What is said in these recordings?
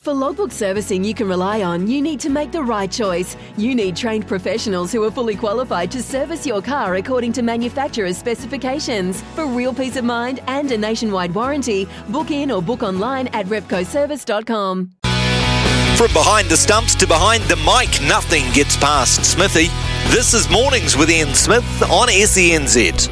For logbook servicing you can rely on, you need to make the right choice. You need trained professionals who are fully qualified to service your car according to manufacturer's specifications. For real peace of mind and a nationwide warranty, book in or book online at repcoservice.com. From behind the stumps to behind the mic, nothing gets past Smithy. This is Mornings with Ian Smith on SENZ.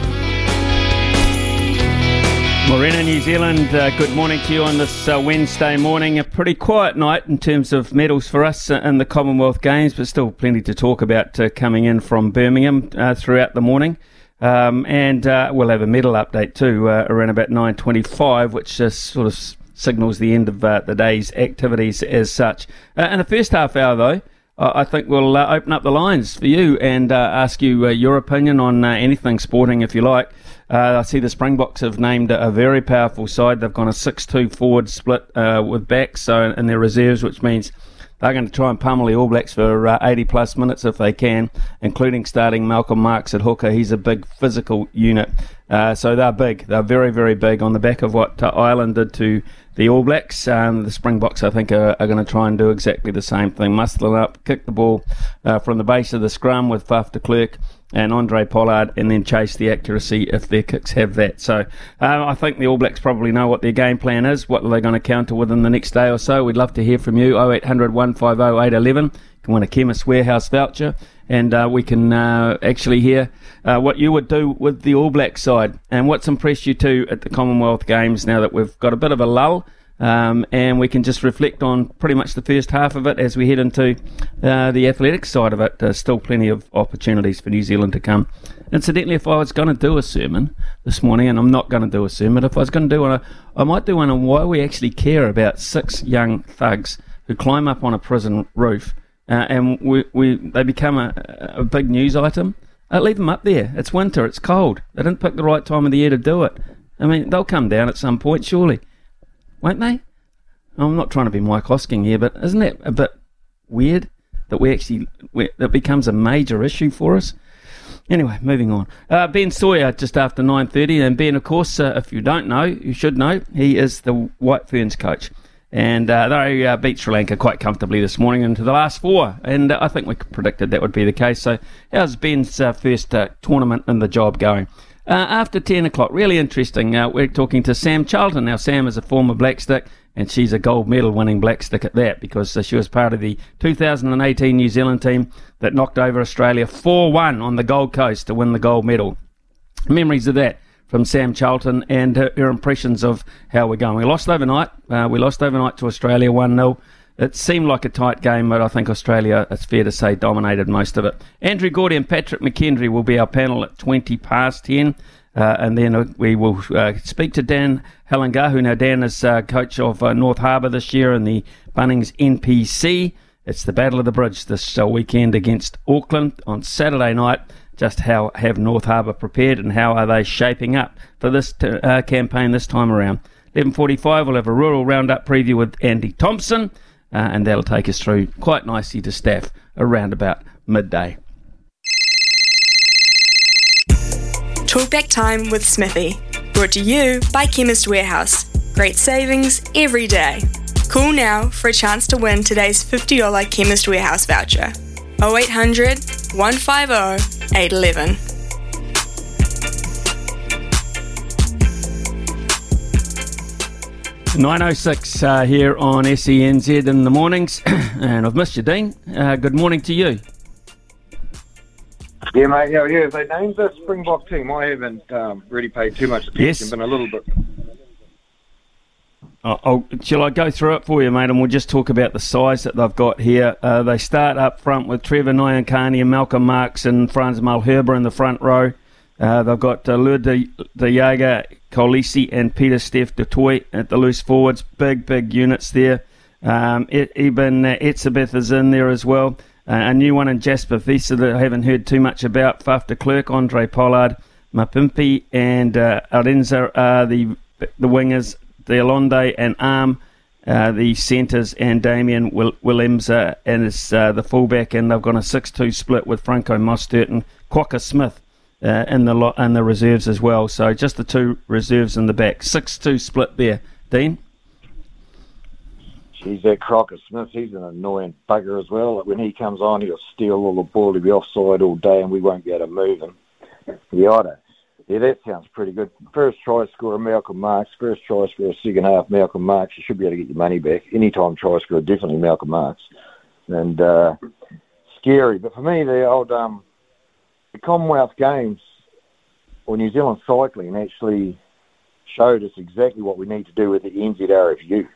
Morena, New Zealand, uh, good morning to you on this uh, Wednesday morning. A pretty quiet night in terms of medals for us uh, in the Commonwealth Games, but still plenty to talk about uh, coming in from Birmingham uh, throughout the morning. Um, and uh, we'll have a medal update too around about 9.25, which just sort of signals the end of the day's activities as such. in the first half hour, though, I think we'll open up the lines for you and ask you your opinion on anything sporting, if you like. Uh, I see the Springboks have named a, very powerful side. They've gone a 6 2 forward split uh, with backs so in their reserves, which means they're going to try and pummel the All Blacks for uh, 80 plus minutes if they can, including starting Malcolm Marx at hooker. He's a big physical unit. Uh, so they're big. They're very, very big on the back of what uh, Ireland did to the All Blacks. Um, the Springboks, I think, are, are, going to try and do exactly the same thing. Muscle up, kick the ball uh, from the base of the scrum with Faf de Klerk and Andre Pollard, and then chase the accuracy if their kicks have that. So uh, I think the All Blacks probably know what their game plan is. What are they going to counter within the next day or so? We'd love to hear from you. 0800 150 811. You can win a Chemist Warehouse voucher, and uh, we can uh, actually hear uh, what you would do with the All Black side and what's impressed you too at the Commonwealth Games now that we've got a bit of a lull. Um, and we can just reflect on pretty much the first half of it as we head into uh, the athletics side of it. There's still plenty of opportunities for New Zealand to come. Incidentally, if I was going to do a sermon this morning, and I'm not going to do a sermon, if I was going to do one, I might do one on why we actually care about six young thugs who climb up on a prison roof uh, and we, we they become a, a big news item. Uh, leave them up there. It's winter. It's cold. They didn't pick the right time of the year to do it. I mean, they'll come down at some point, surely won't they? I'm not trying to be Mike Hosking here, but isn't it a bit weird that we actually we, that becomes a major issue for us? Anyway, moving on. Uh, ben Sawyer just after 9:30, and Ben, of course, uh, if you don't know, you should know, he is the White Ferns coach, and uh, they uh, beat Sri Lanka quite comfortably this morning into the last four, and uh, I think we predicted that would be the case. So, how's Ben's uh, first tournament in the job going? Uh, after 10 o'clock, really interesting. Uh, we're talking to Sam Charlton. Now, Sam is a former Blackstick, and she's a gold medal winning Blackstick at that because uh, she was part of the 2018 New Zealand team that knocked over Australia 4 1 on the Gold Coast to win the gold medal. Memories of that from Sam Charlton and her, her impressions of how we're going. We lost overnight. Uh, we lost overnight to Australia 1 0 it seemed like a tight game, but I think Australia, it's fair to say, dominated most of it. Andrew Gourdie and Patrick McKendry will be our panel at 20 past 10. Uh, and then we will uh, speak to Dan Halangahu, now Dan is uh, coach of uh, North Harbour this year in the Bunnings NPC. It's the Battle of the Bridge this uh, weekend against Auckland on Saturday night. Just how have North Harbour prepared and how are they shaping up for this t- uh, campaign this time around? 11.45 we'll have a rural roundup preview with Andy Thompson uh, and that'll take us through quite nicely to staff around about midday. Talkback time with Smithy, brought to you by Chemist Warehouse. Great savings every day. Call now for a chance to win today's $50 Chemist Warehouse voucher. 0800 150 811. 906 uh, here on SENZ in the mornings, and I've missed you, Dean. Uh, good morning to you. Yeah, mate. Yeah, yeah. They named the Springbok team. I haven't um, really paid too much attention, yes. been a little bit. I'll, shall I go through it for you, mate? And we'll just talk about the size that they've got here. Uh, they start up front with Trevor Nyakane and Malcolm Marx and Frans Malherbe in the front row. Uh, they've got uh, Lua de, de Jager, Kolisi, and Pieter-Steph du Toit at the loose forwards. Big, big units there. Um, it, uh, Etzebeth is in there as well. Uh, a new one in Jasper Wiese that I haven't heard too much about. Faf de Klerk, Andre Pollard, Mapimpi, and uh, Arendse are the the wingers. De Allende and Am, uh, the centres, and Damian Will- Willemse uh, and is uh, the fullback. And they've got a 6 2 split with Franco Mostert and Kwagga Smith. Uh, in the lo- in the reserves as well, so just the two reserves in the back, six-two split there. Dean, Geez, that Kwagga Smith, he's an annoying bugger as well. When he comes on, he'll steal all the ball. He'll be offside all day, and we won't be able to move him. Don't. Yeah, that sounds pretty good. First try scorer, Malcolm Marx. First try scorer, second half, Malcolm Marx. You should be able to get your money back. Anytime try scorer, definitely Malcolm Marx. And uh, scary. But for me, the old um, the Commonwealth Games or New Zealand cycling actually showed us exactly what we need to do with the NZRFU,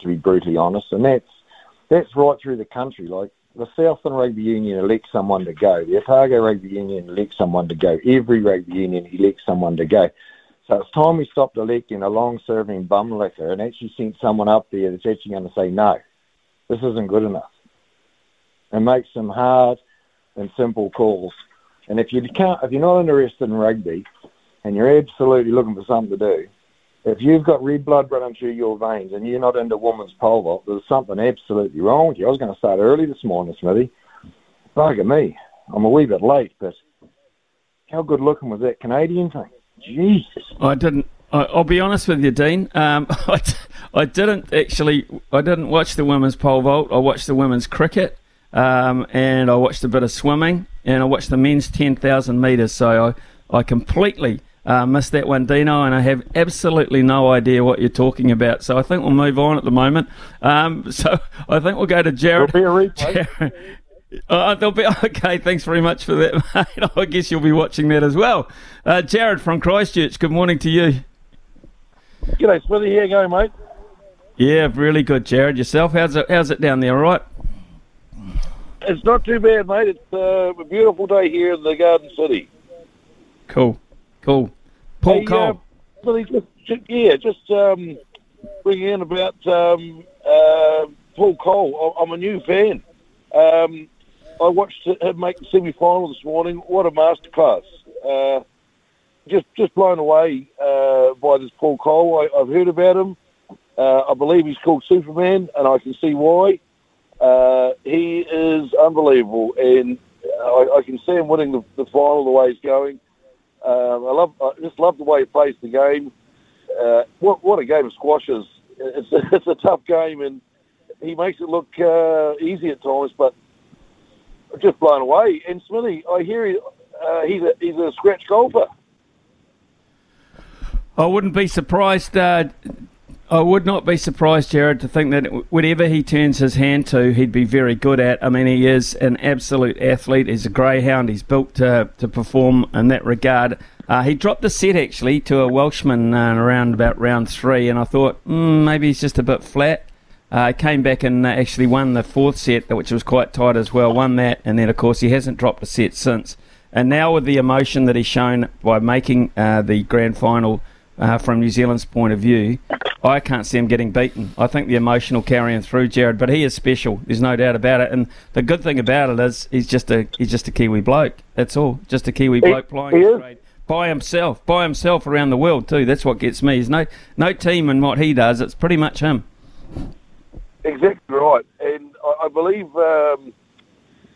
to be brutally honest. And that's that's right through the country. Like the Southland Rugby Union elects someone to go. The Otago Rugby Union elects someone to go. Every rugby union elects someone to go. So it's time we stopped electing a long-serving bum licker and actually sent someone up there that's actually going to say, no, this isn't good enough. And make some hard and simple calls. And if you can't, if you're not interested in rugby and you're absolutely looking for something to do, if you've got red blood running through your veins and you're not into women's pole vault, there's something absolutely wrong with you. I was going to start early this morning, Smithy. Bugger me. I'm a wee bit late, but how good looking was that Canadian thing? Jesus. I didn't. I, I'll be honest with you, Dean. Um, I, I didn't actually. I didn't watch the women's pole vault. I watched the women's cricket, um, and I watched a bit of swimming, and I watched the men's ten thousand metres. So I, I completely uh, missed that one, Dino, and I have absolutely no idea what you're talking about. So I think we'll move on at the moment. Um, so I think we'll go to Jared. There'll be a replay. Jared uh, there'll be okay. Thanks very much for that, mate. I guess you'll be watching that as well. Uh, Jared from Christchurch. Good morning to you. G'day, Smithy. How you going, mate? Yeah, really good, Jared. Yourself? How's it? How's it down there? All right? It's not too bad, mate. It's uh, a beautiful day here in the Garden City. Cool, cool. Paul Hey, Cole. uh, just, just, yeah, just um, bring in about um, uh, Paul Coll. I'm a new fan. Um, I watched him make the semi-final this morning. What a masterclass! Uh, just just blown away uh, by this Paul Coll. I, I've heard about him. Uh, I believe he's called Superman, and I can see why. Uh, he is unbelievable, and I, I can see him winning the, the final the way he's going. Um, I love, I just love the way he plays the game. Uh, what what a game of squash is! It's a, it's a tough game, and he makes it look uh, easy at times, but just blown away. And Smithy, I hear he, uh, he's a he's a scratch golfer. I wouldn't be surprised. Uh, I would not be surprised, Jared, to think that whatever he turns his hand to, he'd be very good at. I mean, he is an absolute athlete. He's a greyhound. He's built to, to perform in that regard. Uh, he dropped the set actually to a Welshman uh, around about round three, and I thought mm, maybe he's just a bit flat. Uh, came back and uh, actually won the fourth set, which was quite tight as well. Won that, and then of course he hasn't dropped a set since. And now with the emotion that he's shown by making uh, the grand final uh, from New Zealand's point of view, I can't see him getting beaten. I think the emotional carrying through, Jared, but he is special. There's no doubt about it. And the good thing about it is he's just a he's just a Kiwi bloke. That's all. Just a Kiwi bloke is. by himself, by himself around the world too. That's what gets me. There's no no team in what he does. It's pretty much him. Exactly right, and I, I believe um,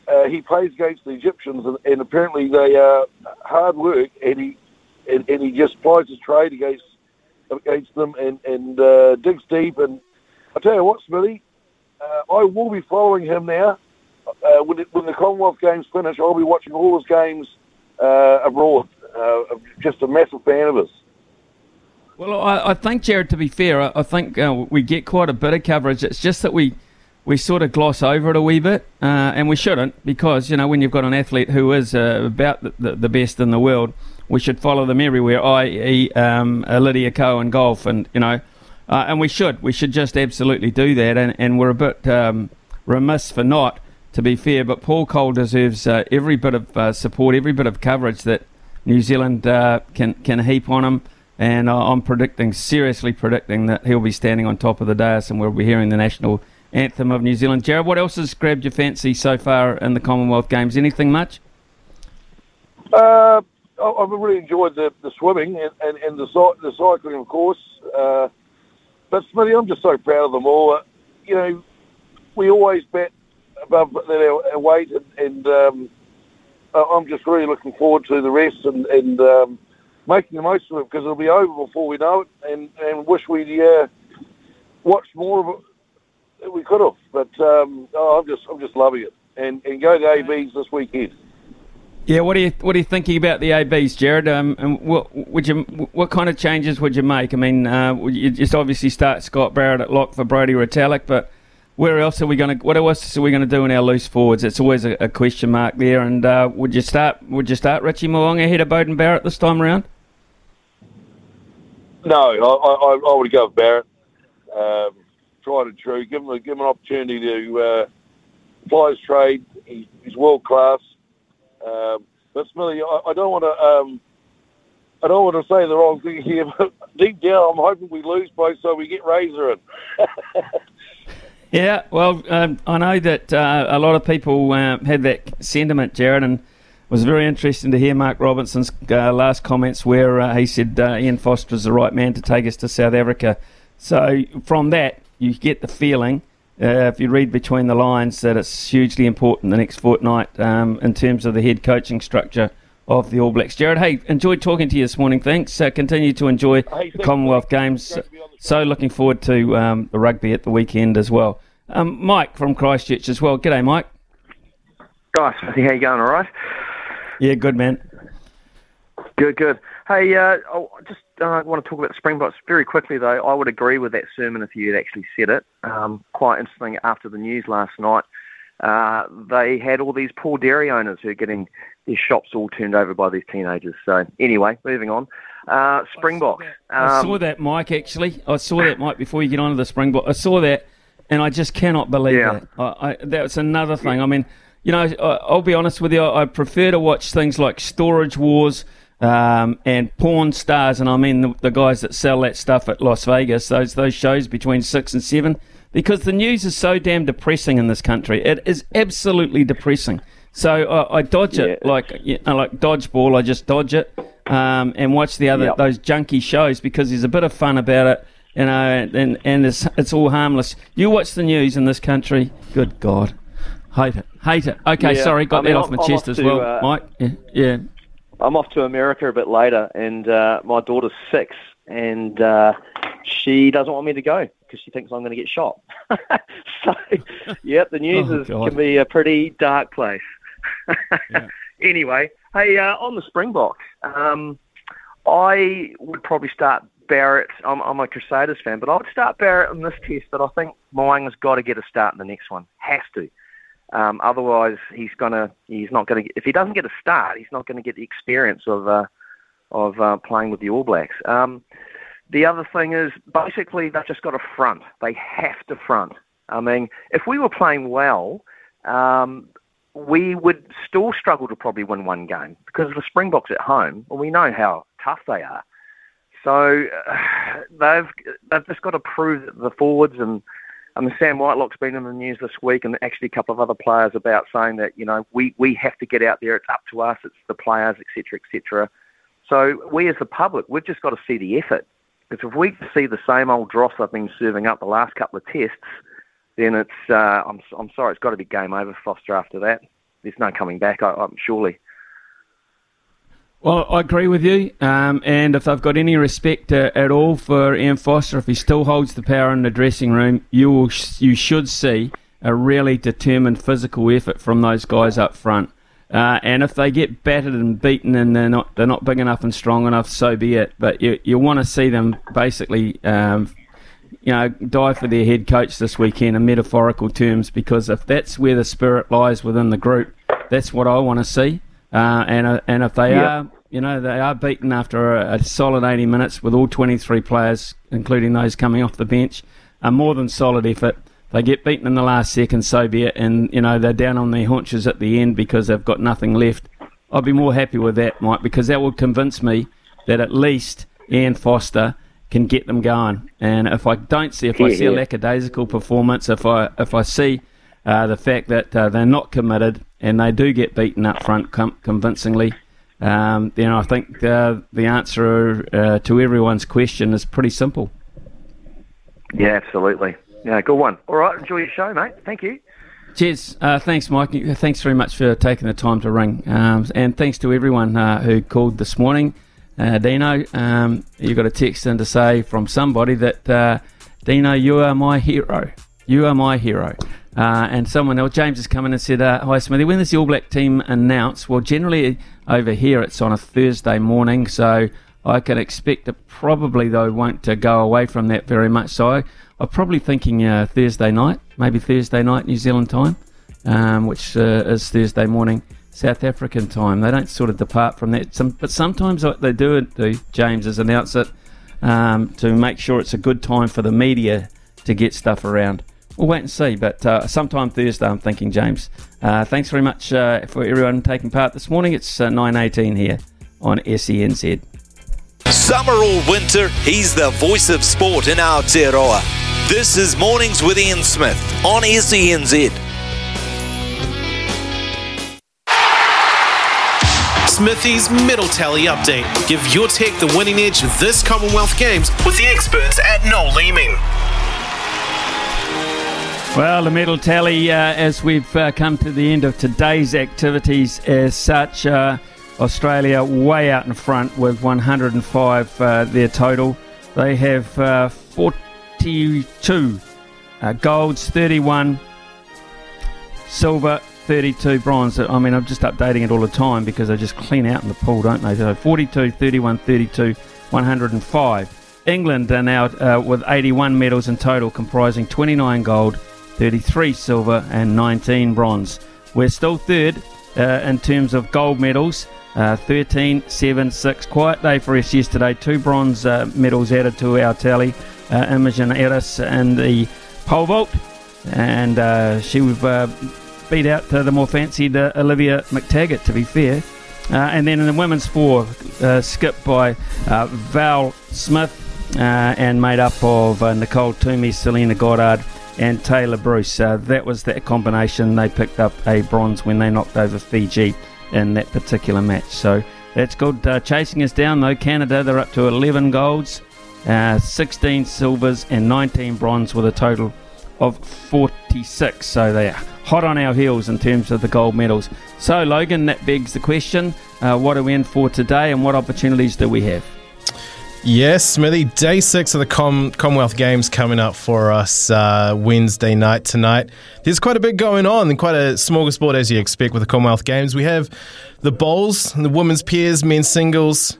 uh, he plays against the Egyptians, and, and apparently they are hard work, and he and, and he just plies his trade against against them, and and uh, digs deep. And I tell you what, Smithy, uh, I will be following him now. Uh, when, it, when the Commonwealth Games finish, I'll be watching all his games uh, abroad. Uh, just a massive fan of his. Well, I, I think, Jared, to be fair, I, I think uh, we get quite a bit of coverage. It's just that we we sort of gloss over it a wee bit, uh, and we shouldn't because you know when you've got an athlete who is uh, about the, the, the best in the world, we should follow them everywhere. I.e., um, uh, Lydia in golf, and you know, Uh, and we should. We should just absolutely do that. And, and we're a bit um, remiss for not, to be fair. But Paul Coll deserves uh, every bit of uh, support, every bit of coverage that New Zealand uh, can, can heap on him. And uh, I'm predicting, seriously predicting, that he'll be standing on top of the dais and we'll be hearing the national anthem of New Zealand. Jared, what else has grabbed your fancy so far in the Commonwealth Games? Anything much? Uh, I've really enjoyed the, the swimming and, and, and the, the cycling, of course. Uh, but Smithy, I'm just so proud of them all. Uh, you know, we always bet above our, our weight, and, and um, I'm just really looking forward to the rest and, and um, making the most of it because it'll be over before we know it. And, and wish we'd uh, watched more of it. We could have, but um, oh, I'm just I'm just loving it. And and go to ABs this weekend. Yeah, what are you what are you thinking about the ABs, Jared? Um, and what would you what kind of changes would you make? I mean, uh, you just obviously start Scott Barrett at lock for Brodie Retallick, but where else are we going to? What else are we going to do in our loose forwards? It's always a, a question mark there. And uh, would you start? Would you start Richie Mo'unga ahead of Beauden Barrett this time around? No, I, I, I would go with Barrett. Um, and true. Give him give him an opportunity to uh, fly his trade. He, he's world class. Um, but Smithy, I, I don't want to. Um, I don't want to say the wrong thing here, but deep down, I'm hoping we lose both so we get Razor in. yeah, well, um, I know that uh, a lot of people uh, had that sentiment, Jared, and it was very interesting to hear Mark Robinson's uh, last comments where uh, he said uh, Ian Foster is the right man to take us to South Africa. So from that, you get the feeling uh, if you read between the lines, that it's hugely important the next fortnight um, in terms of the head coaching structure of the All Blacks. Jared, hey, enjoyed talking to you this morning. Thanks. Uh, continue to enjoy hey, the Commonwealth Games. So looking forward to um, the rugby at the weekend as well. Um, Mike from Christchurch as well. G'day, Mike. Guys, how you going? All right. Yeah, good man. Good, good. Hey, uh, I just uh, want to talk about the Springboks very quickly, though. I would agree with that sermon if you had actually said it. Um, quite interesting after the news last night. Uh, they had all these poor dairy owners who are getting their shops all turned over by these teenagers. So, anyway, moving on. Uh, Springboks. I, um, I saw that, Mike, actually. I saw that, Mike, before you get on to the Springbok. I saw that, and I just cannot believe yeah. that. I, I, that's another thing. I mean, you know, I'll be honest with you, I prefer to watch things like Storage Wars um, and porn stars, and I mean the, the, guys that sell that stuff at Las Vegas, those those shows between six and seven, because the news is so damn depressing in this country. It is absolutely depressing. So uh, I dodge it yeah. like you know, like dodgeball. I just dodge it um, and watch the other yep. those junky shows because there's a bit of fun about it, you know, and and it's it's all harmless. You watch the news in this country, good God, hate it, hate it. Okay, yeah. sorry, got I mean, that off my I'm chest as to, well, uh, Mike. Yeah, yeah. I'm off to America a bit later, and uh, my daughter's six, and uh, she doesn't want me to go because she thinks I'm going to get shot. so, yep, the news oh, is, can be a pretty dark place. yeah. Anyway, hey, uh, on the Springbok, um, I would probably start Barrett. I'm, I'm, a Crusaders fan, but I would start Barrett in this test. But I think Mo'unga's got to get a start in the next one. Has to. Um, otherwise, he's gonna he's not gonna if he doesn't get a start, he's not to get the experience of uh, of uh, playing with the All Blacks. Um, the other thing is basically they've just got to front. They have to front. I mean, if we were playing well, um, we would still struggle to probably win one game because of the Springboks at home. Well, we know how tough they are. So uh, they've they've just got to prove that the forwards and I mean, Sam Whitelock's been in the news this week, and actually a couple of other players about saying that you know we we have to get out there. It's up to us. It's the players, etc., etc. So we as the public, we've just got to see the effort. Because if we see the same old dross I've been serving up the last couple of tests, then it's uh, I'm I'm sorry, it's got to be game over Foster after that. There's no coming back. I, I'm surely. Well, I agree with you. Um, and if they've got any respect uh, at all for Ian Foster, if he still holds the power in the dressing room, you will you should see a really determined physical effort from those guys up front. Uh, and if they get battered and beaten and they're not they're not big enough and strong enough, so be it. But you you want to see them basically. Um, you know, die for their head coach this weekend in metaphorical terms because if that's where the spirit lies within the group, that's what I want to see. Uh, and uh, and if they are, you know, they are beaten after a, a, solid 80 minutes with all 23 players including those coming off the bench. A more than solid effort. They get beaten in the last second, so be it, and you know they're down on their haunches at the end because they've got nothing left. I'd be more happy with that, Mike, because that would convince me that at least Ian Foster can get them going. And if I don't see, if I see a lackadaisical performance, if I if I see uh, the fact that uh, they're not committed and they do get beaten up front com- convincingly, um, then I think uh, the answer uh, to everyone's question is pretty simple. Yeah, absolutely. Yeah, good one. All right, enjoy your show, mate. Thank you. Cheers. Uh, thanks, Mike. Thanks very much for taking the time to ring. Um, and thanks to everyone uh, who called this morning. Uh, Dino, um, you got a text in to say from somebody that, uh, Dino, you are my hero. You are my hero. Uh, and someone else, James, has come in and said, uh, Hi, Smithy, when does the All Black team announce? Well, generally over here it's on a Thursday morning, so I can expect it probably, though, won't uh, go away from that very much. So I, I'm probably thinking uh, Thursday night, maybe Thursday night New Zealand time, um, which uh, is Thursday morning South African time. They don't sort of depart from that, Some, but sometimes what they do, do James, is announce it um, to make sure it's a good time for the media to get stuff around. We'll wait and see, but uh, sometime Thursday, I'm thinking, James. Uh, thanks very much uh, for everyone taking part this morning. It's 9.18 uh, here on SENZ. Summer or winter, he's the voice of sport in Aotearoa. This is Mornings with Ian Smith on SENZ. Smithy's Medal Tally Update. Give your tech the winning edge this Commonwealth Games with the experts at Noel Leeming. Well, the medal tally, uh, as we've uh, come to the end of today's activities, as such, uh, Australia way out in front with 105 uh, their total. They have uh, 40 32 uh, golds, 31 silver, 32 bronze. I mean, I'm just updating it all the time because they just clean out in the pool, don't they? So 42, 31, 32, 105. England are now with 81 medals in total, comprising 29 gold, 33 silver, and 19 bronze. We're still third uh, in terms of gold medals. Uh, 13, 7, 6. Quiet day for us yesterday. Two bronze uh, medals added to our tally uh, Imogen Ayris in the pole vault, and uh, she would uh, beat out to the more fancied Olivia McTaggart, to be fair. Uh, and then in the women's four, skipped by Val Smith and made up of Nicole Toomey, Selena Goddard, and Tayla Bruce. that was that combination. They picked up a bronze when they knocked over Fiji in that particular match. So that's good. chasing us down though, Canada, they're up to 11 golds uh, 16 silvers and 19 bronze with a total of 46. So they are hot on our heels in terms of the gold medals. So, Logan, that begs the question uh, what are we in for today and what opportunities do we have? Yes, Smithy. Day six of the Com- Commonwealth Games coming up for us uh, Wednesday night tonight. There's quite a bit going on quite a smorgasbord as you expect with the Commonwealth Games. We have the bowls, the women's pairs, men's singles,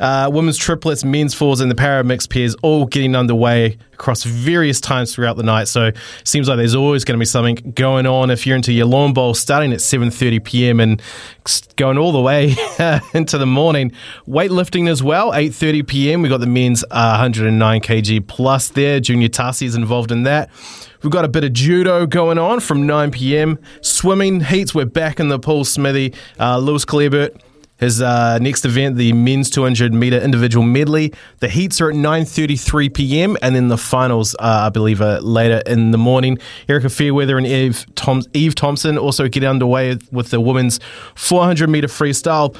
uh, women's triplets, men's fours, and the para mixed pairs all getting underway across various times throughout the night. So seems like there's always going to be something going on. If you're into your lawn bowl, starting at 7:30 p.m. and going all the way into the morning, weightlifting as well. 8:30 p.m. We got the men's uh, 109 kg plus there. Junior Tasi is involved in that. We've got a bit of judo going on from 9 p.m. Swimming heats, we're back in the pool, Smithy. Uh, Lewis Clareburt his uh, next event, the men's 200 meter individual medley. The heats are at 9:33 p.m. and then the finals, uh, I believe, are later in the morning. Erica Fairweather and Eve, Tom- Eve Thompson also get underway with the women's 400 meter freestyle.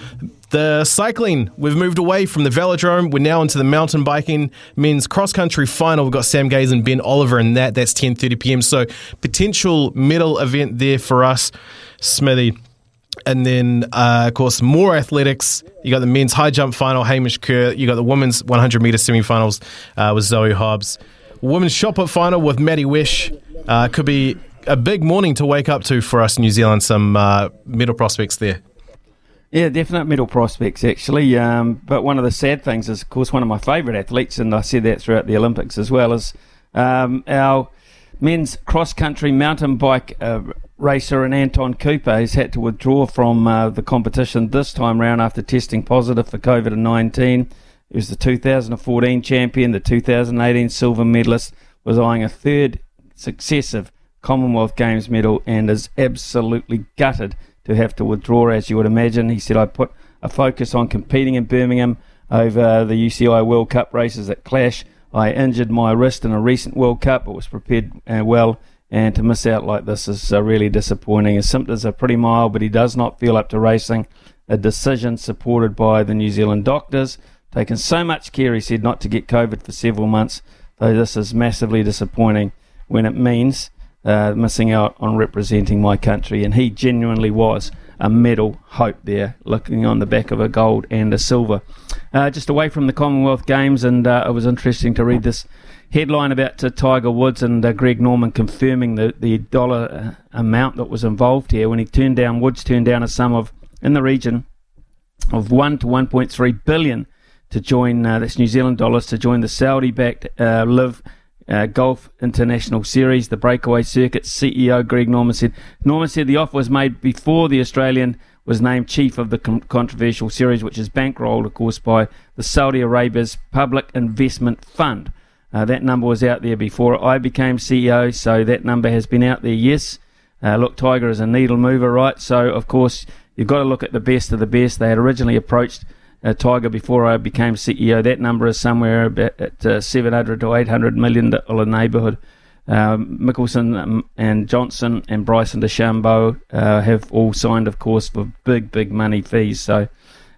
The cycling, we've moved away from the velodrome. We're now into the mountain biking men's cross country final. We've got Sam Gaze and Ben Oliver in that. That's 10:30 p.m. So potential medal event there for us, Smithy. And then, uh, of course, more athletics. You got the men's high jump final, Hamish Kerr. You got the women's 100 meter semi-finals uh, with Zoe Hobbs. Women's shot put final with Maddie Wesche. Uh, could be a big morning to wake up to for us, New Zealand. Some uh, medal prospects there. Yeah, definite medal prospects actually. Um, but one of the sad things is, of course, one of my favourite athletes, and I said that throughout the Olympics as well, is um, our men's cross country mountain bike uh, racer and Anton Cooper has had to withdraw from uh, the competition this time round after testing positive for COVID 19. He was the 2014 champion, the 2018 silver medalist, was eyeing a third successive Commonwealth Games medal and is absolutely gutted to have to withdraw, as you would imagine. He said, I put a focus on competing in Birmingham over the UCI World Cup races at Clash. I injured my wrist in a recent World Cup, but was prepared uh, well. And to miss out like this is uh, really disappointing. His symptoms are pretty mild, but he does not feel up to racing. A decision supported by the New Zealand doctors. Taken so much care, he said, not to get COVID for several months, though this is massively disappointing when it means uh, missing out on representing my country. And he genuinely was a medal hope there, looking on the back of a gold and a silver. Uh, just away from the Commonwealth Games, and uh, it was interesting to read this headline about uh, Tiger Woods and uh, Greg Norman confirming the, the dollar uh, amount that was involved here when he turned down, Woods turned down a sum of, in the region, of 1 to 1.3 billion to join, uh, that's New Zealand dollars, to join the Saudi backed LIV uh, Golf International Series, the breakaway circuit. CEO Greg Norman said, Norman said the offer was made before the Australian was named chief of the con- controversial series, which is bankrolled, of course, by the Saudi Arabia's Public Investment Fund. Uh, that number was out there before I became CEO, so that number has been out there, yes. Uh, look, Tiger is a needle mover, right? So, of course, you've got to look at the best of the best. They had originally approached uh, Tiger before I became CEO. That number is somewhere about at uh, 700 to 800 million dollar neighbourhood. Um, Mickelson um, and Johnson and Bryson DeChambeau uh, have all signed, of course, for big, big money fees. So,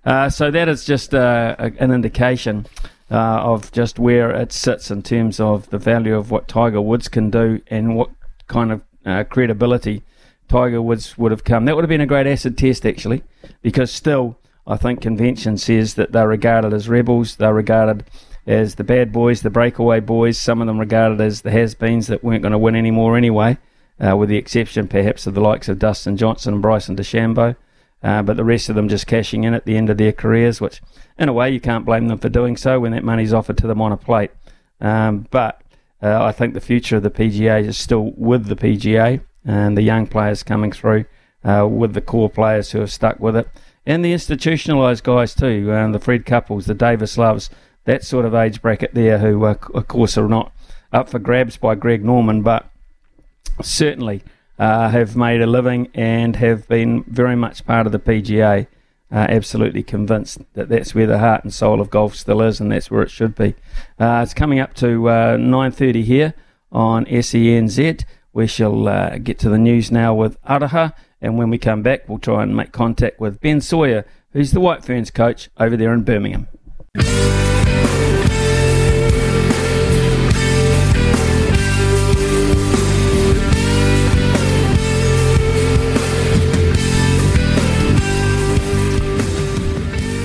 uh, so that is just uh, an indication uh, of just where it sits in terms of the value of what Tiger Woods can do and what kind of credibility Tiger Woods would have come. That would have been a great acid test, actually, because still I think convention says that they're regarded as rebels. They're regarded as the bad boys, the breakaway boys. Some of them regarded as the has-beens that weren't going to win anymore anyway, uh, with the exception perhaps of the likes of Dustin Johnson and Bryson DeChambeau. Uh, but the rest of them just cashing in at the end of their careers, which in a way you can't blame them for doing so when that money's offered to them on a plate. Um, but uh, I think the future of the PGA is still with the PGA and the young players coming through, uh, with the core players who have stuck with it and the institutionalised guys too, um, the Fred Couples, the Davis Loves, that sort of age bracket there, who uh, of course are not up for grabs by Greg Norman, but certainly uh, have made a living and have been very much part of the PGA. Uh, absolutely convinced that that's where the heart and soul of golf still is, and that's where it should be. Uh, it's coming up to 9:30 uh, here on SENZ. We shall uh, get to the news now with Araha. And when we come back, we'll try and make contact with Ben Sawyer, who's the White Ferns coach over there in Birmingham.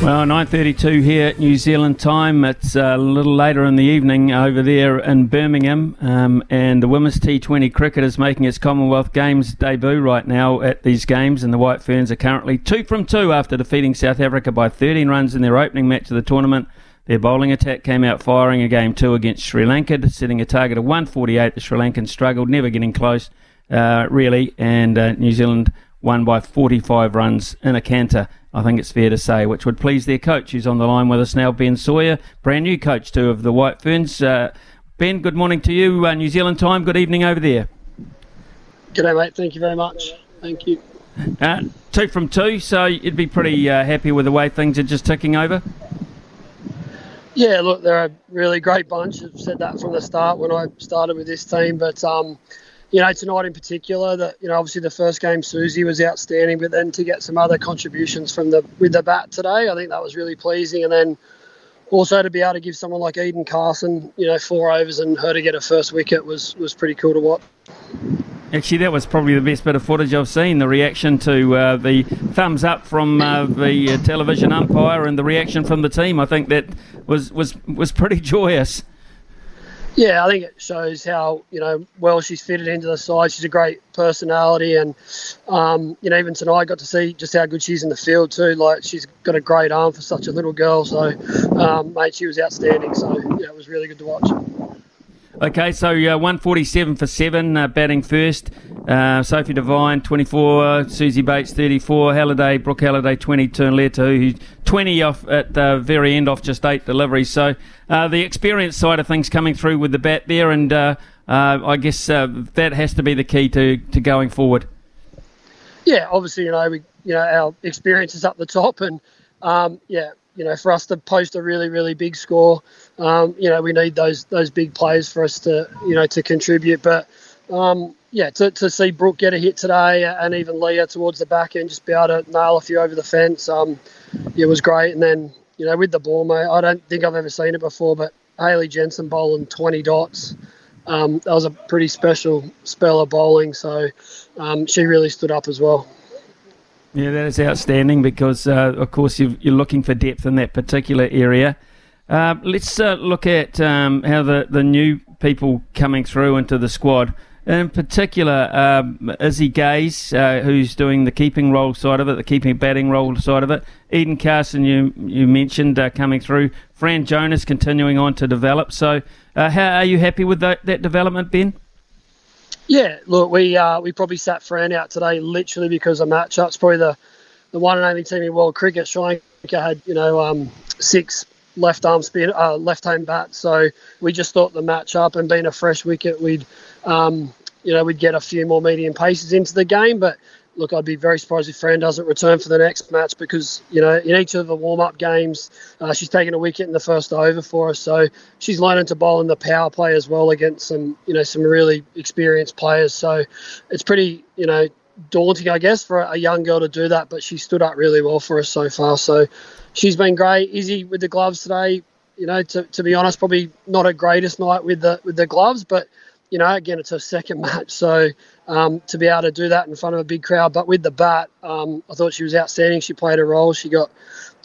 Well, 9.32 here at New Zealand time. It's a little later in the evening over there in Birmingham. Um, and the Women's T20 cricket is making its Commonwealth Games debut right now at these games. And the White Ferns are currently two from two after defeating South Africa by 13 runs in their opening match of the tournament. Their bowling attack came out firing in game two against Sri Lanka, setting a target of 148. The Sri Lankans struggled, never getting close, uh, really. And uh, New Zealand won by 45 runs in a canter I think it's fair to say, which would please their coach, who's on the line with us now, Ben Sawyer, brand new coach too of the White Ferns. Uh, ben, good morning to you, uh, New Zealand time. Good evening over there. G'day, mate. Thank you very much. Thank you. Uh, two from two, so you'd be pretty uh, happy with the way things are just ticking over. Yeah, look, they're a really great bunch. I've said that from the start when I started with this team, but um, you know, tonight in particular, that you know, obviously the first game Suzie was outstanding, but then to get some other contributions from the with the bat today, I think that was really pleasing. And then also to be able to give someone like Eden Carson, you know, four overs and her to get a first wicket was was pretty cool to watch. Actually, that was probably the best bit of footage I've seen. The reaction to uh, the thumbs up from uh, the uh, television umpire and the reaction from the team, I think that was was was pretty joyous. Yeah, I think it shows how you know well she's fitted into the side. She's a great personality, and um, you know even tonight I got to see just how good she's in the field too. Like she's got a great arm for such a little girl. So, um, mate, she was outstanding. So yeah, it was really good to watch. Okay, so uh, 147 for seven, uh, batting first. Uh, Sophie Devine, 24. Suzie Bates, 34. Halliday, Brooke Halliday, 20. Turn who's 20 off at the very end off just eight deliveries. So uh, the experience side of things coming through with the bat there, and uh, uh I guess that has to be the key to, to going forward. Yeah, obviously, you know, we, you know, our experience is up the top, and um, yeah, you know, for us to post a really, really big score, um, you know, we need those those big players for us to, you know, to contribute. But um, yeah, to, to see Brooke get a hit today and even Leah towards the back end just be able to nail a few over the fence, um, it was great. And then, you know, with the ball, mate, I don't think I've ever seen it before, but Hayley Jensen bowling 20 dots. Um, that was a pretty special spell of bowling, so um, she really stood up as well. Yeah, that is outstanding because, uh, of course, you are looking for depth in that particular area. Uh, let's uh, look at um, how the, the new people coming through into the squad. In particular, um, Izzy Gaze, uh, who's doing the keeping role side of it, the keeping batting role side of it. Eden Carson, you you mentioned uh, coming through. Fran Jonas continuing on to develop. So, uh, how are you happy with that, that development, Ben? Yeah, look, we uh, we probably sat Fran out today literally because of matchups. Probably the, the one and only team in world cricket. Sri Lanka had you know um, six left arm spin, uh, left hand bat. So we just thought the matchup and being a fresh wicket, we'd um, you know we'd get a few more medium paces into the game. But look, I'd be very surprised if Fran doesn't return for the next match because, you know, in each of the warm up games, uh, she's taken a wicket in the first over for us. So she's learning to bowl in the power play as well against some, you know, some really experienced players. So it's pretty, you know, daunting, I guess, for a young girl to do that. But she stood up really well for us so far. So she's been great. Izzy with the gloves today. You know, to, to be honest, probably not her greatest night with the with the gloves, but you know, again, it's her second match, so um, to be able to do that in front of a big crowd, but with the bat, um, I thought she was outstanding. She played a role. She got,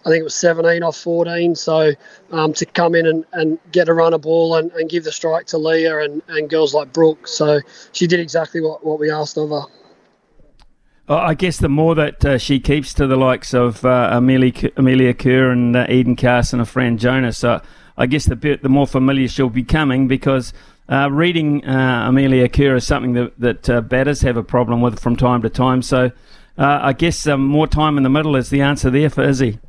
I think it was 17 off 14. So um, to come in and, and get a run a ball and, and give the strike to Leah and, and girls like Brooke. So she did exactly what, what we asked of her. I guess the more that uh, she keeps to the likes of uh, Amelia, Amelia Kerr and uh, Eden Carson or Fran Jonas, uh, I guess the bit, the more familiar she'll be coming because uh, reading uh, Amelia Kerr is something that, that uh, batters have a problem with from time to time. So uh, I guess um, more time in the middle is the answer there for Izzy.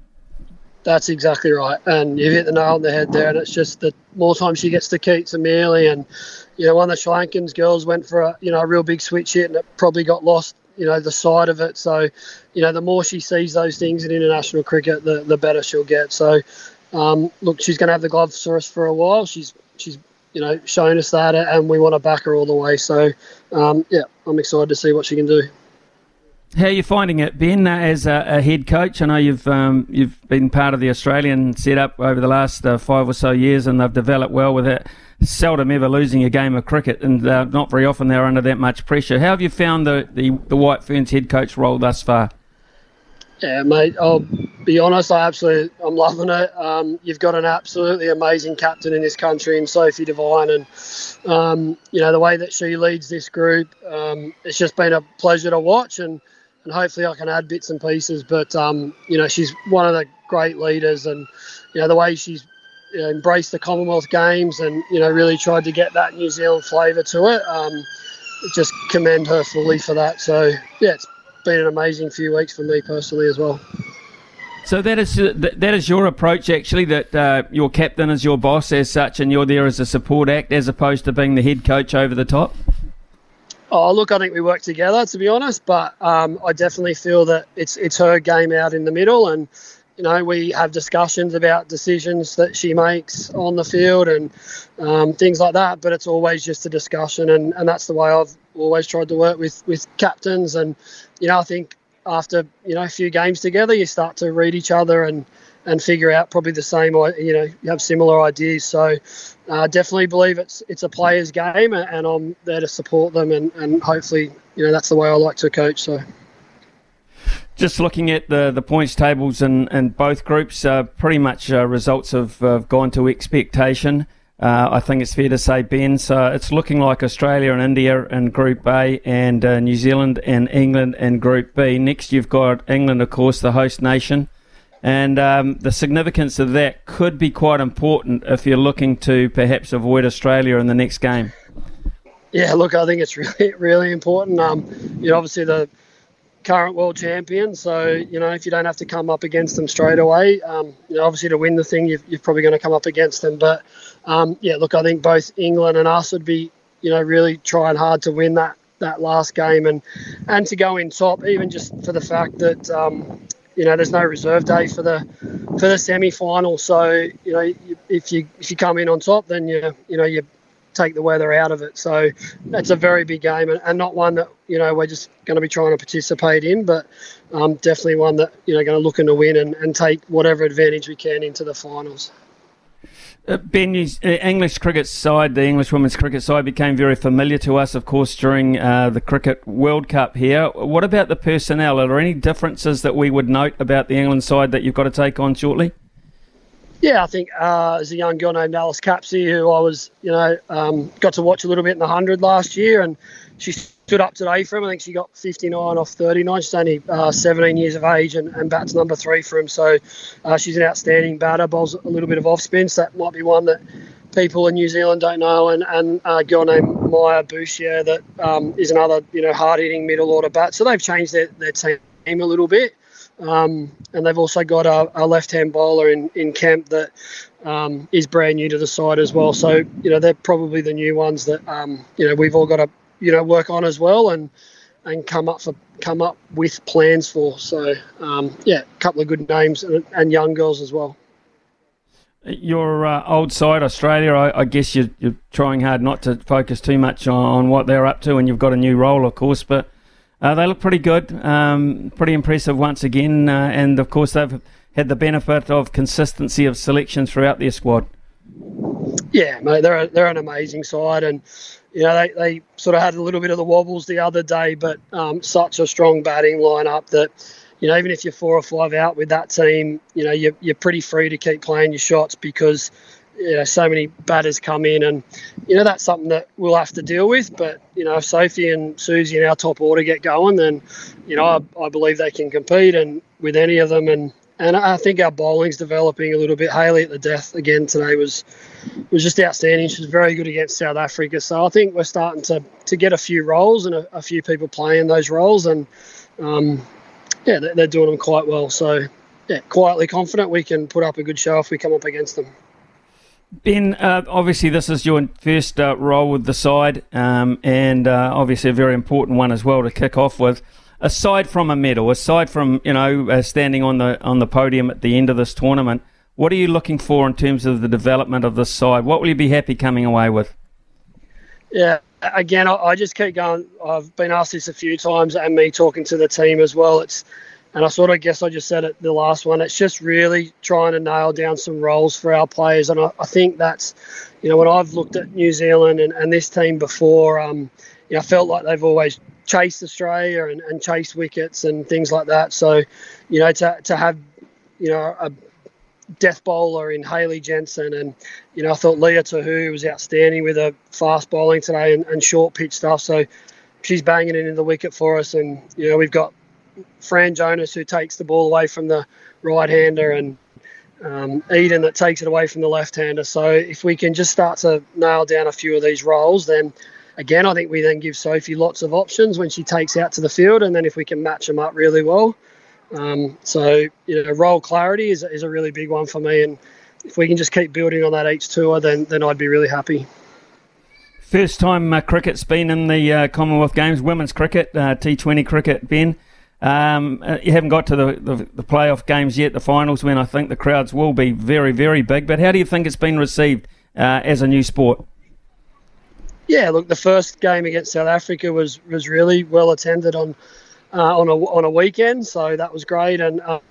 That's exactly right. And you've hit the nail on the head there. And it's just that more time she gets to Keats Amelia. And, you know, one of the Sri Lankans girls went for a, you know, a real big switch hit and it probably got lost, you know, the side of it. So, you know, the more she sees those things in international cricket, the, the better she'll get. So, um, look, she's going to have the gloves for us for a while. She's she's you know, shown us that, and we want to back her all the way. So, um, yeah, I'm excited to see what she can do. How are you finding it, Ben, as a, a, head coach? I know you've um, you've been part of the Australian setup over the last uh, five or so years, and they've developed well with it. Seldom ever losing a game of cricket, and uh, not very often they're under that much pressure. How have you found the, the, the White Ferns head coach role thus far? Yeah, mate. I'll be honest. I absolutely, I'm loving it. Um, you've got an absolutely amazing captain in this country, in Sophie Devine, and um, you know the way that she leads this group. Um, it's just been a pleasure to watch, and and hopefully I can add bits and pieces. But um, you know, she's one of the great leaders, and you know the way she's you know, embraced the Commonwealth Games, and you know really tried to get that New Zealand flavour to it. Um, just commend her fully for that. So yeah, it's been an amazing few weeks for me personally as well. So that is that is your approach actually. That uh, your captain is your boss as such, and you're there as a support act, as opposed to being the head coach over the top. Oh, look, I think we work together to be honest, but um, I definitely feel that it's it's her game out in the middle, and you know we have discussions about decisions that she makes on the field and um, things like that. But it's always just a discussion, and, and that's the way I've always tried to work with with captains, and you know, I think after you know a few games together, you start to read each other and and figure out probably the same. You know, you have similar ideas. So uh, definitely believe it's it's a player's game, and I'm there to support them, and and hopefully you know that's the way I like to coach. So. Just looking at the, the points tables in, in both groups, uh, pretty much uh, results have, have gone to expectation. Uh, I think it's fair to say, Ben. So it's looking like Australia and India in Group A, and uh, New Zealand and England in Group B. Next, you've got England, of course, the host nation, and um, the significance of that could be quite important if you're looking to perhaps avoid Australia in the next game. yeah, look, I think it's really, really important. Um, you know, obviously the current world champion, so you know if you don't have to come up against them straight away, um, you know, obviously to win the thing, you're, you're probably going to come up against them. But um, yeah, look, I think both England and us would be, you know, really trying hard to win that that last game and and to go in top, even just for the fact that. Um, you know, there's no reserve day for the for the semi final. So you know, if you if you come in on top, then you you know you take the weather out of it. So that's a very big game and, and not one that you know we're just going to be trying to participate in, but um, definitely one that you know going to look to win and, and take whatever advantage we can into the finals. Uh, ben, uh, English cricket side, the English women's cricket side became very familiar to us, of course, during uh, the Cricket World Cup here. What about the personnel? Are there any differences that we would note about the England side that you've got to take on shortly? Yeah, I think uh, there's a young girl named Alice Capsey who I was, you know, um, got to watch a little bit in the 100 last year, and she stood up today for him. I think she got 59 off 39. She's only uh, 17 years of age and, and bats number three for him. So uh, she's an outstanding batter, bowls a little bit of off spin. So that might be one that people in New Zealand don't know. And, and a girl named Maya Bouchier that um, is another, you know, hard hitting middle order bat. So they've changed their, their team a little bit. Um, and they've also got a, a left-hand bowler in, in Kemp that um, is brand new to the side as well. So you know they're probably the new ones that um, you know we've all got to you know work on as well and and come up for come up with plans for. So um, yeah, a couple of good names and, and young girls as well. Your uh, old side, Australia, I, I guess you're, you're, trying hard not to focus too much on, on, what they're up to, and you've got a new role, of course. But uh, they look pretty good, um, pretty impressive once again, uh, and of course they've had the benefit of consistency of selection throughout their squad. Yeah, mate, they're a, they're an amazing side, and you know they, they sort of had a little bit of the wobbles the other day, but um, such a strong batting lineup that you know even if you're four or five out with that team, you know you're, you're pretty free to keep playing your shots because you know, so many batters come in, and you know that's something that we'll have to deal with. But you know, if Sophie and Suzie in our top order get going, then you know I, I believe they can compete and with any of them. And and I think our bowling's developing a little bit. Hayley at the death again today was was just outstanding. She was very good against South Africa. So I think we're starting to to get a few roles and a, a few people playing those roles, and um, yeah, they're, they're doing them quite well. So yeah, quietly confident we can put up a good show if we come up against them. Ben, uh, obviously this is your first uh, role with the side, um, and uh, obviously a very important one as well to kick off with. Aside from a medal, aside from you know uh, standing on the on the podium at the end of this tournament, what are you looking for in terms of the development of this side? What will you be happy coming away with? Yeah, again, I, I just keep going. I've been asked this a few times, and me talking to the team as well. It's and I sort of guess I just said it the last one. It's just really trying to nail down some roles for our players. And I, I think that's, you know, when I've looked at New Zealand and, and this team before, um, you know, I felt like they've always chased Australia and, and chased wickets and things like that. So, you know, to, to have, you know, a death bowler in Hayley Jensen and, you know, I thought Lea Tahuhu was outstanding with her fast bowling today and, and short pitch stuff. So she's banging it in the wicket for us. And, you know, we've got Fran Jonas who takes the ball away from the right hander and um, Eden that takes it away from the left hander. So if we can just start to nail down a few of these roles, then again, I think we then give Sophie lots of options when she takes out to the field, and then if we can match them up really well. Um, so you know, role clarity is, is a really big one for me, and if we can just keep building on that each tour, then then I'd be really happy. First time uh, cricket's been in the uh, Commonwealth Games, women's cricket, uh, T20 cricket, Ben. Um, uh, you haven't got to the, the, the, playoff games yet, the finals, when I think the crowds will be very, very big. But how do you think it's been received uh, as a new sport? Yeah, look, the first game against South Africa was, was really well attended on uh, on a on a weekend, so that was great. And um,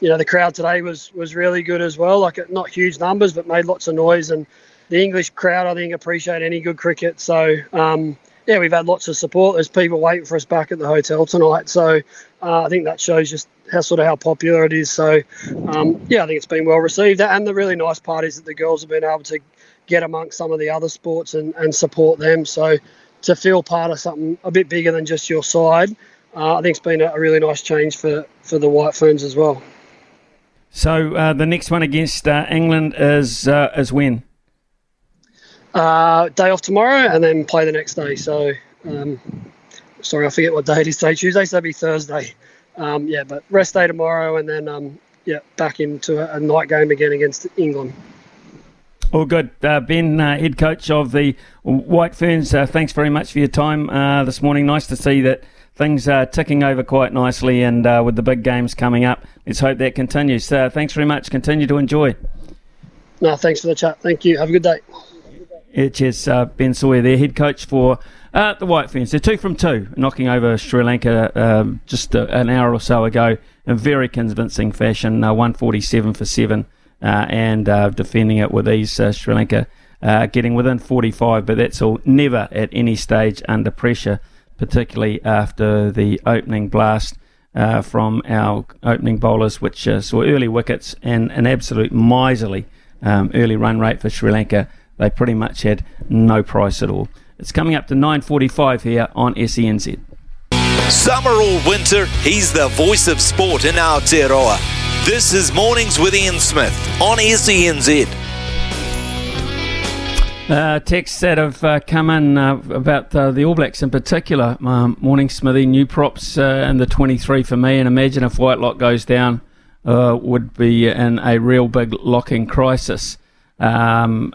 you know, the crowd today was was really good as well. Like not huge numbers, but made lots of noise. And the English crowd, I think, appreciate any good cricket. So um, yeah, we've had lots of support. There's people waiting for us back at the hotel tonight. So uh, I think that shows just how sort of how popular it is. So um, yeah, I think it's been well received. And the really nice part is that the girls have been able to get amongst some of the other sports and, and support them. So to feel part of something a bit bigger than just your side, uh, I think it's been a really nice change for, for the White Ferns as well. So uh, the next one against uh, England is uh, is when? Uh, day off tomorrow, and then play the next day. So, um, sorry, I forget what day it is today. Tuesday, so that'll be Thursday. Um, yeah, but rest day tomorrow, and then um, yeah, back into a, a, night game again against England. All good. Uh, ben, uh, head coach of the White Ferns, uh, thanks very much for your time uh, this morning. Nice to see that things are ticking over quite nicely, and uh, with the big games coming up, let's hope that continues. So thanks very much. Continue to enjoy. No, thanks for the chat. Thank you. Have a good day. It's yes, uh, Ben Sawyer, their head coach for uh, the White Ferns. They're two from two, knocking over Sri Lanka um, just a, an hour or so ago in very convincing fashion, uh, 147 for seven, uh, and uh, defending it with ease. Uh, Sri Lanka getting within 45, but that's all never at any stage under pressure, particularly after the opening blast. from our opening bowlers, which saw early wickets and an absolute miserly um, early run rate for Sri Lanka they pretty much had no price at all. It's coming up to 9.45 here on SENZ. Summer or winter, he's the voice of sport in Aotearoa. This is Mornings with Ian Smith on SENZ. Uh, texts that have uh, come in uh, about uh, the All Blacks in particular. Um, morning, Smithy. New props uh, in the 23 for me. And imagine if Whitelock goes down, uh, would be in a real big locking crisis. Um,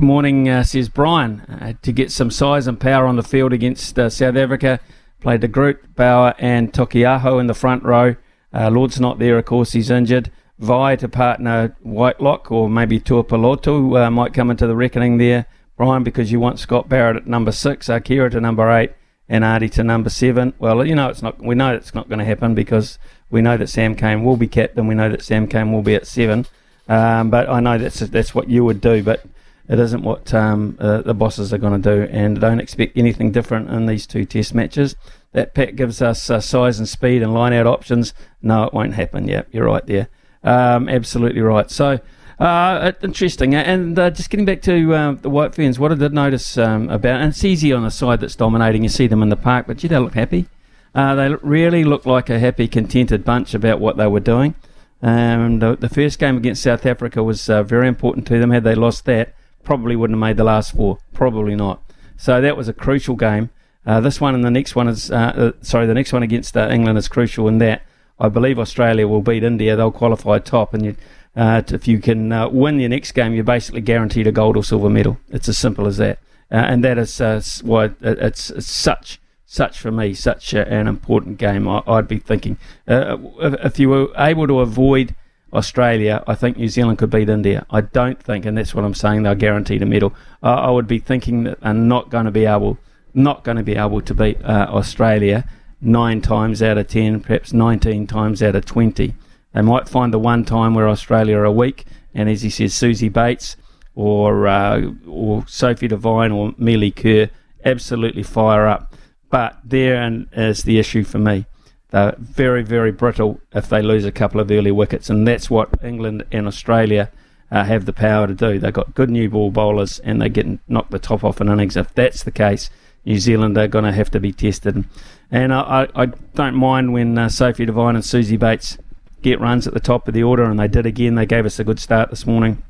morning, uh, says Brian. Uh, to get some size and power on the field against uh, South Africa, played De Groot, Bower, and Taukei'aho in the front row. Uh, Lord's not there, of course, he's injured. Vaa'i to partner Whitelock, or maybe Tuipulotu uh, might come into the reckoning there, Brian, because you want Scott Barrett at number six, Akira to number eight, and Ardie to number seven. Well, you know it's not. We know it's not going to happen because we know that Sam Cane will be captain. We know that Sam Cane will be at seven. Um, but I know that's that's what you would do. But it isn't what um, uh, the bosses are going to do, and don't expect anything different in these two test matches. That pack gives us uh, size and speed and line out options. No, it won't happen. Yeah, you're right there. Um, absolutely right. So, uh, interesting. And uh, just getting back to uh, the White Ferns, what I did notice um, about, and it's easy on the side that's dominating. You see them in the park, but gee, they look happy. Uh, they really look like a happy, contented bunch about what they were doing. And the, the first game against South Africa was very important to them. Had they lost that, probably wouldn't have made the last four. Probably not. So that was a crucial game. Uh, this one and the next one is, uh, uh, sorry, the next one against uh, England is crucial in that I believe Australia will beat India. They'll qualify top, and you, uh, if you can uh, win your next game, you're basically guaranteed a gold or silver medal. It's as simple as that, and that is why it's, such. Such for me, such an important game. I, would be thinking if you were able to avoid Australia, I think New Zealand could beat India. I don't think, and that's what I'm saying, they're guaranteed a medal. Uh, I would be thinking that they're not going to be able, not going to be able to beat uh, Australia nine times out of ten, perhaps 19 times out of 20. They might find the one time where Australia are weak, and as he says, Suzie Bates or uh, or Sophie Devine or Melie Kerr absolutely fire up. But there is the issue for me. They're very, very brittle if they lose a couple of early wickets, and that's what England and Australia uh, have the power to do. They've got good new ball bowlers, and they get knocked the top off an innings. If that's the case, New Zealand are going to have to be tested. And I, I, I don't mind when uh, Sophie Devine and Suzie Bates get runs at the top of the order, and they did again. They gave us a good start this morning.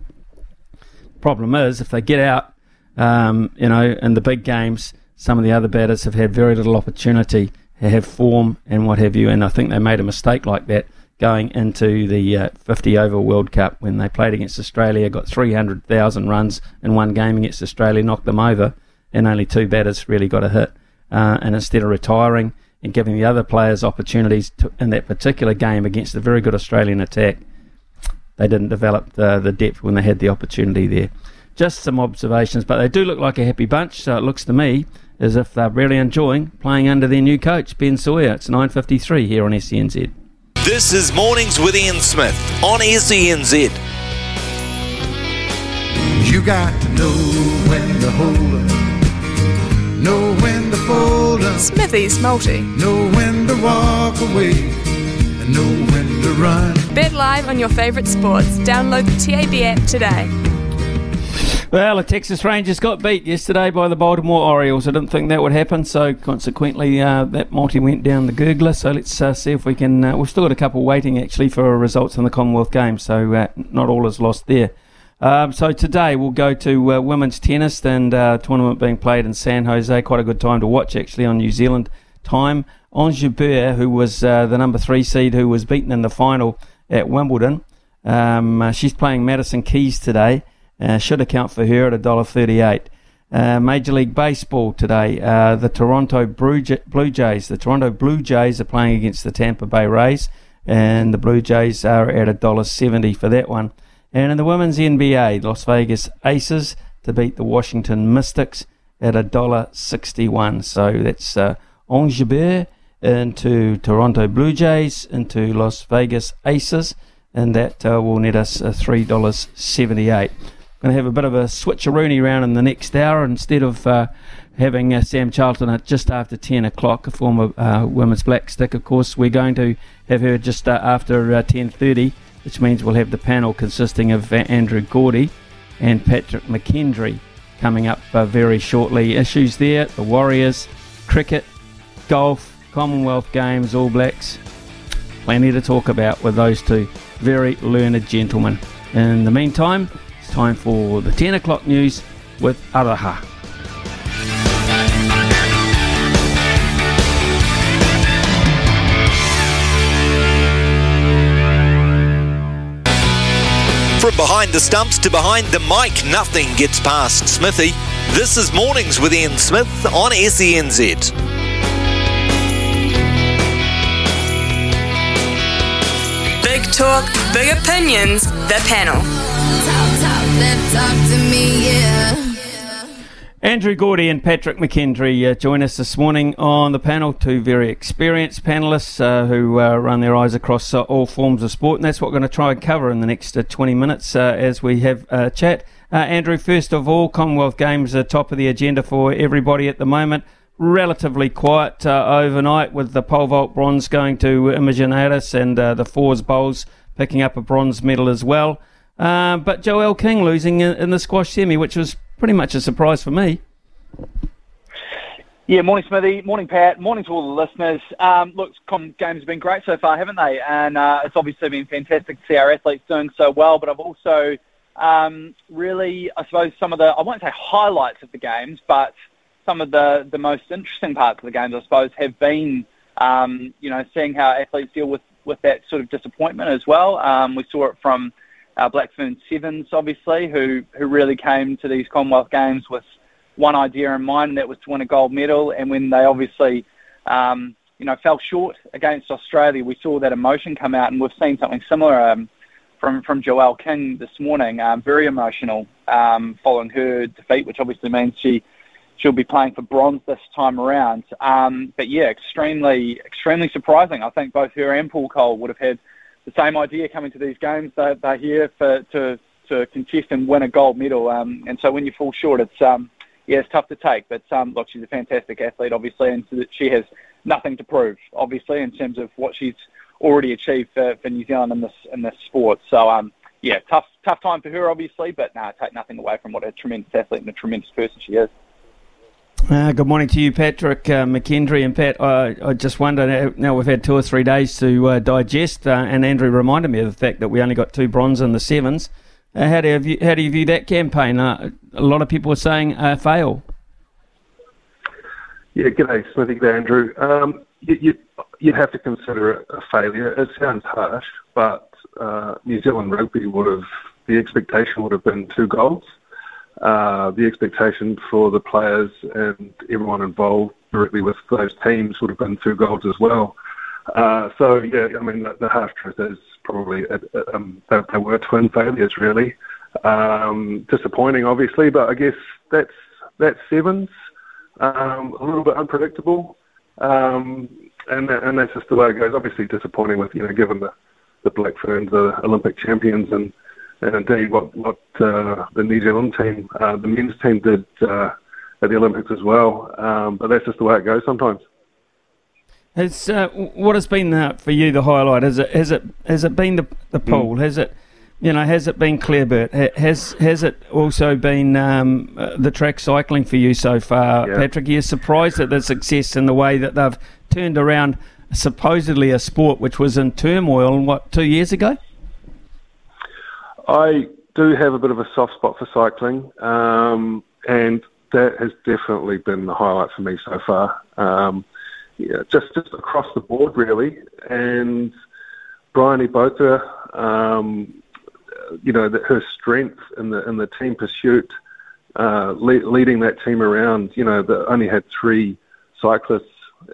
Problem is, if they get out, um, you know, in the big games, some of the other batters have had very little opportunity have form and what have you. And I think they made a mistake like that going into the uh, 50 over World Cup when they played against Australia, got 300,000 runs in one game against Australia, knocked them over, and only two batters really got a hit. Uh, and instead of retiring and giving the other players opportunities to, in that particular game against a very good Australian attack, they didn't develop the, the depth when they had the opportunity there. Just some observations, but they do look like a happy bunch, so it looks to me as if they're really enjoying playing under their new coach, Ben Sawyer. It's 9.53 here on SENZ. This is Mornings with Ian Smith on SENZ. You got to know when to hold up, know when to fold up. Smithy's multi. Know when to walk away, and know when to run. Bet live on your favourite sports. Download the TAB app today. Well, the Texas Rangers got beat yesterday by the Baltimore Orioles. I didn't think that would happen, so consequently, uh, that multi went down the gurgler. So let's uh, see if we can. Uh, we've still got a couple waiting actually for results in the Commonwealth Games, so uh, not all is lost there. Um, so today we'll go to uh, women's tennis and uh, tournament being played in San Jose. Quite a good time to watch actually on New Zealand time. Ons Jabeur, who was the number three seed, who was beaten in the final at Wimbledon. Um, she's playing Madison Keys today. Uh, should account for her at $1.38. Uh, Major League Baseball today. Uh, the Toronto Blue Jays. The Toronto Blue Jays are playing against the Tampa Bay Rays, and the Blue Jays are at $1.70 for that one. And in the women's NBA, Las Vegas Aces to beat the Washington Mystics at $1.61. So that's uh, into Toronto Blue Jays, into Las Vegas Aces, and that uh, will net us uh, $3.78. Going to have a bit of a switcheroony round in the next hour instead of uh, having uh, Sam Charlton at just after 10 o'clock, a former uh, women's black stick, of course. We're going to have her just uh, after 10.30, which means we'll have the panel consisting of Andrew Gourdie and Patrick McKendry coming up very shortly. Issues there, the Warriors, cricket, golf, Commonwealth Games, All Blacks. Plenty to talk about with those two very learned gentlemen. In the meantime, time for the 10 o'clock news with Araha. From behind the stumps to behind the mic, nothing gets past Smithy. This is Mornings with Ian Smith on SENZ. Big talk, big opinions, the panel. Andrew Gourdie and Patrick McKendry uh, join us this morning on the panel. Two very experienced panelists uh, who uh, run their eyes across uh, all forms of sport, and that's what we're going to try and cover in the next uh, 20 minutes uh, as we have a chat. Andrew, first of all, Commonwealth Games are top of the agenda for everybody at the moment relatively quiet uh, overnight with the pole vault bronze going to Imogen Ayris and uh, the fours bowls picking up a bronze medal as well. Uh, but Joelle King losing in, in, the squash semi, which was pretty much a surprise for me. Yeah, morning Smithy, morning Pat, morning to all the listeners. Um, look, Com Games have been great so far, haven't they? And uh, it's obviously been fantastic to see our athletes doing so well. But I've also um, really, I suppose, some of the I won't say highlights of the games, but some of the, the most interesting parts of the games, I suppose, have been, um, you know, seeing how athletes deal with, with that sort of disappointment as well. Um, we saw it from our Blackfern Sevens, obviously, who, who really came to these Commonwealth Games with one idea in mind, and that was to win a gold medal. And when they obviously, um, you know, fell short against Australia, we saw that emotion come out, and we've seen something similar um, from from Joelle King this morning. Um, very emotional um, following her defeat, which obviously means she she'll be playing for bronze this time around. Um, but yeah, extremely, extremely surprising. I think both her and Paul Coll would have had the same idea coming to these games. They're, they're here for to to contest and win a gold medal. Um, and so when you fall short, it's um, yeah, it's tough to take. But um, look, she's a fantastic athlete, obviously, and she has nothing to prove, obviously, in terms of what she's already achieved for, for New Zealand in this in this sport. So um, yeah, tough tough time for her, obviously, but nah, take nothing away from what a tremendous athlete and a tremendous person she is. Uh, good morning to you, Patrick uh, McKendry. And Pat, uh, I just wonder now we've had two or three days to uh, digest, uh, and Andrew reminded me of the fact that we only got two bronze in the sevens. Uh, how, do you view, how do you view that campaign? a lot of people are saying fail. Yeah, g'day, Smithy, Andrew. Um, you, you, you'd have to consider it a failure. It sounds harsh, but New Zealand rugby would have, the expectation would have been two golds. Uh, the expectation for the players and everyone involved directly with those teams would have been two goals as well. Uh, so yeah, I mean the, the half truth is probably uh, um, that they were twin failures really. Um, disappointing, obviously, but I guess that's that's sevens. Um, a little bit unpredictable, um, and and that's just the way it goes. Obviously disappointing with you know given the the Black Ferns the Olympic champions and and indeed what what uh, the New Zealand team, uh, the men's team did uh, at the Olympics as well. Um, but that's just the way it goes sometimes. Has uh, what has been uh, for you the highlight? Has it has it has it been the the pool? Mm. Has it you know has it been Clareburt? Has has it also been um, uh, the track cycling for you so far, yeah. Patrick? Are you surprised at the success and the way that they've turned around supposedly a sport which was in turmoil what two years ago? I do have a bit of a soft spot for cycling, um, and that has definitely been the highlight for me so far. Um, yeah, just just across the board, really. And Bryony Botha, um, you know, the, her strength in the in the team pursuit, uh, le- leading that team around. You know, that only had three cyclists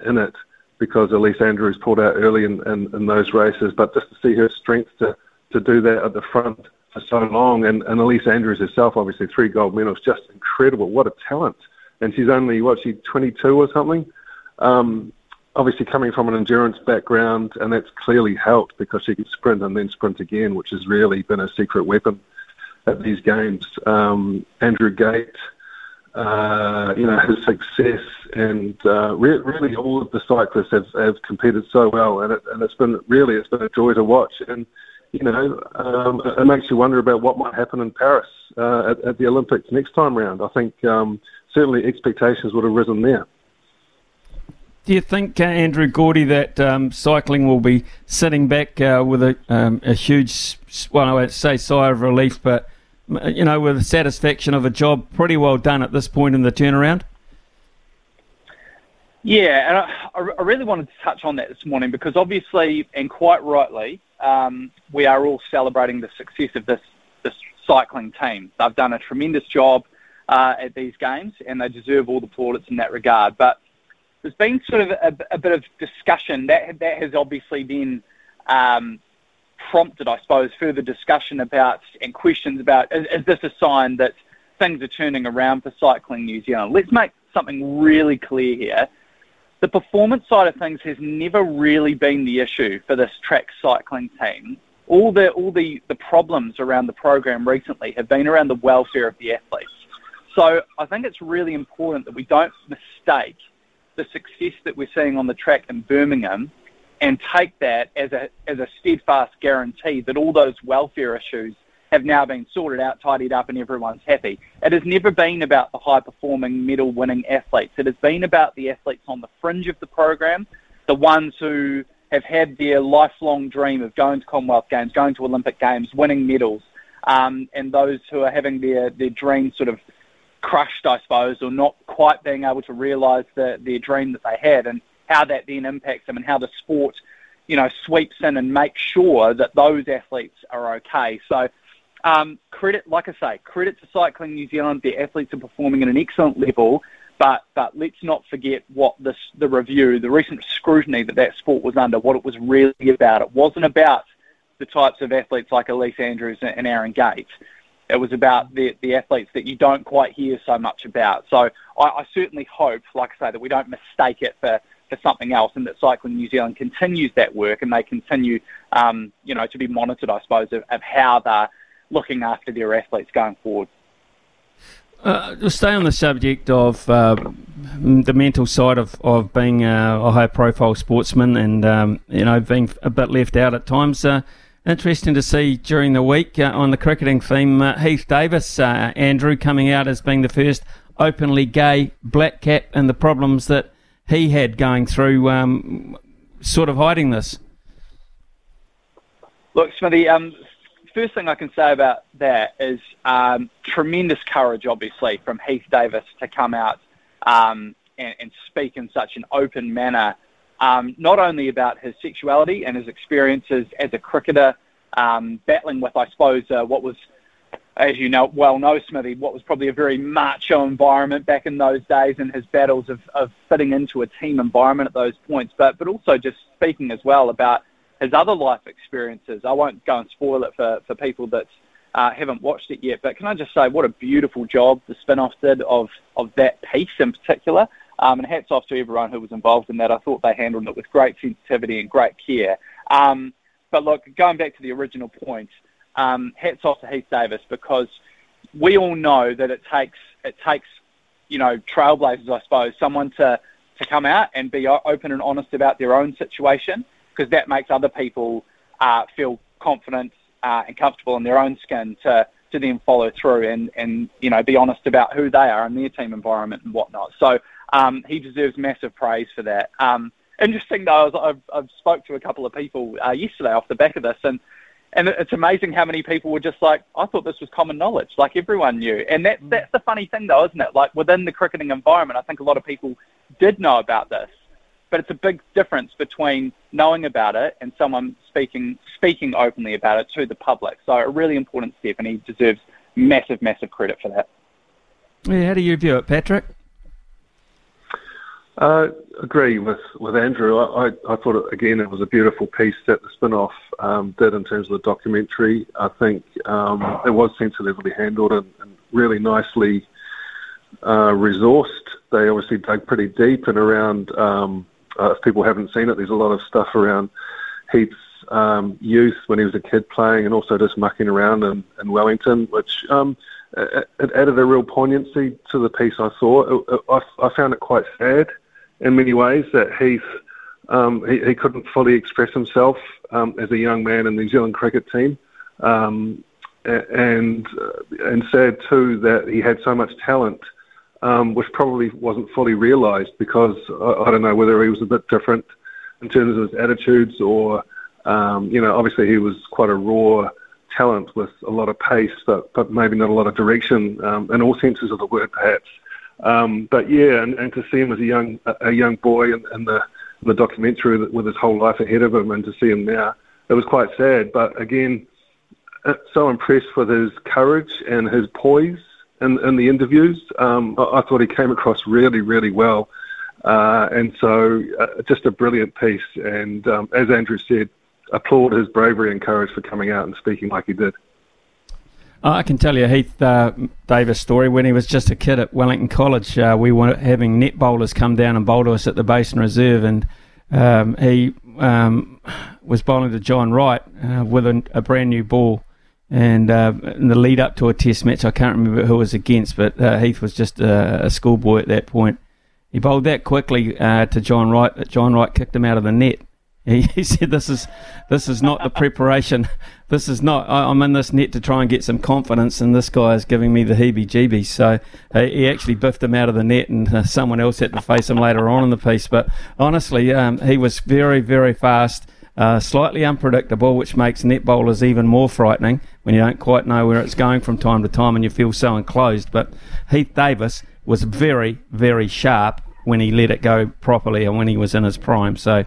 in it because Ellesse Andrews pulled out early in, in, in those races. But just to see her strength to to do that at the front for so long, and, and Ellesse Andrews herself, obviously three gold medals, just incredible. What a talent! And she's only what she 22 or something. Um, obviously coming from an endurance background, and that's clearly helped because she can sprint and then sprint again, which has really been a secret weapon at these games. Um, Aaron Gate, uh, you know, his success, and uh, re- really all of the cyclists have, have competed so well, and, it, and it's been really it's been a joy to watch. And you know, um, it makes you wonder about what might happen in Paris uh, at, at, the Olympics next time round. I think um, certainly expectations would have risen there. Do you think, uh, Andrew Gourdie, that um, cycling will be sitting back uh, with a, um, a huge, well, I won't say sigh of relief, but you know, with the satisfaction of a job pretty well done at this point in the turnaround? Yeah, and I, I really wanted to touch on that this morning because obviously, and quite rightly, um, we are all celebrating the success of this this cycling team. They've done a tremendous job uh, at these games, and they deserve all the plaudits in that regard. But there's been sort of a, a bit of discussion that that has obviously been um, prompted, I suppose, further discussion about and questions about is, is this a sign that things are turning around for cycling New Zealand? Let's make something really clear here. The performance side of things has never really been the issue for this track cycling team. All the all the, the problems around the program recently have been around the welfare of the athletes. So I think it's really important that we don't mistake the success that we're seeing on the track in Birmingham and take that as a as a steadfast guarantee that all those welfare issues have now been sorted out, tidied up, and everyone's happy. It has never been about the high performing medal winning athletes. It has been about the athletes on the fringe of the program, the ones who have had their lifelong dream of going to Commonwealth Games, going to Olympic Games, winning medals, um, and those who are having their, their dreams sort of crushed, I suppose, or not quite being able to realise the, their dream that they had, and how that then impacts them, and how the sport, you know, sweeps in and makes sure that those athletes are okay. So um, credit, like I say, credit to Cycling New Zealand. Their athletes are performing at an excellent level, but but let's not forget what this the review, the recent scrutiny that that sport was under, what it was really about. It wasn't about the types of athletes like Ellesse Andrews and Aaron Gates. It was about the, the athletes that you don't quite hear so much about. So I, I certainly hope, like I say, that we don't mistake it for, for something else and that Cycling New Zealand continues that work and they continue, um, you know, to be monitored, I suppose, of, of how they're looking after their athletes going forward. Uh, stay on the subject of uh, the mental side of, of being uh, a high profile sportsman and um, you know being a bit left out at times. Uh, interesting to see during the week uh, on the cricketing theme, uh, Heath Davis, Andrew, coming out as being the first openly gay black cap and the problems that he had going through, um, sort of hiding this. Look, Smithy, um, first thing I can say about that is um, tremendous courage, obviously, from Heath Davis to come out um, and, and, speak in such an open manner, um, not only about his sexuality and his experiences as a cricketer, um, battling with, I suppose, uh, what was, as you know, well know, Smithy, what was probably a very macho environment back in those days, and his battles of, of fitting into a team environment at those points, but but also just speaking as well about his other life experiences. I won't go and spoil it for, for people that uh, haven't watched it yet, but can I just say what a beautiful job the spin-off did of, of that piece in particular. Um, and hats off to everyone who was involved in that. I thought they handled it with great sensitivity and great care. Um, but look, going back to the original point, um, hats off to Heath Davis because we all know that it takes it takes you know trailblazers, I suppose, someone to to come out and be open and honest about their own situation because that makes other people uh, feel confident uh, and comfortable in their own skin to to then follow through and and you know be honest about who they are and their team environment and whatnot. So um, he deserves massive praise for that. Um, interesting though, I've, I've spoke to a couple of people uh, yesterday off the back of this, and and it's amazing how many people were just like, I thought this was common knowledge, like everyone knew. And that's mm. that's the funny thing, though, isn't it? Like within the cricketing environment, I think a lot of people did know about this, but it's a big difference between knowing about it and someone speaking speaking openly about it to the public. So a really important step, and he deserves massive, massive credit for that. Yeah, how do you view it, Patrick? Uh, agree with, with Andrew. I, I, I thought, it, again, it was a beautiful piece that the spin off um, did in terms of the documentary. I think um, it was sensitively handled and, and really nicely uh, resourced. They obviously dug pretty deep and around, um, uh, if people haven't seen it, there's a lot of stuff around Heath's um, youth when he was a kid playing and also just mucking around in, in Wellington, which um, it, it added a real poignancy to the piece, I. It, it, I, I found it quite sad in many ways that Heath um, he, he, couldn't fully express himself um, as a young man in the New Zealand cricket team, um, and uh, and sad too that he had so much talent, um, which probably wasn't fully realised because I, I, don't know whether he was a bit different in terms of his attitudes or um, you know obviously he was quite a raw talent with a lot of pace, but but maybe not a lot of direction um, in all senses of the word perhaps. Um, but yeah, and, and to see him as a young a young boy in, in the in the documentary with his whole life ahead of him, and to see him now, it was quite sad. But again, uh, so impressed with his courage and his poise in, in the interviews. Um, I, I, thought he came across really, really well, uh, and so uh, just a brilliant piece. And um, as Andrew said, applaud his bravery and courage for coming out and speaking like he did. I can tell you Heath uh, Davis' story. When he was just a kid at Wellington College, uh, we were having net bowlers come down and bowl to us at the Basin Reserve, and um, he um, was bowling to John Wright uh, with a, a, brand new ball. And uh, in the lead up to a test match, I can't remember who was against, but uh, Heath was just a, a schoolboy at that point. He bowled that quickly uh, to John Wright that John Wright kicked him out of the net. He, he said, "This is this is not the preparation. This is not. I, am in this net to try and get some confidence, and this guy is giving me the heebie-jeebies." So uh, he actually biffed him out of the net, and uh, someone else had to face him later on in the piece. But honestly, um, he was very, very fast. Uh, slightly unpredictable, which makes net bowlers even more frightening when you don't quite know where it's going from time to time and you feel so enclosed. But Heath Davis was very, very sharp when he let it go properly and when he was in his prime. So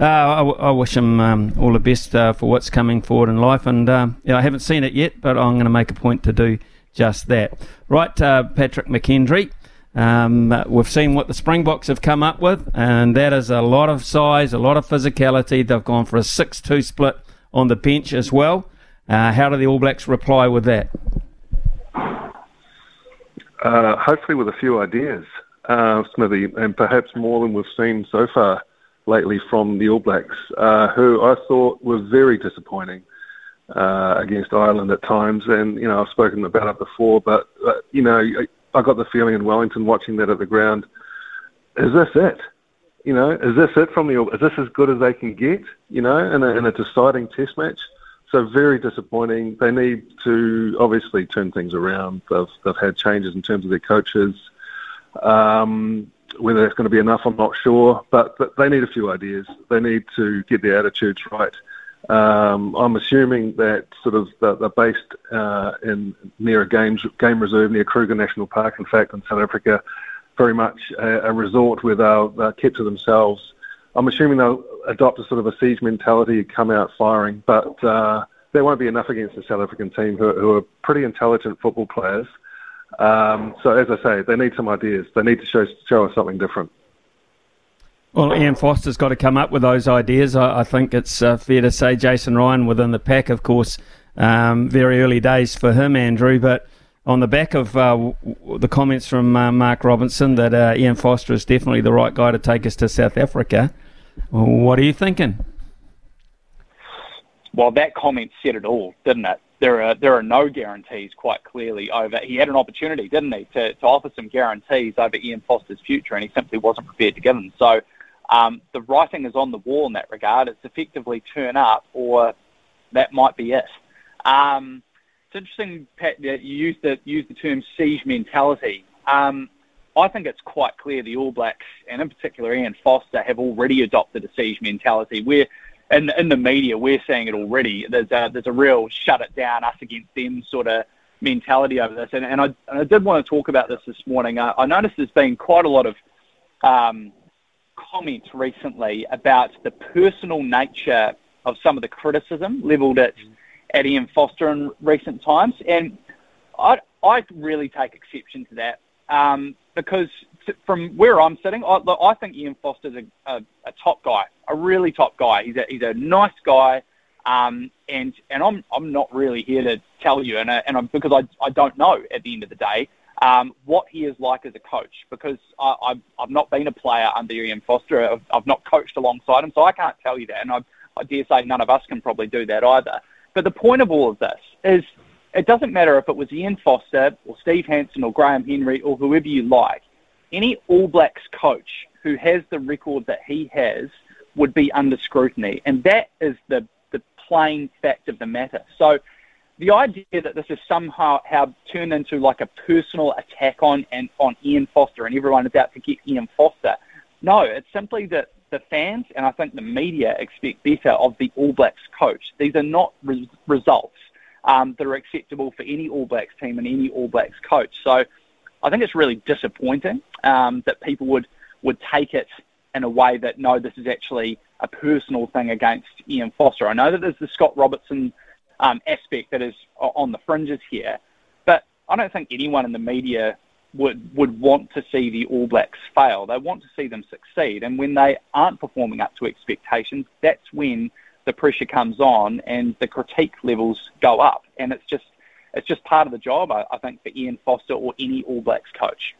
uh, I, I, wish him um, all the best uh, for what's coming forward in life. And um, I haven't seen it yet, but I'm going to make a point to do just that. Right, uh, Patrick McKendry. Um, we've seen what the Springboks have come up with, and that is a lot of size, a lot of physicality. They've gone for a 6 2 split on the bench as well. Uh, how do the All Blacks reply with that? Uh, hopefully, with a few ideas, uh, Smithy, and perhaps more than we've seen so far lately from the All Blacks, uh, who I thought were very disappointing uh, against Ireland at times. And, you know, I've spoken about it before, but, uh, you know, I got the feeling in Wellington watching that at the ground, is this it? You know, is this it from the, is this as good as they can get, you know, in a, in a deciding test match? So very disappointing. They need to obviously turn things around. They've, they've had changes in terms of their coaches. Um, whether that's going to be enough, I'm not sure. But, but they need a few ideas. They need to get their attitudes right. Um, I'm assuming that sort of they're based uh, in near a games, game reserve near Kruger National Park. In fact, in South Africa, very much a, a resort where they're, they're kept to themselves. I'm assuming they'll adopt a sort of a siege mentality, and come out firing, but uh, there won't be enough against the South African team, who, who are pretty intelligent football players. Um, so as I say, they need some ideas. They need to show show us something different. Well, Ian Foster's got to come up with those ideas. I, I think it's uh, fair to say Jason Ryan within the pack, of course, um, very early days for him, Andrew. But on the back of uh, the comments from uh, Mark Robinson that uh, Ian Foster is definitely the right guy to take us to South Africa, what are you thinking? Well, that comment said it all, didn't it? there are there are no guarantees quite clearly over. He had an opportunity, didn't he, to, to offer some guarantees over Ian Foster's future, and he simply wasn't prepared to give them. So um, the writing is on the wall in that regard. It's effectively turn up, or that might be it. Um, it's interesting, Pat, that you used the use the term siege mentality. Um, I think it's quite clear the All Blacks, and in particular Ian Foster, have already adopted a siege mentality where in in the media, we're seeing it already. There's a there's a real shut it down, us against them sort of mentality over this. And, and I and I did want to talk about this this morning. I, I noticed there's been quite a lot of um, comments recently about the personal nature of some of the criticism levelled at at Ian Foster in recent times, and I I really take exception to that um, because from where I'm sitting, I, I think Ian Foster's a, a, a top guy, a really top guy. He's a he's a nice guy, um, and and I'm I'm not really here to tell you, and uh, and I'm, because I I don't know at the end of the day um, what he is like as a coach because I, I've I've not been a player under Ian Foster. I've, I've not coached alongside him, so I can't tell you that, and I I dare say none of us can probably do that either. But the point of all of this is it doesn't matter if it was Ian Foster or Steve Hansen or Graham Henry or whoever you like. Any All Blacks coach who has the record that he has would be under scrutiny, and that is the the plain fact of the matter. So the idea that this is somehow how turned into like a personal attack on and on Ian Foster and everyone is out to get Ian Foster. No, it's simply that the fans and I think the media expect better of the All Blacks coach. These are not re- results um, that are acceptable for any All Blacks team and any All Blacks coach. So I think it's really disappointing um, that people would, would take it in a way that, no, this is actually a personal thing against Ian Foster. I know that there's the Scott Robertson um, aspect that is on the fringes here, but I don't think anyone in the media would would want to see the All Blacks fail. They want to see them succeed, and when they aren't performing up to expectations, that's when the pressure comes on and the critique levels go up. And it's just it's just part of the job, I, I think, for Ian Foster or any All Blacks coach.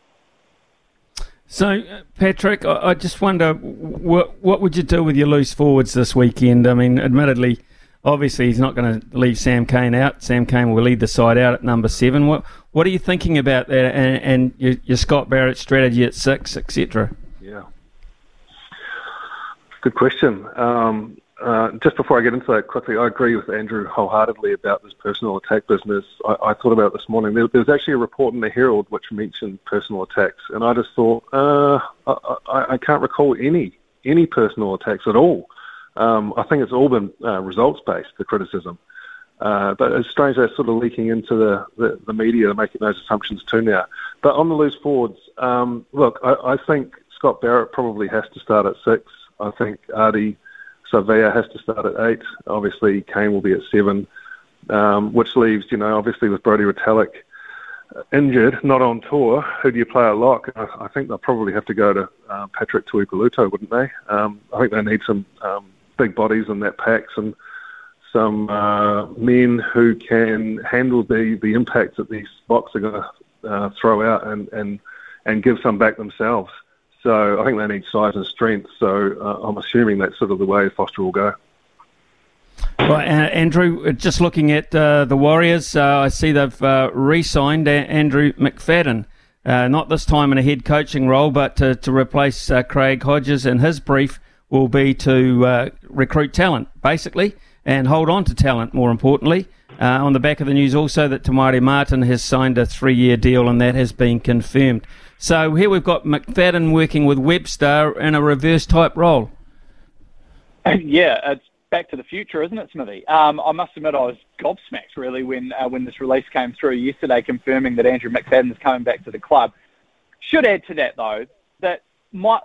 So, uh, Patrick, I, I just wonder what what would you do with your loose forwards this weekend? I mean, admittedly, obviously he's not going to leave Sam Cane out. Sam Cane will lead the side out at number seven. What what are you thinking about that and, and your, your Scott Barrett strategy at six, etc.? Yeah, good question. Um, uh, just before I get into that quickly, I agree with Andrew wholeheartedly about this personal attack business. I, I thought about it this morning. There, there, was actually a report in the Herald which mentioned personal attacks, and I just thought, uh, I, I, I can't recall any any personal attacks at all. Um, I think it's all been uh, results based, the criticism. Uh, but it's strange they're sort of leaking into the, the, the, media, making those assumptions too now. But on the loose forwards, um, look, I, I, think Scott Barrett probably has to start at six. I think Ardie Savea has to start at eight. Obviously, Cane will be at seven, um, which leaves, you know, obviously with Brodie Retallick injured, not on tour, who do you play a lock? I, think they'll probably have to go to uh, Patrick Tuipulotu, wouldn't they? Um, I think they need some um, big bodies in that pack, some some uh, men who can handle the, the impact that these Boks are going to uh, throw out and, and and give some back themselves. So I think they need size and strength. So uh, I'm assuming that's sort of the way Foster will go. Well, Andrew, just looking at uh, the Warriors, uh, I see they've uh, re-signed Andrew McFadden. Uh, not this time in a head coaching role, but to, to replace uh, Craig Hodges. And his brief will be to uh, recruit talent, basically, and hold on to talent, more importantly. on the back of the news also that Te Maire Martin has signed a three-year deal, and that has been confirmed. So here we've got McFadden working with Webster in a reverse type role. Yeah, it's back to the future, isn't it, Smithy? Um, I must admit, I was gobsmacked really when uh, when this release came through yesterday, confirming that Andrew McFadden is coming back to the club. Should add to that though that my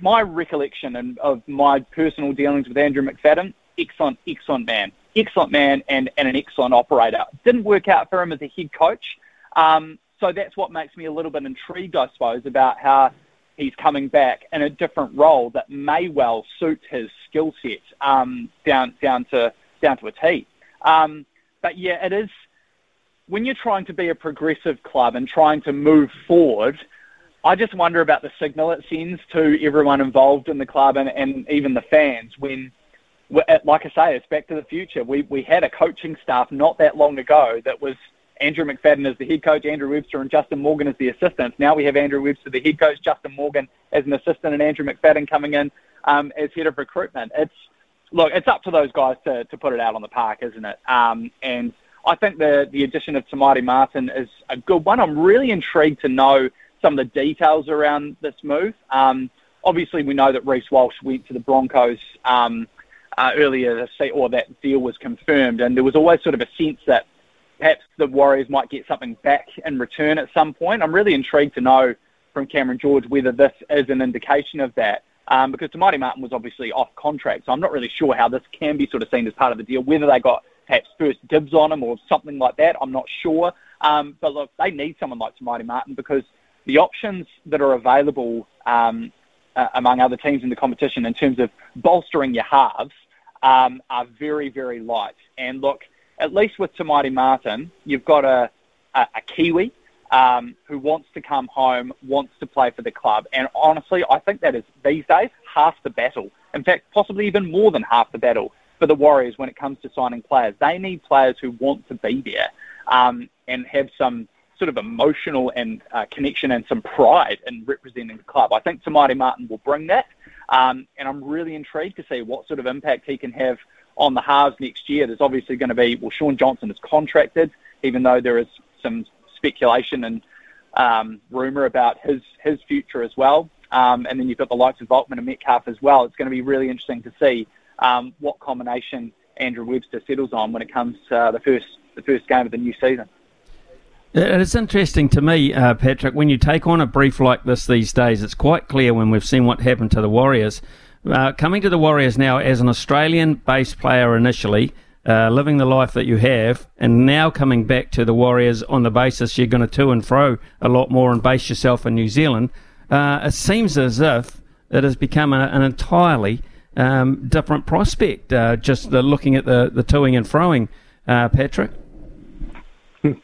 my recollection and of my personal dealings with Andrew McFadden, excellent, excellent man, excellent man, and, and an excellent operator. Didn't work out for him as a head coach. Um, so that's what makes me a little bit intrigued, I suppose, about how he's coming back in a different role that may well suit his skill set um, down down to down to a T. Um, but yeah, it is when you're trying to be a progressive club and trying to move forward. I just wonder about the signal it sends to everyone involved in the club and, and even the fans when, like I say, it's back to the future. We we had a coaching staff not that long ago that was Andrew McFadden as the head coach, Andrew Webster and Justin Morgan as the assistants. Now we have Andrew Webster, the head coach, Justin Morgan as an assistant, and Andrew McFadden coming in um, as head of recruitment. It's look, it's up to those guys to, to put it out on the park, isn't it? Um, and I think the the addition of Maire Martin is a good one. I'm really intrigued to know some of the details around this move. Um, obviously, we know that Reece Walsh went to the Broncos um, uh, earlier or that deal was confirmed, and there was always sort of a sense that perhaps the Warriors might get something back in return at some point. I'm really intrigued to know from Cameron George whether this is an indication of that. Um, because Te Martin was obviously off contract, so I'm not really sure how this can be sort of seen as part of the deal. Whether they got perhaps first dibs on him or something like that, I'm not sure. Um, but look, they need someone like Te Martin because the options that are available um, uh, among other teams in the competition in terms of bolstering your halves um, are very, very light. And look, at least with Maire Martin, you've got a, a, a Kiwi um, who wants to come home, wants to play for the club. And honestly, I think that is these days half the battle. In fact, possibly even more than half the battle for the Warriors when it comes to signing players. They need players who want to be there um, and have some sort of emotional and uh, connection and some pride in representing the club. I think Maire Martin will bring that, um, and I'm really intrigued to see what sort of impact he can have on the halves next year. There's obviously going to be well, Shaun Johnson is contracted, even though there is some speculation and um, rumor about his his future as well. Um, and then you've got the likes of Volkman and Metcalf as well. It's going to be really interesting to see um, what combination Andrew Webster settles on when it comes to uh, the first the first game of the new season. It's interesting to me, uh, Patrick, when you take on a brief like this these days, it's quite clear when we've seen what happened to the Warriors. Uh, coming to the Warriors now as an Australian based player initially, uh, living the life that you have, and now coming back to the Warriors on the basis you're going to to and fro a lot more and base yourself in New Zealand, uh, it seems as if it has become a, an entirely um, different prospect, uh, just looking at the, the toing and froing, uh, Patrick.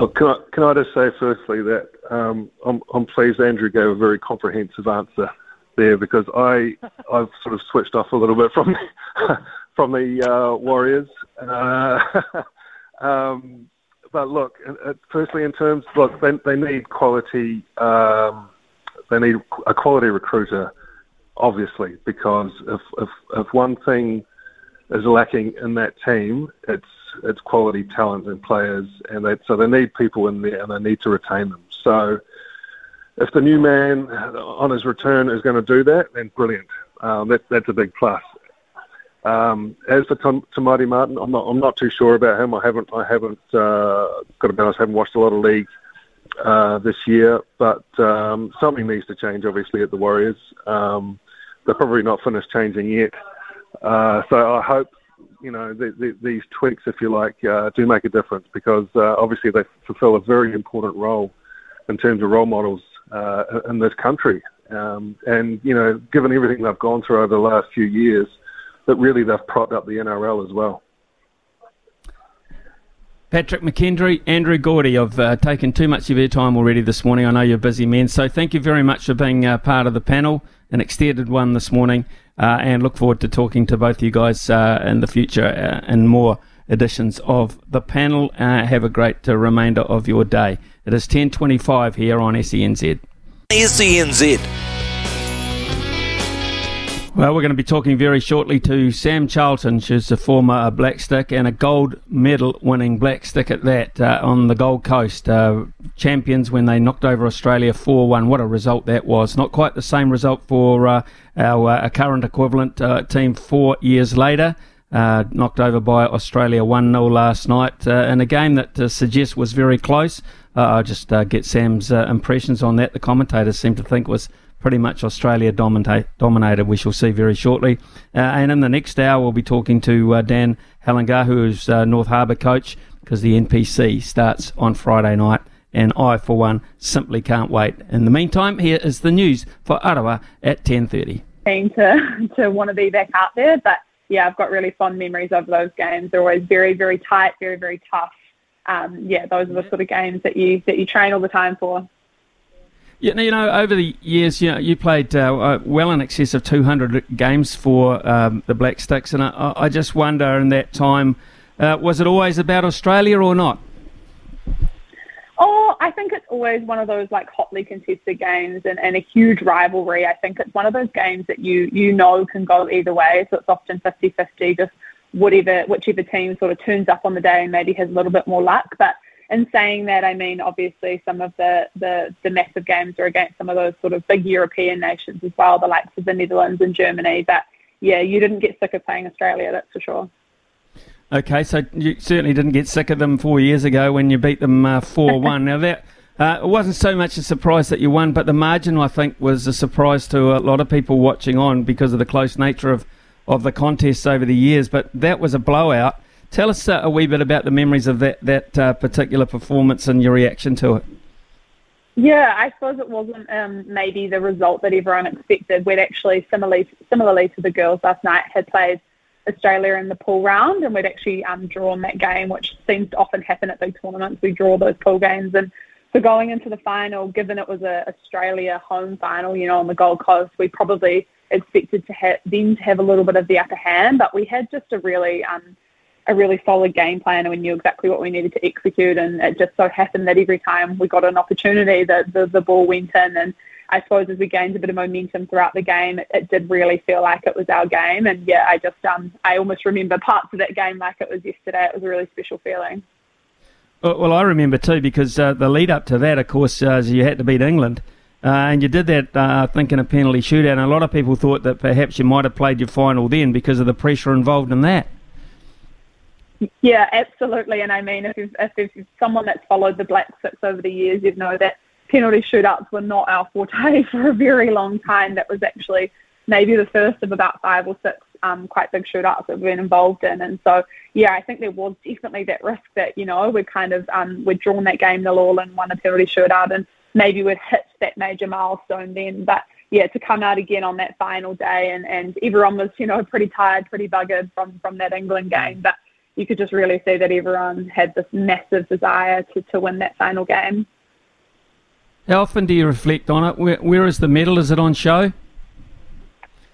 Well, can I, can I just say firstly that um, I'm, I'm pleased Andrew gave a very comprehensive answer there because I I've sort of switched off a little bit from the, from the uh, Warriors. Uh, um, but look, uh, firstly, in terms look, they, they need quality. Um, they need a quality recruiter, obviously, because if if, if one thing is lacking in that team, it's it's quality talent and players, and they, so they need people in there and they need to retain them. So if the new man on his return is going to do that, then brilliant. Um, that, that's a big plus. Um, as for Tom, Te Martin, I'm not, I'm not too sure about him. I haven't, I haven't, uh, got to be honest, I haven't watched a lot of league uh, this year, but um, something needs to change, obviously, at the Warriors. Um, they're probably not finished changing yet. Uh, so I hope you know the, the, these tweaks, if you like, uh, do make a difference because uh, obviously they fulfil a very important role in terms of role models uh, in this country. Um, and you know, given everything they've gone through over the last few years, that really they've propped up the NRL as well. Patrick McKendry, Andrew Gourdie, I've uh, taken too much of your time already this morning. I know you're busy men, so thank you very much for being uh, part of the panel, an extended one this morning, uh, and look forward to talking to both you guys uh, in the future uh, and more editions of the panel. Uh, have a great remainder of your day. It is 10.25 here on SENZ. SENZ. Well, we're going to be talking very shortly to Sam Charlton. She's a former black stick and a gold medal winning black stick at that uh, on the Gold Coast. Uh, champions when they knocked over Australia 4 1. What a result that was. Not quite the same result for uh, our uh, current equivalent uh, team four years later. Uh, knocked over by Australia 1 0 last night in a game that uh, suggests was very close. I'll just get Sam's impressions on that. The commentators seem to think was pretty much Australia dominate, dominated. We shall see very shortly. Uh, and in the next hour, we'll be talking to uh, Dan Halangahu, who is uh, North Harbour coach, because the NPC starts on Friday night. And I, for one, simply can't wait. In the meantime, here is the news for Arawa at 10.30. To, to want to be back out there, but yeah, I've got really fond memories of those games. They're always very, very tight, very, very tough. Um, yeah, those are the sort of games that you that you train all the time for. Yeah, you know, over the years, you know, you played uh, uh well in excess of 200 games for um, the Black Sticks, and I, I, just wonder, in that time, uh, was it always about Australia or not? Oh, I think it's always one of those like hotly contested games and, and a huge rivalry. I think it's one of those games that you you know can go either way, so it's often 50-50, just whatever whichever team sort of turns up on the day and maybe has a little bit more luck, but in saying that, I mean obviously some of the, the, the massive games are against some of those sort of big European nations as well, the likes of the Netherlands and Germany. But yeah, you didn't get sick of playing Australia, that's for sure. Okay, so you certainly didn't get sick of them four years ago when you beat them uh, 4 uh, 1. now, that uh, it wasn't so much a surprise that you won, but the margin, I think, was a surprise to a lot of people watching on because of the close nature of, of the contests over the years. But that was a blowout. Tell us uh, a wee bit about the memories of that, that uh, particular performance and your reaction to it. Yeah, I suppose it wasn't um, maybe the result that everyone expected. We'd actually, similarly, similarly to the girls last night, had played Australia in the pool round, and we'd actually um, drawn that game, which seems to often happen at big tournaments. We draw those pool games, and so going into the final, given it was a Australia home final, you know, on the Gold Coast, we probably expected to have them to have a little bit of the upper hand, but we had just a really um, a really solid game plan and we knew exactly what we needed to execute and it just so happened that every time we got an opportunity that the, the ball went in and I suppose as we gained a bit of momentum throughout the game, it, it, did really feel like it was our game. And yeah, I just um, I almost remember parts of that game like it was yesterday. It was a really special feeling. Well, I remember too because uh, the lead up to that, of course, uh, you had to beat England. Uh, and you did that, uh, I think, in a penalty shootout. And a lot of people thought that perhaps you might have played your final then because of the pressure involved in that. Yeah, absolutely. And I mean, if you've, if you've someone that's followed the Black Sticks over the years, you'd know that penalty shootouts were not our forte for a very long time. That was actually maybe the first of about five or six um, quite big shootouts that we've been involved in. And so, yeah, I think there was definitely that risk that, you know, we'd kind of, um, we'd drawn that game nil all and won a penalty shootout and maybe we'd hit that major milestone then. But yeah, to come out again on that final day and, and everyone was, you know, pretty tired, pretty buggered from, from that England game. But you could just really see that everyone had this massive desire to, to win that final game. How often do you reflect on it? Where, where is the medal? Is it on show?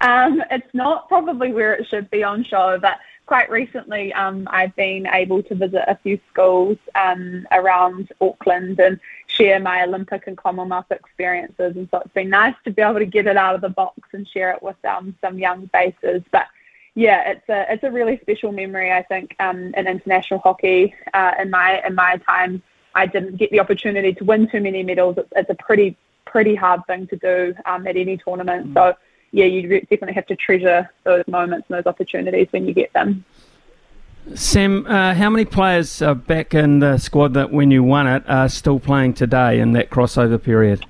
Um, it's not probably where it should be on show, but quite recently um, I've been able to visit a few schools um, around Auckland and share my Olympic and Commonwealth experiences. And so it's been nice to be able to get it out of the box and share it with um, some young faces. But yeah, it's a it's a really special memory. I think um, in international hockey uh, in my in my time I didn't get the opportunity to win too many medals. It's, it's a pretty pretty hard thing to do um, at any tournament. Mm. So yeah, you definitely have to treasure those moments and those opportunities when you get them. Sam, uh, how many players are back in the squad that when you won it are still playing today in that crossover period?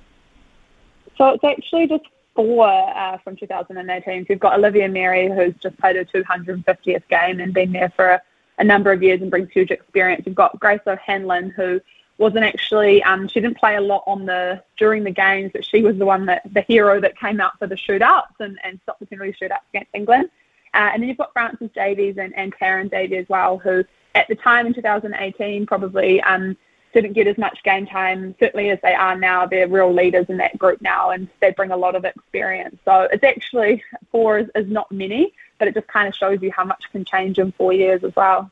So it's actually just four uh, from 2018. So we've got Olivia Merry, who's just played her 250th game and been there for a, a number of years and brings huge experience. We've got Grace O'Hanlon, who wasn't actually um, she didn't play a lot on the during the games, but she was the one that the hero that came out for the shootouts and, and stopped the penalty shootouts against England. Uh, and then you've got Frances Davies and, and Karen Davies as well, who at the time in 2018 probably um, didn't get as much game time, certainly as they are now. They're real leaders in that group now, and they bring a lot of experience. So it's actually four is, is not many, but it just kind of shows you how much can change in four years as well.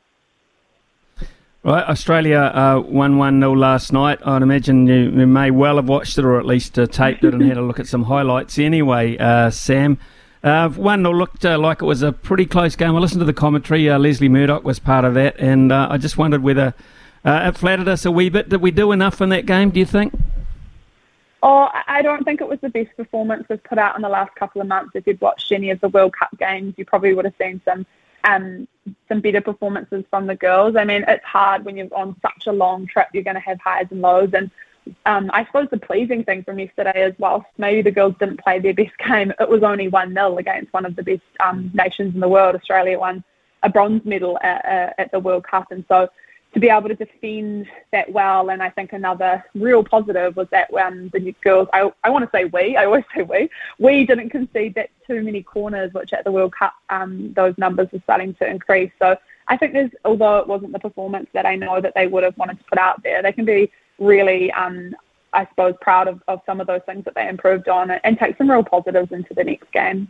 Right, Australia uh, won 1 0 last night. I'd imagine you, you, may well have watched it or at least uh, taped it and had a look at some highlights anyway, uh, Sam. Uh, 1 0 looked uh, like it was a pretty close game. I listened to the commentary. Uh, Lesley Murdoch was part of that, and I just wondered whether it flattered us a wee bit. Did we do enough in that game, do you think? Oh, I don't think it was the best performance we've put out in the last couple of months. If you'd watched any of the World Cup games, you probably would have seen some um, some better performances from the girls. I mean, it's hard when you're on such a long trip. You're going to have highs and lows. And um, I suppose the pleasing thing from yesterday is whilst maybe the girls didn't play their best game, it was only 1 0 against one of the best um, nations in the world. Australia won a bronze medal at, at the World Cup. And so to be able to defend that well. And I think another real positive was that when the girls, I, I want to say we, I always say we, we didn't concede that too many corners, which at the World Cup, um, those numbers were starting to increase. So I think there's, although it wasn't the performance that I know that they would have wanted to put out there, they can be really, um, I suppose, proud of, of some of those things that they improved on and take some real positives into the next game.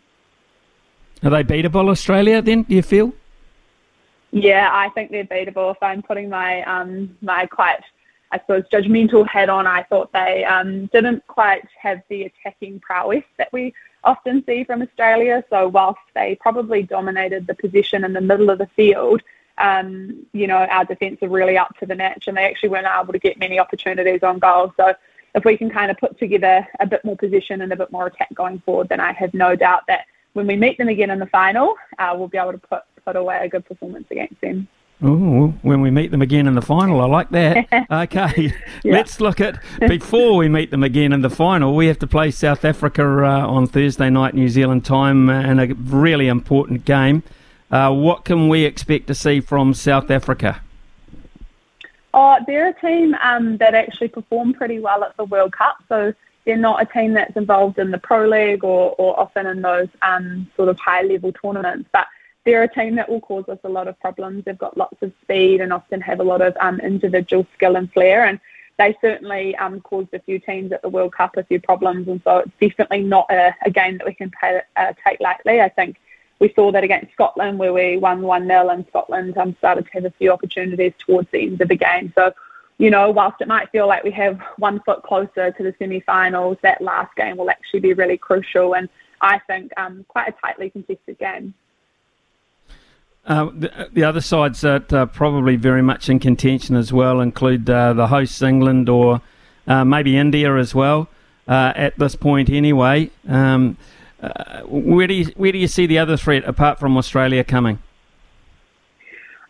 Are they beatable, Australia, then, do you feel? Yeah, I think they're beatable. If I'm putting my um, my quite, I suppose, judgmental head on, I thought they um, didn't quite have the attacking prowess that we often see from Australia. So whilst they probably dominated the position in the middle of the field, um, you know, our defence are really up to the match, and they actually weren't able to get many opportunities on goal. So if we can kind of put together a bit more position and a bit more attack going forward, then I have no doubt that when we meet them again in the final, uh, we'll be able to put put away a good performance against them. Oh, when we meet them again in the final, I like that. okay, yeah. let's look at before we meet them again in the final. We have to play South Africa uh, on Thursday night, New Zealand time, uh, and a really important game. Uh, what can we expect to see from South Africa? Oh, they're a team um, that actually performed pretty well at the World Cup. So they're not a team that's involved in the Pro League or, or often in those um, sort of high level tournaments. But they're a team that will cause us a lot of problems. They've got lots of speed and often have a lot of um, individual skill and flair. And they certainly um, caused a few teams at the World Cup a few problems. And so it's definitely not a, a game that we can pay, uh, take lightly. I think we saw that against Scotland where we won 1 0 and Scotland um, started to have a few opportunities towards the end of the game. So, you know, whilst it might feel like we have one foot closer to the semi finals, that last game will actually be really crucial and I think um, quite a tightly contested game. Uh, the, the, other sides that are probably very much in contention as well include uh, the hosts England or uh, maybe India as well uh, at this point anyway. Um, uh, where do you where do you see the other threat apart from Australia coming?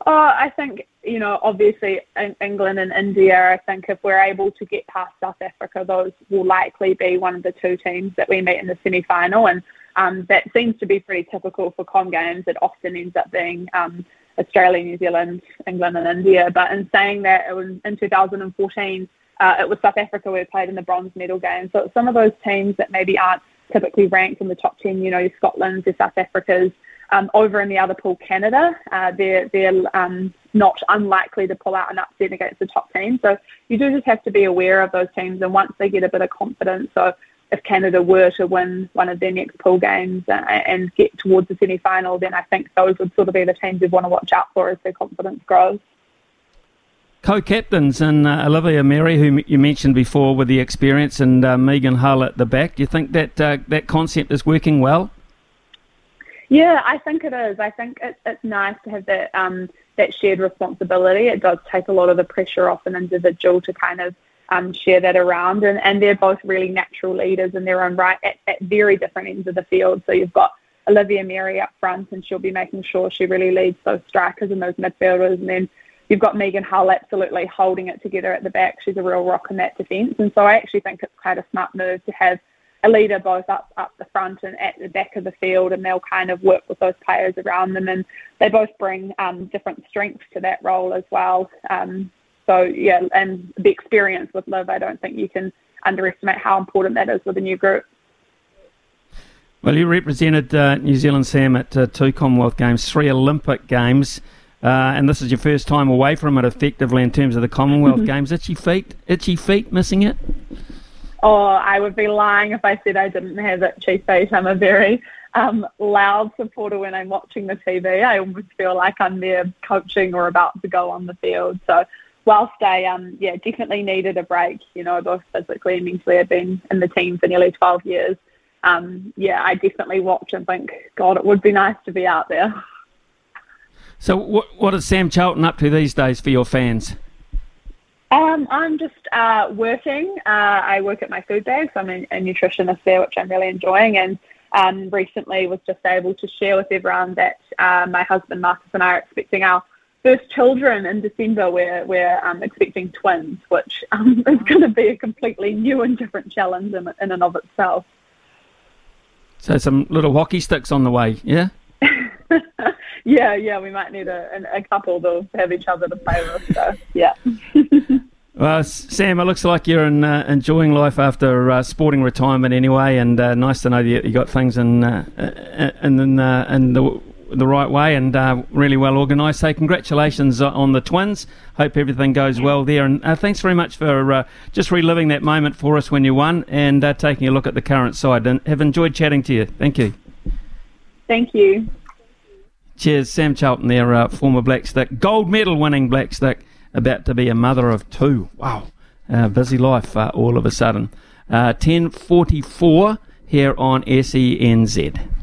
Oh, I think you know obviously England and India. I think if we're able to get past South Africa, those will likely be one of the two teams that we meet in the semi final and um, that seems to be pretty typical for Com games. It often ends up being um, Australia, New Zealand, England, and India. But in saying that, it was in 2014, uh, it was South Africa we played in the bronze medal game. So some of those teams that maybe aren't typically ranked in the top 10, you know, your Scotland's, your South Africa's, um, over in the other pool, Canada, uh, they're, they're um, not unlikely to pull out an upset against the top team. So you do just have to be aware of those teams. And once they get a bit of confidence, so if Canada were to win one of their next pool games and get towards the semi final, then I think those would sort of be the teams you'd want to watch out for as their confidence grows. Co-captains and uh, Olivia Merry, who you mentioned before, with the experience, and uh, Megan Hull at the back. Do you think that uh, that concept is working well? Yeah, I think it is. I think it, it's nice to have that um, that shared responsibility. It does take a lot of the pressure off an individual to kind of um, share that around. And, and they're both really natural leaders in their own right at, at very different ends of the field. So you've got Olivia Merry up front, and she'll be making sure she really leads those strikers and those midfielders. And then you've got Megan Hull absolutely holding it together at the back. She's a real rock in that defence. And so I actually think it's quite a smart move to have a leader both up up the front and at the back of the field, and they'll kind of work with those players around them. And they both bring um, different strengths to that role as well. Um, so yeah, and the experience with Liv, I don't think you can underestimate how important that is with a new group. Well, you represented uh, New Zealand, Sam, at uh, two Commonwealth Games, three Olympic Games, uh, and this is your first time away from it effectively in terms of the Commonwealth Games. Itchy feet, itchy feet, missing it. Oh, I would be lying if I said I didn't have itchy feet. I'm a very um, loud supporter when I'm watching the TV. I almost feel like I'm there coaching or about to go on the field. So whilst I um yeah definitely needed a break, you know, both physically and mentally. I've been in the team for nearly 12 years. Um, yeah, I definitely watch and think, God, it would be nice to be out there. So, what what is Sam Charlton up to these days for your fans? Um, I'm just uh, working. Uh, I work at my food bag, so I'm a, a nutritionist there, which I'm really enjoying. And um, recently was just able to share with everyone that uh, my husband Marcus and I are expecting our first children in December. We're we're um, expecting twins, which um, is going to be a completely new and different challenge in, in and of itself. So some little hockey sticks on the way, yeah. yeah, yeah, we might need a, a couple to have each other to play with. So yeah. Well, Sam, it looks like you're in, uh, enjoying life after uh, sporting retirement anyway, and uh, nice to know that you got things in uh, uh, in, uh, in the the right way and uh, really well organised. So congratulations on the twins. Hope everything goes well there. And uh, thanks very much for uh, just reliving that moment for us when you won and uh, taking a look at the current side. And have enjoyed chatting to you. Thank you. Thank you. Cheers, Sam Charlton there, uh, former Black Stick, gold medal winning Black Stick, about to be a mother of two. Wow, uh, busy life all of a sudden. 10.44 here on SENZ.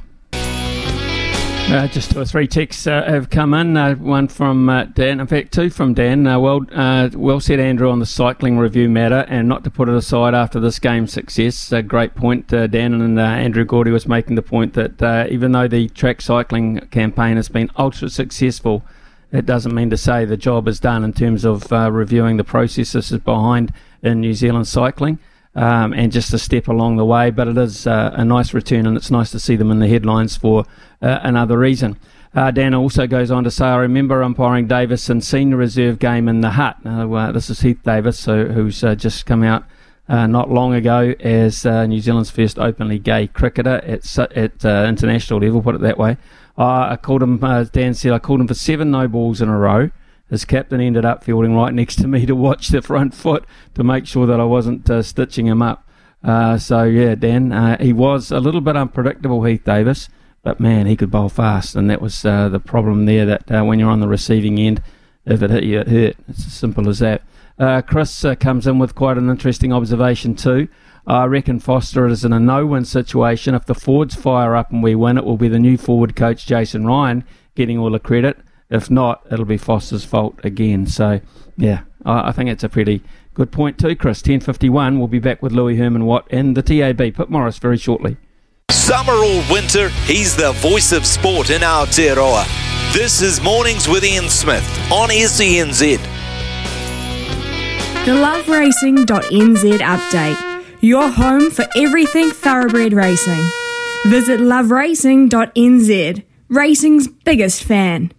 Uh, just two or three texts uh, have come in. Uh, one from uh, Dan, in fact, two from Dan. Uh, well, uh, well said, Andrew, on the cycling review matter, and not to put it aside after this game's success. A great point, Dan, and Andrew Gourdie was making the point that even though the track cycling campaign has been ultra successful, it doesn't mean to say the job is done in terms of reviewing the processes behind in New Zealand cycling um, and just a step along the way. But it is uh, a nice return, and it's nice to see them in the headlines for uh, another reason. Uh, Dan also goes on to say, I remember umpiring Davis in senior reserve game in the hut. Uh, this is Heath Davis, so, who's uh, just come out uh, not long ago as New Zealand's first openly gay cricketer at, at international level, put it that way. I called him, Dan said, I called him for seven no balls in a row. His captain ended up fielding right next to me to watch the front foot to make sure that I wasn't uh, stitching him up. Uh, so yeah, Dan, uh, he was a little bit unpredictable, Heath Davis, but man, he could bowl fast, and that was uh, the problem there. That uh, when you're on the receiving end, if it hit you, it hurt. It's as simple as that. Uh, Chris comes in with quite an interesting observation too. I reckon Foster is in a no-win situation. If the Fords fire up and we win, it will be the new forward coach Jason Ryan getting all the credit. If not, it'll be Foster's fault again. So, yeah, I, I think it's a pretty good point too, Chris. 10.51, we'll be back with Louis Herman Watt and the TAB. Pip Morris very shortly. Summer or winter, he's the voice of sport in Aotearoa. This is Mornings with Ian Smith on SENZ. The loveracing.nz update. Your home for everything thoroughbred racing. Visit loveracing.nz, racing's biggest fan.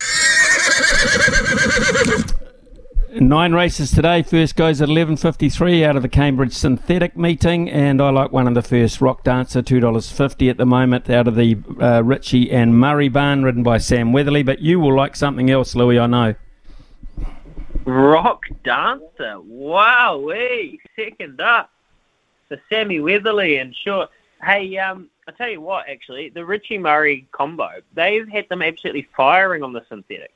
Nine races today. First goes at 11.53 out of the Cambridge Synthetic meeting, and I like one of the first, Rock Dancer, $2.50 at the moment out of the uh, Ritchie and Murray barn, ridden by Sam Weatherley, but you will like something else, Louis, I know. Rock Dancer, wow, second up for Sammy Weatherley, and sure. Hey, um, I tell you what, actually, the Ritchie Murray combo, they've had them absolutely firing on the synthetic.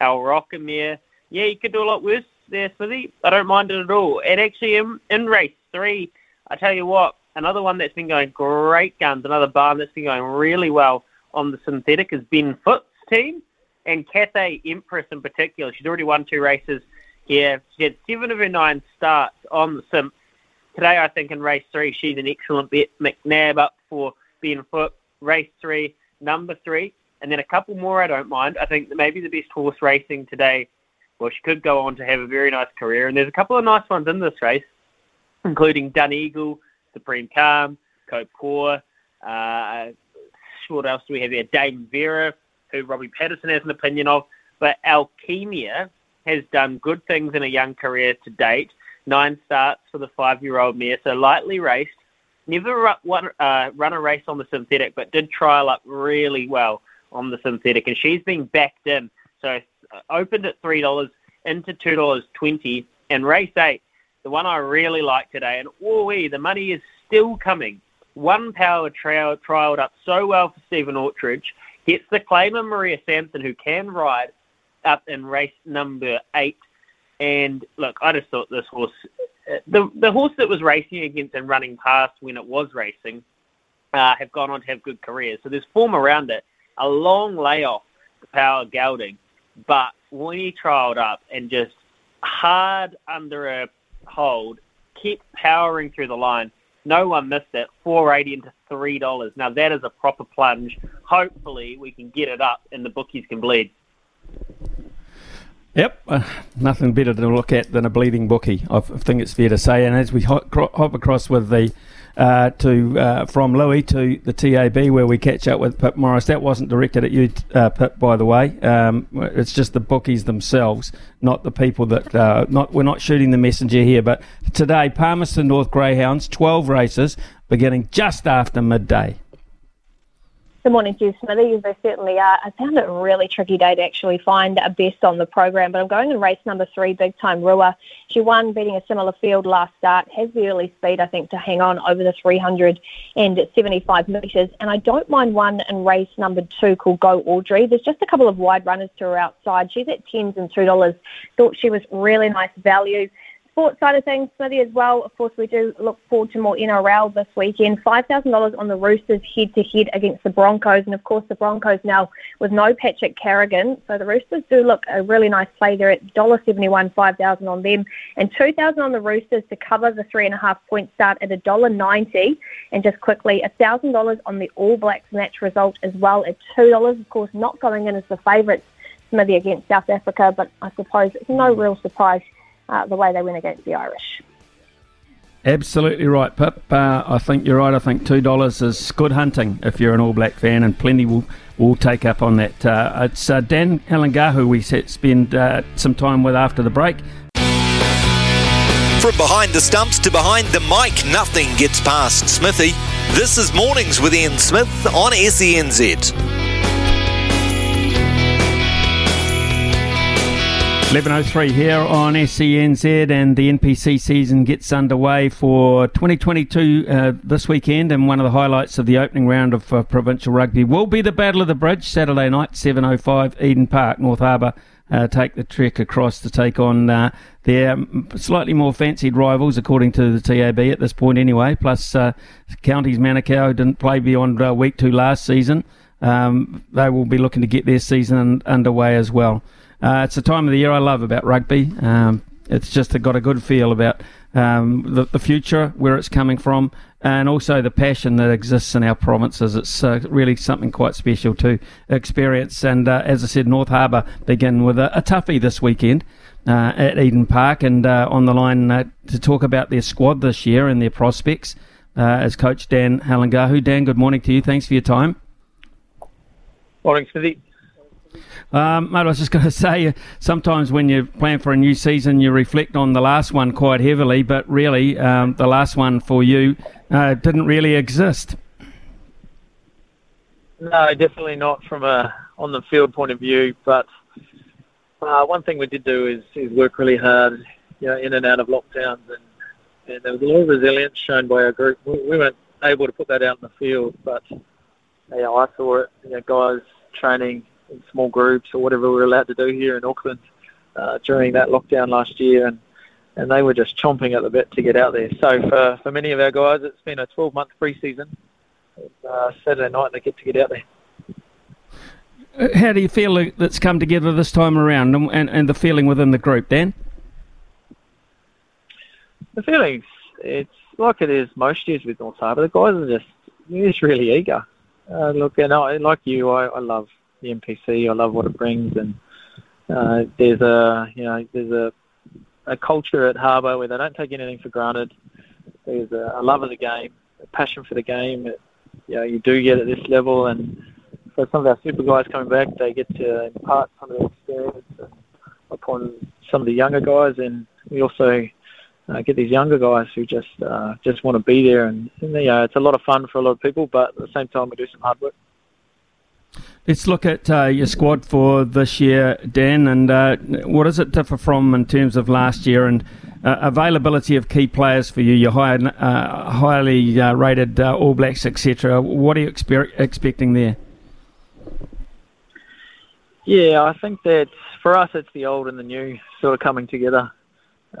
Al Rockamere, yeah, you could do a lot worse there, Smithy. I don't mind it at all. And actually, in, in race three, I tell you what, another one that's been going great guns, another barn that's been going really well on the synthetic is Ben Foote's team. And Cathay Empress in particular, she's already won two races here. She had seven of her nine starts on the sim. Today, I think in race three, she's an excellent bet. McNabb up for Ben Foote. Race three, number three. And then a couple more I don't mind. I think maybe the best horse racing today well, she could go on to have a very nice career. And there's a couple of nice ones in this race, including Dun Eagle, Supreme Calm, Cope Core. Uh, what else do we have here? Dame Vera, who Robbie Patterson has an opinion of. But Alchemia has done good things in a young career to date. Nine starts for the five-year-old mare, so lightly raced. Never run, uh, run a race on the synthetic, but did trial up really well on the synthetic, and she's been backed in. So opened at three dollars into two dollars twenty, and race eight, the one I really like today, and oh, the money is still coming. One power trial trialed up so well for Stephen Autridge gets the claimer Maria Sampson, who can ride up in race number eight. And look, I just thought this horse, the the horse that was racing against and running past when it was racing, uh, have gone on to have good careers. So there's form around it. A long layoff, power gelding, but when he trialled up and just hard under a hold, kept powering through the line, no one missed it. Four eighty into three dollars. Now that is a proper plunge. Hopefully we can get it up and the bookies can bleed. Yep, uh, nothing better to look at than a bleeding bookie. I think it's fair to say. And as we hop, hop across with the uh, to uh, from Louis to the TAB where we catch up with Pip Morris. That wasn't directed at you, uh, Pip, by the way. Um, it's just the bookies themselves, not the people that. Uh, not we're not shooting the messenger here. But today, Palmerston North Greyhounds, twelve races beginning just after midday. Good morning you, Smithy. They certainly are. I found it a really tricky day to actually find a best on the program, but I'm going in race number three, Big Time Rua. She won, beating a similar field last start, has the early speed, I think, to hang on over the 375 metres, and I don't mind one in race number two called Go Audrey. There's just a couple of wide runners to her outside. She's at 10s and $2. Thought she was really nice value sports side of things, Smithy, as well, of course, we do look forward to more NRL this weekend. $5,000 on the Roosters head to head against the Broncos. And of course, the Broncos now with no Patrick Carrigan. So the Roosters do look a really nice play there at $1.71, 5000 on them. And 2000 on the Roosters to cover the three and a half point start at $1.90. And just quickly, $1,000 on the All Blacks match result as well at $2. Of course, not going in as the favourites. Smithy against South Africa, but I suppose it's no real surprise uh, the way they went against the Irish. Absolutely right, Pip. Uh, I think you're right. I think two dollars is good hunting if you're an All Black fan, and plenty will will take up on that. Uh, it's uh, Dan Halangahu we spend uh, some time with after the break. From behind the stumps to behind the mic, nothing gets past Smithy. This is Mornings with Ian Smith on SENZ. 11.03 here on SENZ and the NPC season gets underway for 2022 uh, this weekend and one of the highlights of the opening round of uh, provincial rugby. Will be the Battle of the Bridge Saturday night 7.05 Eden Park North Harbour uh, take the trek across to take on uh, their slightly more fancied rivals according to the TAB at this point anyway. Plus uh, Counties Manukau didn't play beyond uh, week two last season. Um, they will be looking to get their season underway as well uh, it's a time of the year I love about rugby. Um, it's just got a good feel about um, the, the, future, where it's coming from, and also the passion that exists in our provinces. It's uh, really something quite special to experience. And uh, as I said, North Harbour begin with a, a toughie this weekend. Uh, at Eden Park, and uh, on the line uh, to talk about their squad this year and their prospects as Coach Dan Halangahu. Dan, good morning to you. Thanks for your time. Morning, Smithy. Um, mate, I was just going to say, sometimes when you plan for a new season, you reflect on the last one quite heavily, but really, um, the last one for you uh, didn't really exist. No, definitely not from a on the field point of view. But uh, one thing we did do is, is work really hard, you know, in and out of lockdowns, and, and there was a lot of resilience shown by our group. We, we weren't able to put that out in the field, but you know, I saw it. You know, guys training in small groups or whatever we were allowed to do here in Auckland uh, during that lockdown last year, and and they were just chomping at the bit to get out there. So for for many of our guys, it's been a 12 month preseason. Uh, Saturday night they get to get out there. Uh, how do you feel that's come together this time around, and, and, and the feeling within the group, Dan? The feelings, it's like it is most years with North Harbour. The guys are just, they're just really eager. Uh, look, and I, like you, I, I love the NPC. I love what it brings, and uh, there's a you know there's a a culture at Harbour where they don't take anything for granted. There's a, a love of the game, a passion for the game. It, you know, you do get at this level, and for some of our super guys coming back, they get to impart some of their experience upon some of the younger guys, and we also uh, get these younger guys who just uh, just want to be there, and, and you know, it's a lot of fun for a lot of people, but at the same time, we do some hard work. Let's look at uh, your squad for this year, Dan, and uh, what does it differ from in terms of last year and uh, availability of key players for you, your high, uh, highly uh, rated uh, All Blacks, etc. What are you exper- expecting there? Yeah, I think that for us, it's the old and the new sort of coming together.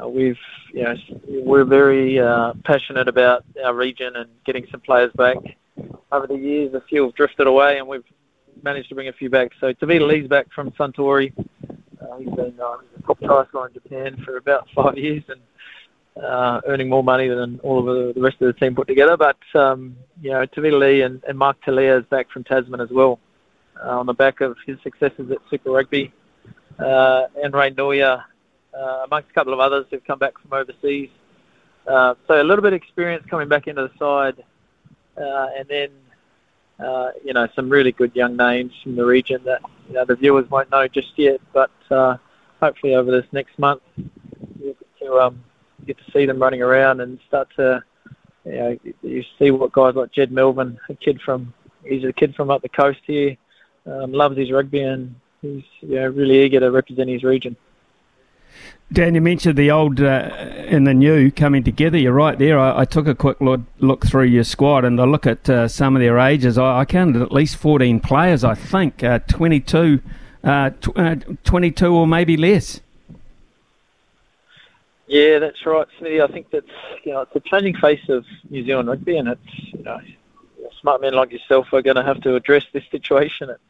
we've, you know, we're very passionate about our region and getting some players back. Over the years, a few have drifted away, and we've managed to bring a few back. So Tevita Li's back from Suntory. Uh, he's been uh, a top try in Japan for about five years and uh, earning more money than all of the, the rest of the team put together. But um, you know, Tevita Li and, and Mark Telea is back from Tasman as well, uh, on the back of his successes at Super Rugby. Uh, and Ray Noya, uh, amongst a couple of others who've come back from overseas. Uh, so a little bit of experience coming back into the side, uh, and then uh, you know, some really good young names from the region that you know the viewers won't know just yet, but uh, hopefully over this next month you get to um, get to see them running around and start to you know you see what guys like Jed Melvin, a kid from he's a kid from up the coast here, um, loves his rugby and he's you know really eager to represent his region. Dan, you mentioned the old uh, and the new coming together. You're right there. I, I, took a quick look, look through your squad and I look at uh, some of their ages. I, I, counted at least 14 players, I think, uh, 22, uh, tw- uh, 22 or maybe less. Yeah, that's right, Smithy. I think that's you know it's a changing face of New Zealand rugby, and it's you know smart men like yourself are going to have to address this situation. It's,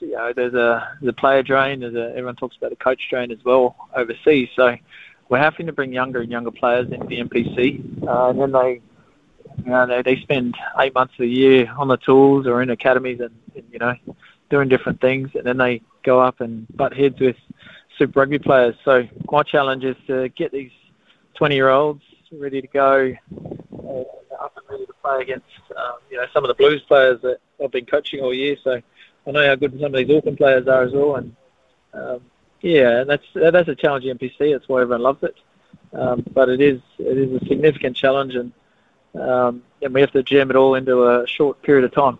you know there's a there's a player drain, there's a everyone talks about a coach drain as well overseas. So we're having to bring younger and younger players into the NPC, uh, and then they you know they, they spend eight months of the year on the tools or in academies and, and you know doing different things, and then they go up and butt heads with Super Rugby players. So my challenge is to get these 20-year-olds ready to go, uh, up and ready to play against um, you know some of the Blues players that I've been coaching all year. So I know how good some of these Auckland players are as well, and um, yeah, that's that's a challenging NPC. That's why everyone loves it. Um, but it is it is a significant challenge, and um, and we have to jam it all into a short period of time.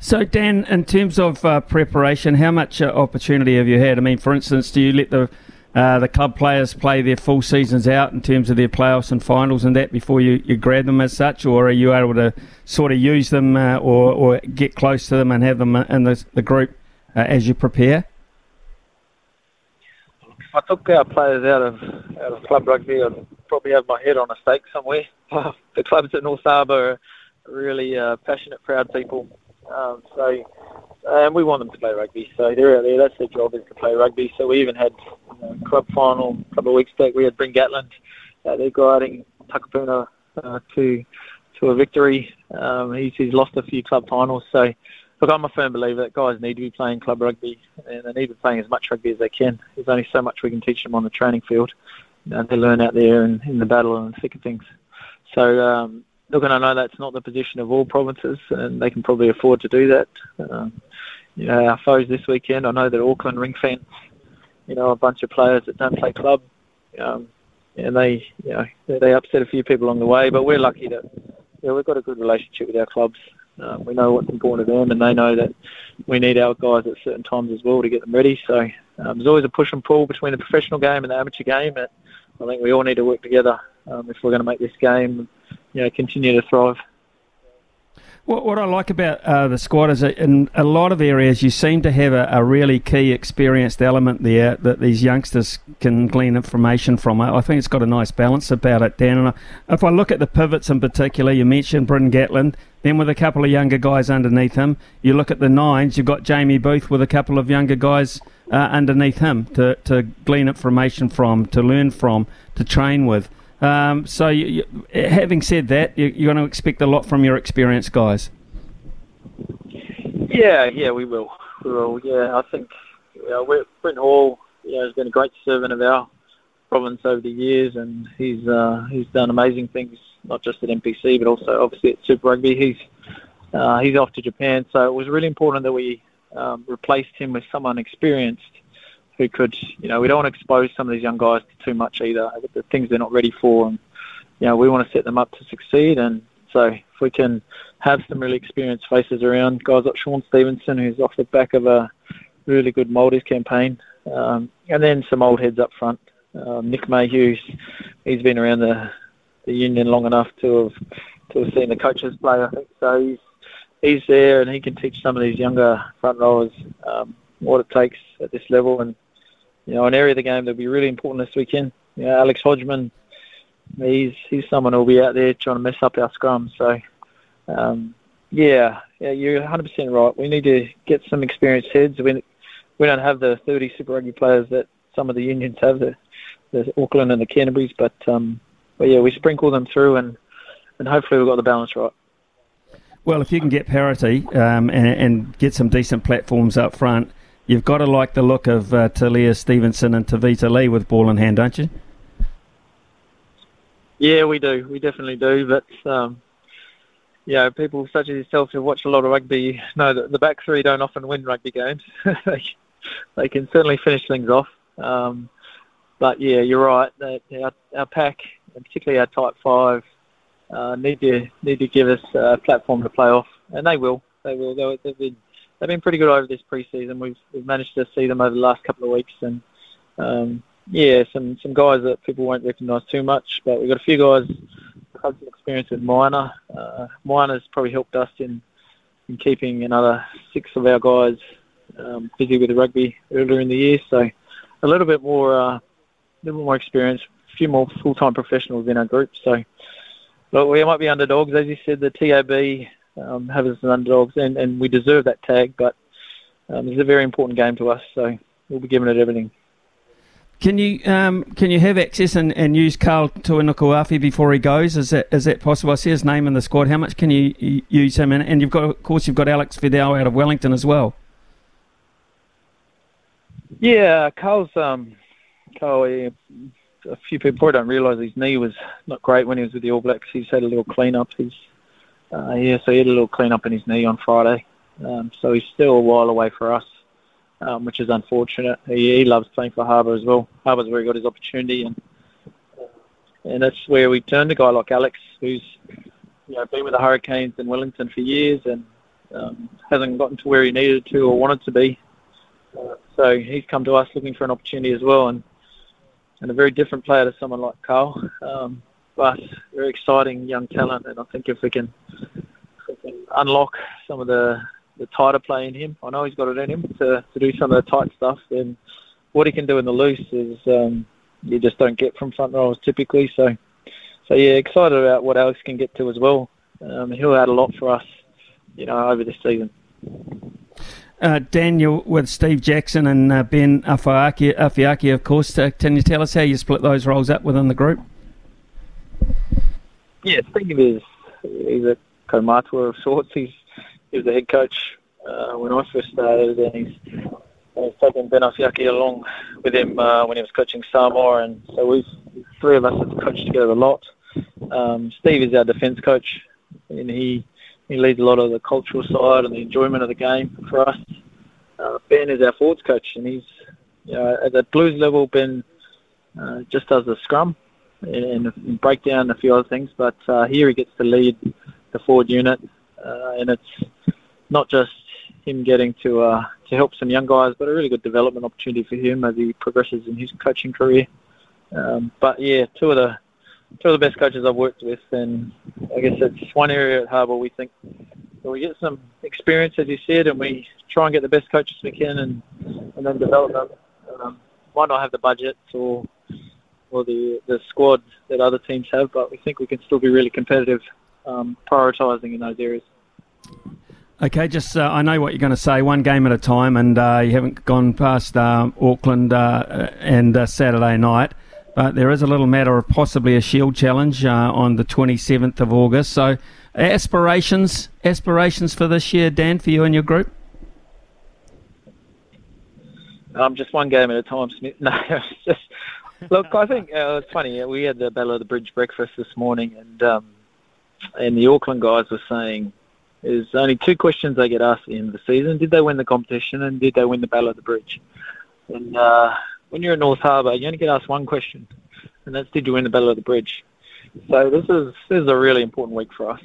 So, Dan, in terms of uh, preparation, how much uh, opportunity have you had? I mean, for instance, do you let the uh, the club players play their full seasons out in terms of their playoffs and finals and that before you, you grab them as such, or are you able to sort of use them uh, or, or get close to them and have them in the, the group uh, as you prepare? If I took our players out of out of club rugby, I'd probably have my head on a stake somewhere. the clubs at North Harbour are really uh, passionate, proud people um, so, and we want them to play rugby. So they're out there. That's their job is to play rugby. So we even had you know, club final a couple of weeks back. We had Bryn Gatland. Uh, they're guiding Takapuna uh, to to a victory. Um, he's, he's lost a few club finals. So, look, I'm a firm believer that guys need to be playing club rugby and they need to be playing as much rugby as they can. There's only so much we can teach them on the training field. Know, they learn out there in, in the battle and the thick of things. So, um, look, and I know that's not the position of all provinces, and they can probably afford to do that. Um, know, our foes this weekend, I know that Auckland ring fence, you know, a bunch of players that don't play club, um, and they, you know, they upset a few people along the way. But we're lucky that, yeah, we've got a good relationship with our clubs. Um, we know what's important to them, and they know that we need our guys at certain times as well to get them ready. So um, there's always a push and pull between the professional game and the amateur game. And I think we all need to work together um, if we're going to make this game you know, continue to thrive. What, what I like about uh, the squad is in a lot of areas you seem to have a, a, really key experienced element there that these youngsters can glean information from. I think it's got a nice balance about it, Dan. And if I look at the pivots in particular, you mentioned Bryn Gatland, then with a couple of younger guys underneath him. You look at the nines, you've got Jamie Booth with a couple of younger guys uh, underneath him to, to glean information from, to learn from, to train with. Um, so, you, you, having said that, you, are going to expect a lot from your experienced guys. Yeah, yeah, we will. We will. Yeah, I think you know, Bryn Hall, you know, has been a great servant of our province over the years, and he's uh, he's done amazing things, not just at NPC, but also obviously at Super Rugby. He's uh, he's off to Japan, so it was really important that we um, replaced him with someone experienced who could, you know, we don't want to expose some of these young guys to too much either, the things they're not ready for. And, you know, we want to set them up to succeed. And so if we can have some really experienced faces around, guys like Shaun Stevenson, who's off the back of a really good Maldives campaign, um, and then some old heads up front. Um, Nick Mayhew, he's been around the, the union long enough to have to have seen the coaches play. I think so. He's he's there, and he can teach some of these younger front rowers um, what it takes at this level. And you know, an area of the game that'll be really important this weekend. You know, Alex Hodgman, he's he's someone who'll be out there trying to mess up our scrum. So, um, yeah, yeah, you're 100% right. We need to get some experienced heads. We we don't have the 30 Super Rugby players that some of the unions have, the, the Auckland and the Canterburys, but um, but yeah, we sprinkle them through and and hopefully we've got the balance right. Well, if you can get parity um, and, and, get some decent platforms up front, You've got to like the look of uh, Telea Stevenson and Tevita Li with ball in hand, don't you? Yeah, we do. We definitely do. But um, yeah, people such as yourself who watch a lot of rugby know that the back three don't often win rugby games. they, they can certainly finish things off. Um, but yeah, you're right. Our, our pack, and particularly our tight five, uh, need to need to give us a platform to play off, and they will. They will. They've been they've been pretty good over this preseason. We've we've managed to see them over the last couple of weeks, and um, yeah, some some guys that people won't recognise too much, but we've got a few guys who've had some experience with Moana. Uh, Moana's probably helped us in in keeping another six of our guys um, busy with the rugby earlier in the year. So a little bit more uh, little more experience, a few more full-time professionals in our group. So, look, we might be underdogs, as you said. The TAB um, have us as underdogs, and, and we deserve that tag. But um, it's a very important game to us, so we'll be giving it everything. Can you um, can you have access and, and use Karl Tu'inukuafe before he goes? Is that is that possible? I see his name in the squad. How much can you use him? And, and you've got, of course, you've got Alex Fidow out of Wellington as well. Yeah, Karl's um, Karl. a few people probably don't realise his knee was not great when he was with the All Blacks. He's had a little clean up. He's uh, yeah, so he had a little clean up in his knee on Friday. Um, so he's still a while away for us um, which is unfortunate. He, he loves playing for Harbour as well. Harbour's where he got his opportunity, and and that's where we turn to a guy like Alex, who's you know been with the Hurricanes in Wellington for years and um, hasn't gotten to where he needed to or wanted to be. So he's come to us looking for an opportunity as well, and and a very different player to someone like Karl. Um, but very exciting young talent, and I think if we can, if we can unlock some of the the tighter play in him. I know he's got it in him to, to do some of the tight stuff. And what he can do in the loose is um, you just don't get from front rows typically. So, so yeah, excited about what Alex can get to as well. Um, he'll add a lot for us, you know, over this season. Uh, Daniel with Steve Jackson and uh, Ben Afeaki, Afeaki, of course. Uh, can you tell us how you split those roles up within the group? Yeah, Steve is he's a kaumātua of sorts. He's he was the head coach uh, when I first started, and he's, he's taken Ben Afeaki along with him uh, when he was coaching Samoa, and so we've three of us have coached together a lot. Um, Steve is our defence coach, and he he leads a lot of the cultural side and the enjoyment of the game for us. Uh, ben is our forwards coach, and he's you know, at the Blues level. Ben uh, just does the scrum and, break down a few other things, but uh, here he gets to lead the forward unit, uh, and it's not just him getting to uh, to help some young guys, but a really good development opportunity for him as he progresses in his coaching career. Um, but yeah, two of the two of the best coaches I've worked with, and I guess it's one area at Harbour we think we get some experience, as you said, and we try and get the best coaches we can, and and then develop them. Um, might not have the budget or or the the squad that other teams have, but we think we can still be really competitive, um, prioritising in those areas. Okay, just uh, I know what you're going to say. One game at a time, and uh, you haven't gone past uh, Auckland uh, and uh, Saturday night. But there is a little matter of possibly a Shield challenge uh, on the 27th of August. So, aspirations, aspirations for this year, Dan, for you and your group. Um, just one game at a time, Smith. No, just look. I think it's funny. We had the Battle of the Bridge breakfast this morning, and um, and the Auckland guys were saying there's only two questions they get asked at the end of the season. Did they win the competition and did they win the Battle of the Bridge? And uh, when you're at North Harbour, you only get asked one question, and that's did you win the Battle of the Bridge? So this is this is a really important week for us,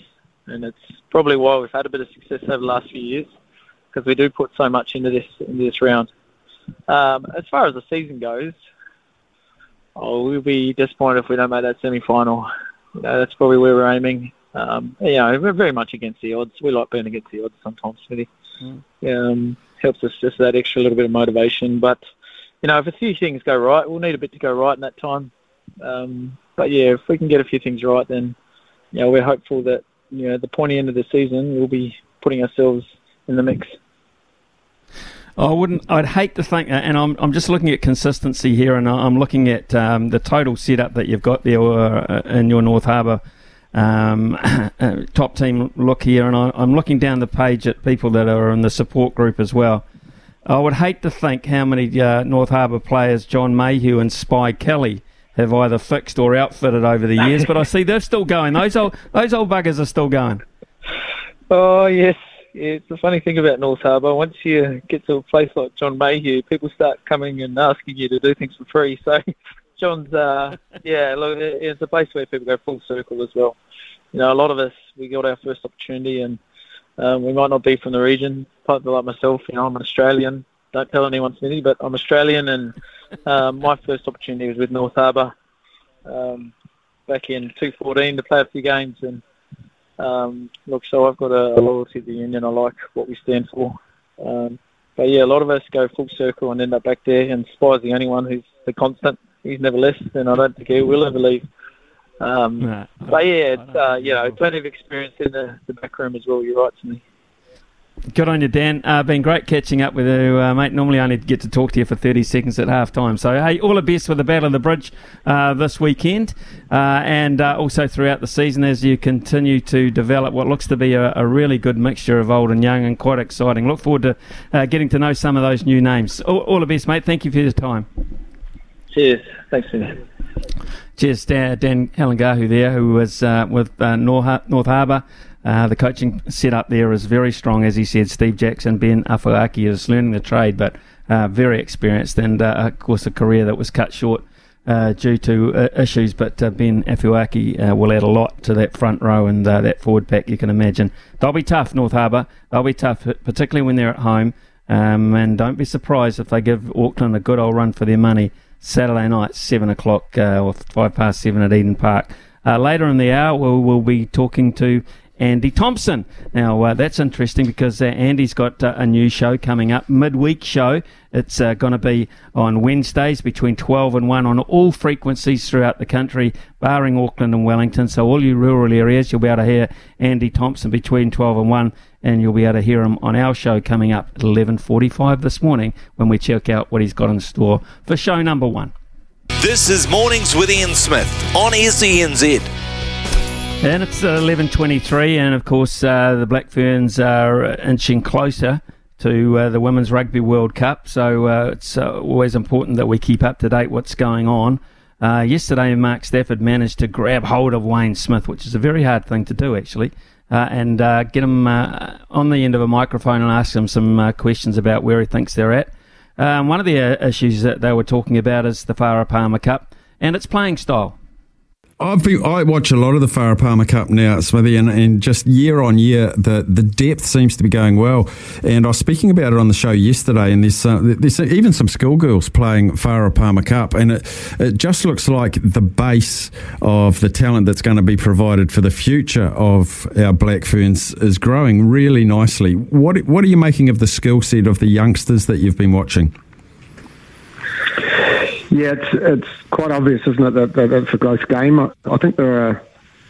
and it's probably why we've had a bit of success over the last few years because we do put so much into this into this round. Um, as far as the season goes, oh, we'll be disappointed if we don't make that semi-final. You know, that's probably where we're aiming. Um, you know, we're very much against the odds. We like being against the odds sometimes, Smithy. Mm. Um, helps us just that extra little bit of motivation. But, you know, if a few things go right, we'll need a bit to go right in that time. Um, but, yeah, if we can get a few things right, then, you know, we're hopeful that, you know, the pointy end of the season, we'll be putting ourselves in the mix. I wouldn't. I'd hate to think, and I'm, I'm just looking at consistency here, and I'm looking at um, the total setup that you've got there uh, in your North Harbour um, uh, top team look here, and I, am looking down the page at people that are in the support group as well. I would hate to think how many uh, North Harbour players John Mayhew and Spy Kelly have either fixed or outfitted over the years, but I see they're still going. Those old those old buggers are still going. Oh yes, it's the funny thing about North Harbour. Once you get to a place like John Mayhew, people start coming and asking you to do things for free. So John's, uh, yeah, look, it's a place where people go full circle as well. You know, a lot of us we got our first opportunity, and um, we might not be from the region. People like myself, you know, I'm an Australian. Don't tell anyone, Smithy, but I'm Australian, and um, my first opportunity was with North Harbour um, back in 2014 to play a few games. And um, look, so I've got a, loyalty to the union. I like what we stand for. Um, but yeah, a lot of us go full circle and end up back there, and Spy's the only one who's the constant he's never left, and I don't think he will ever leave. Um, no, but yeah, it's, uh, you know, plenty of experience in the, the back room as well. You're right to me. Good on you, Dan. Uh, been great catching up with you, uh, mate. Normally, I only get to talk to you for 30 seconds at half time. So, hey, all the best with the Battle of the Bridge uh, this weekend uh, and uh, also throughout the season as you continue to develop what looks to be a, a, really good mixture of old and young and quite exciting. Look forward to uh, getting to know some of those new names. All, all, the best, mate. Thank you for your time. Cheers. Thanks, man. Cheers, Dan, Dan Halangahu there, who was with North, North Harbour. Uh, the coaching setup there is very strong, as he said. Steve Jackson, Ben Afeaki is learning the trade, but uh, very experienced, and uh, of course a career that was cut short uh, due to uh, issues. But uh, Ben Afeaki will add a lot to that front row and that forward pack. You can imagine they'll be tough, North Harbour. They'll be tough, particularly when they're at home. Um, and don't be surprised if they give Auckland a good old run for their money Saturday night, seven o'clock or five past seven at Eden Park. later in the hour, we'll, we'll be talking to Andy Thompson. Now, uh, that's interesting because uh, Andy's got uh, a new show coming up, midweek show. It's uh, going to be on Wednesdays between 12 and 1 on all frequencies throughout the country, barring Auckland and Wellington. So, all you rural areas, you'll be able to hear Andy Thompson between 12 and 1, and you'll be able to hear him on our show coming up at 11.45 this morning when we check out what he's got in store for show number one. This is Mornings with Ian Smith on SENZ. And it's 11.23 and of course uh, the Black Ferns are inching closer to uh, the Women's Rugby World Cup. So uh, it's uh, always important that we keep up to date what's going on. Uh, yesterday Mark Stafford managed to grab hold of Wayne Smith, which is a very hard thing to do actually. Uh, and get him on the end of a microphone and ask him some questions about where he thinks they're at. Um, one of the issues that they were talking about is the Farah Palmer Cup and its playing style. I've been, I watch a lot of the Farah Palmer Cup now, Smithy, and, and just year on year, the, the depth seems to be going well. And I was speaking about it on the show yesterday, and there's, uh, there's even some schoolgirls playing Farah Palmer Cup, and it, it just looks like the base of the talent that's going to be provided for the future of our Black Ferns is growing really nicely. What, what are you making of the skill set of the youngsters that you've been watching? Yeah, it's it's quite obvious, isn't it, that, that it's a growth game. I, I think there are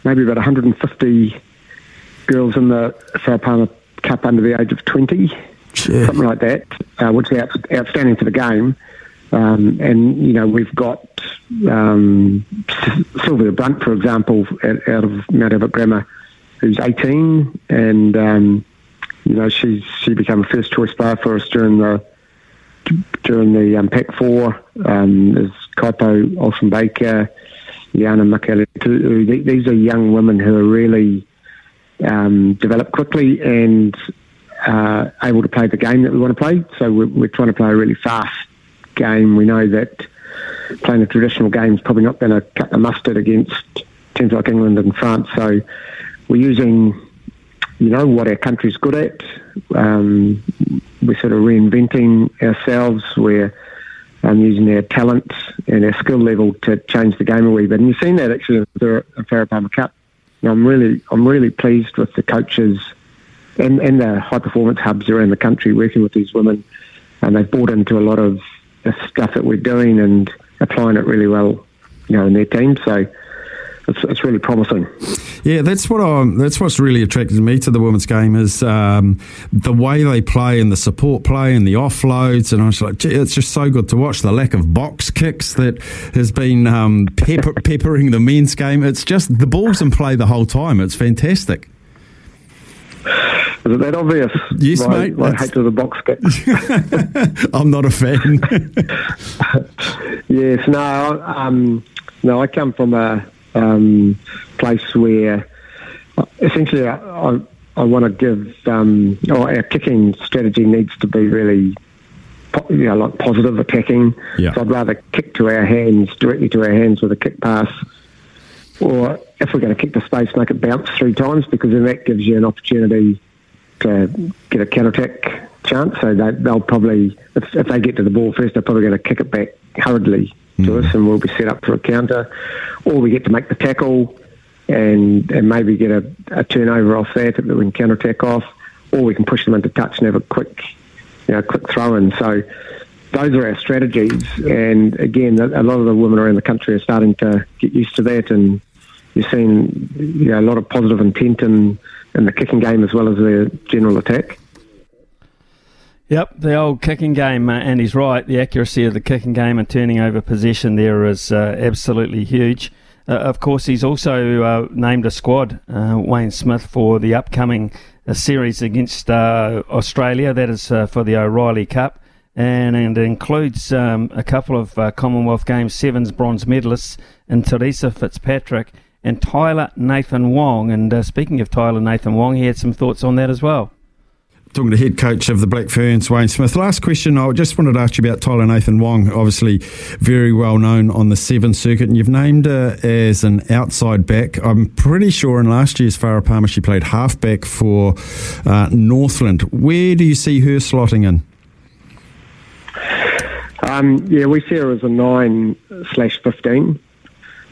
maybe about 150 girls in the Farah Palmer Cup under the age of 20, something like that, uh, which is out, outstanding for the game. Um, and, you know, we've got um, Sylvia Brunt, for example, out, of Mount Albert Grammar, who's 18, and, um, you know, she's she became a first choice player for us during the during the um, Pac 4. Um, there's Kaipo Olsen Baker, Liana Mikaele. These are young women who are really um, developed quickly and uh, able to play the game that we want to play. So we're, we're, trying to play a really fast game. We know that playing a traditional game is probably not going to cut the mustard against teams like England and France. So we're using, you know, what our country's good at. Um, we're sort of reinventing ourselves. We're um, using our talent and our skill level to change the game a wee bit. And you've seen that actually with the Farah Palmer Cup. I'm really, I'm really pleased with the coaches and, and the high performance hubs around the country working with these women. And they've bought into a lot of the stuff that we're doing and applying it really well, you know, in their team. So it's, it's really promising. Yeah, that's what I, that's what's really attracted me to the women's game is um, the way they play and the support play and the offloads, and I was like, it's just so good to watch. The lack of box kicks that has been um, pepper, peppering the men's game. It's just the ball's in play the whole time. It's fantastic. Is it that obvious? Yes, my, mate. My hate to the box kick. I'm not a fan. yes, no, um, no. I come from a um, place where essentially I, I, I want to give, um, or our kicking strategy needs to be really, you know, like positive attacking. Yeah. So I'd rather kick to our hands, directly to our hands with a kick pass, or if we're going to kick the space, make it bounce three times because then that gives you an opportunity to get a counter attack chance. So they, will probably, if, if, they get to the ball first, they're probably going to kick it back hurriedly to mm. us, and we'll be set up for a counter or we get to make the tackle and and maybe get a, a turnover off that that we can counter attack off, or we can push them into touch and have a quick, you know, quick throw in. So those are our strategies. And again, a lot of the women around the country are starting to get used to that, and you're seeing you know, a lot of positive intent in, in the kicking game as well as the general attack. Yep, the old kicking game, uh, and he's right. The accuracy of the kicking game and turning over possession there is uh, absolutely huge. Uh, of course, he's also uh, named a squad, uh, Wayne Smith, for the upcoming uh, series against Australia. That is for the O'Reilly Cup. And, and it includes um, a couple of Commonwealth Games Sevens bronze medalists in Theresa Fitzpatrick and Tyla Nathan-Wong. And speaking of Tyla Nathan-Wong, he had some thoughts on that as well talking to head coach of the Black Ferns, Wayne Smith. Last question, I just wanted to ask you about Tyla Nathan-Wong, obviously very well known on the Seven Circuit, and you've named her as an outside back. I'm pretty sure in last year's Farah Palmer she played halfback for uh, Northland. Where do you see her slotting in? Um, yeah, we see her as a nine slash fifteen.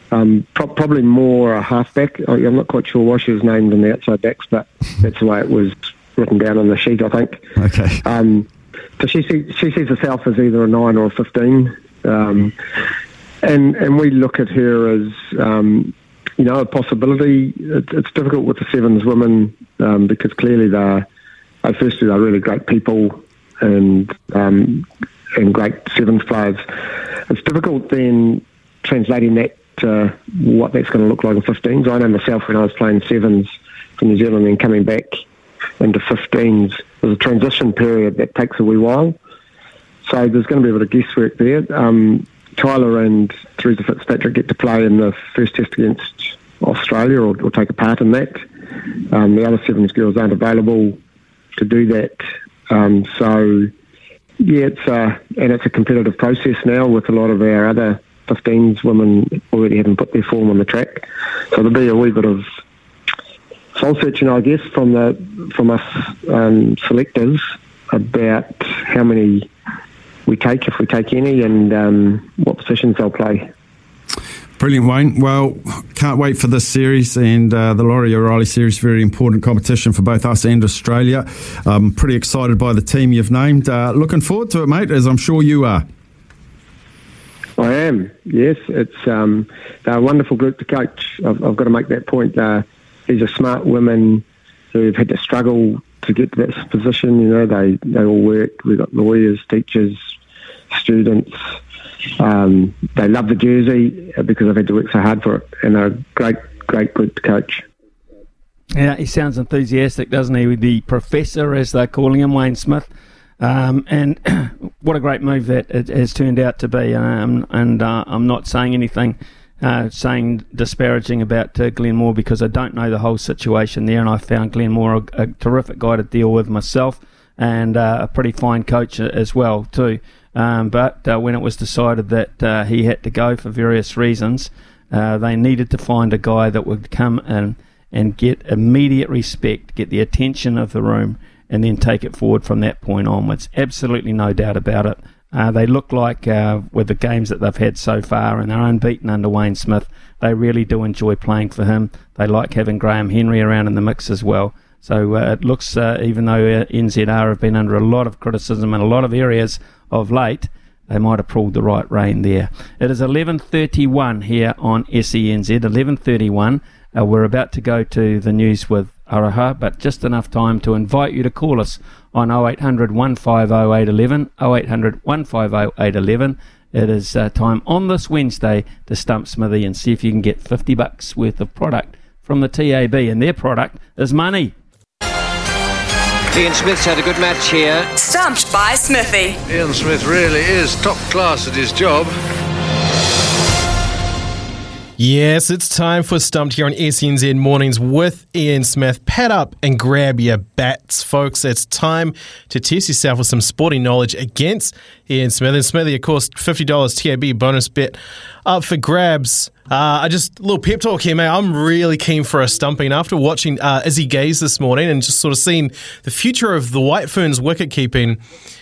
Um, pro- probably more a halfback. I'm not quite sure why she was named in the outside backs, but that's the way it was written down on the sheet, I think. Okay. Um, so she sees, she sees herself as either a nine or a fifteen, um, and and we look at her as um, you know a possibility. It, it's difficult with the sevens women um, because clearly they're they firstly they're really great people and um, and great sevens players. It's difficult then translating that to what that's going to look like in 15s. I know myself when I was playing sevens for New Zealand and coming back into 15s. There's a transition period that takes a wee while. So there's going to be a bit of guesswork there. Um, Tyla and Theresa Fitzpatrick get to play in the first test against Australia or, or take a part in that. Um, the other sevens girls aren't available to do that. Um, so, yeah, it's a, and it's a competitive process now with a lot of our other 15s women already having put their form on the track. So there'll be a wee bit of soul searching, I guess, from the from us um, selectors about how many we take, if we take any, and um, what positions they'll play. Brilliant, Wayne. Well, can't wait for this series and uh, the Laurie O'Reilly series. Very important competition for both us and Australia. I'm pretty excited by the team you've named. Uh, looking forward to it, mate, as I'm sure you are. I am. Yes, it's um, a wonderful group to coach. I've, I've got to make that point. Uh, these are smart women who've had to struggle to get to that position. You know, they, they all work. We've got lawyers, teachers, students. Um, they love the jersey because they've had to work so hard for it, and they're a great, great to coach. Yeah, he sounds enthusiastic, doesn't he? With the professor, as they're calling him, Wayne Smith. Um, and what a great move that it has turned out to be. Um, and uh, I'm not saying anything uh, saying disparaging about uh, Glenn Moore because I don't know the whole situation there, and I found Glenn Moore a, a terrific guy to deal with myself and uh, a pretty fine coach as well too. Um, but uh, when it was decided that uh, he had to go for various reasons, uh, they needed to find a guy that would come and and get immediate respect, get the attention of the room, and then take it forward from that point onwards. Absolutely no doubt about it. Uh, they look like, uh, with the games that they've had so far, and they're unbeaten under Wayne Smith, they really do enjoy playing for him. They like having Graham Henry around in the mix as well. So uh, it looks, uh, even though uh, NZR have been under a lot of criticism in a lot of areas of late, they might have pulled the right rein there. It is 11.31 here on SENZ, 11.31. Uh, we're about to go to the news with Araha, but just enough time to invite you to call us on 0800 150 811, 0800 150 811. It is uh, time on this Wednesday to stump Smithy and see if you can get 50 bucks worth of product from the TAB, and their product is money. Ian Smith's had a good match here. Stumped by Smithy. Ian Smith really is top class at his job. Yes, it's time for Stumped here on SENZ Mornings with Ian Smith. Pad up and grab your bats, folks. It's time to test yourself with some sporting knowledge against Ian Smith. And Smithy, of course, $50 TAB bonus bet up for grabs. Uh, I just, a little pep talk here, mate. I'm really keen for a stumping after watching uh, Izzy Gaze this morning and just sort of seeing the future of the White Ferns wicket keeping.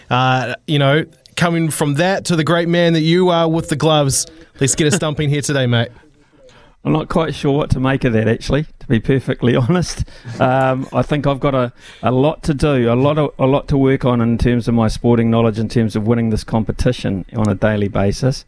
Uh, you know, coming from that to the great man that you are with the gloves. Let's get a stumping here today, mate. I'm not quite sure what to make of that, actually. To be perfectly honest, um, I think I've got a, a lot to do, a lot of a lot to work on in terms of my sporting knowledge, in terms of winning this competition on a daily basis.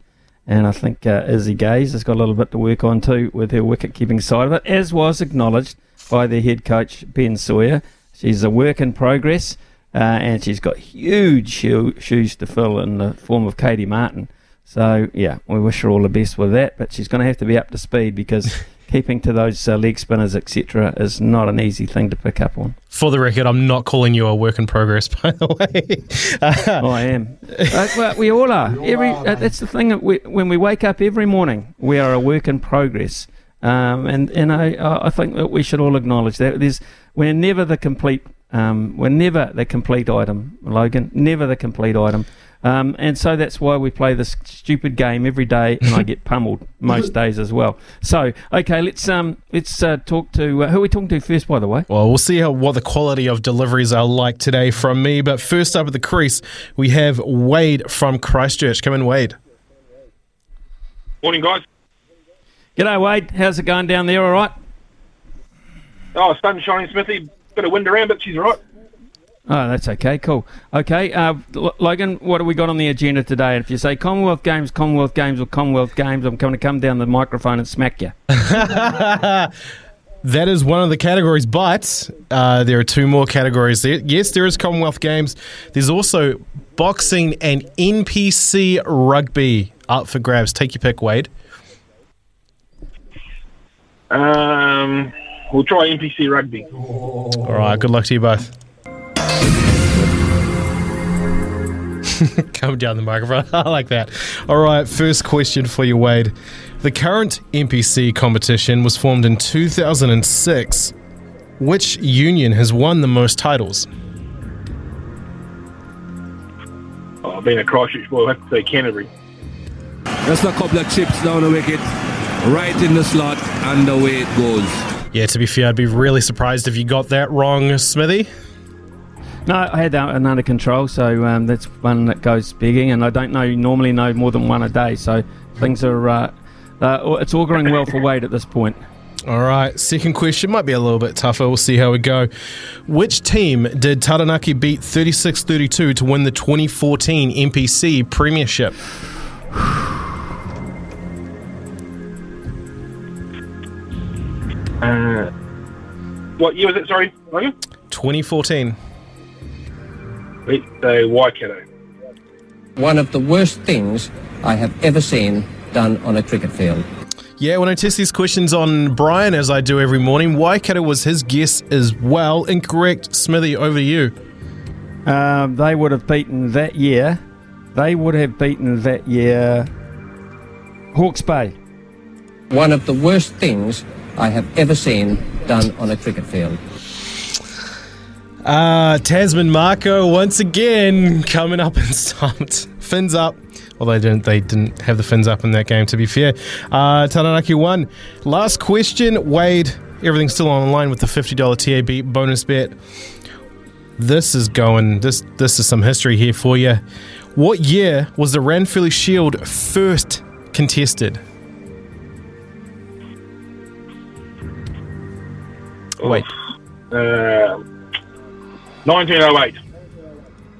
And I think uh, Izzy Gaze has got a little bit to work on too with her wicket keeping side of it, as was acknowledged by their head coach Ben Sawyer. She's a work in progress, uh, and she's got huge shoe, shoes to fill in the form of Katie Martin. So yeah, we wish her all the best with that, but she's going to have to be up to speed because keeping to those uh, leg spinners, etc., is not an easy thing to pick up on. For the record, I'm not calling you a work in progress, by the way. oh, I am. uh, well, we all are. Every uh, that's the thing. That we, when we wake up every morning, we are a work in progress. Um, and and I I think that we should all acknowledge that there's we're never the complete um, we're never the complete item, Logan. Never the complete item. Um, and so that's why we play this stupid game every day, and I get pummeled most days as well. So, okay, let's um, let's uh, talk to uh, who are we talking to first, by the way. Well, we'll see how what the quality of deliveries are like today from me. But first up at the crease, we have Wade from Christchurch. Come in, Wade. Morning, guys. G'day, Wade. How's it going down there? All right? Oh, sun shining, Smithy. Bit of wind around, but she's all right. Oh, that's okay. Cool. Okay, uh, Logan, what have we got on the agenda today? And if you say Commonwealth Games, Commonwealth Games, or Commonwealth Games, I'm going to come down the microphone and smack you. that is one of the categories, but uh, there are two more categories. There. Yes, there is Commonwealth Games. There's also boxing and NPC rugby up for grabs. Take your pick, Wade. Um, we'll try NPC rugby. All right. Good luck to you both. Come down the microphone. I like that. All right, first question for you, Wade. The current NPC competition was formed in 2006. Which union has won the most titles? Oh, being a Christchurch boy, I have to say Canterbury. Just a couple of chips down the wicket, right in the slot, and away it goes. Yeah, to be fair, I'd be really surprised if you got that wrong, Smithy. No, I had that under control, so um, that's one that goes begging, and I don't know normally know more than one a day, so things are uh, uh, it's all going well for Wade at this point. All right, second question might be a little bit tougher. We'll see how we go. Which team did Taranaki beat 36 32 to win the 2014 NPC Premiership? Uh, what year was it, sorry, 2014. Let's say Waikato. One of the worst things I have ever seen done on a cricket field. Yeah, when I test these questions on Brian, as I do every morning, Waikato was his guess as well. Incorrect. Smithy, over to you. Um, they would have beaten that year. They would have beaten that year Hawke's Bay. One of the worst things I have ever seen done on a cricket field. Uh, Tasman Mako once again coming up and stumped. Fins up. Well, they didn't. They didn't have the fins up in that game. To be fair, uh, Taranaki won. Last question, Wade. Everything's still on line with the fifty dollar TAB bonus bet. This is going. This this is some history here for you. What year was the Ranfurly Shield first contested? Wait. Uh, 1908.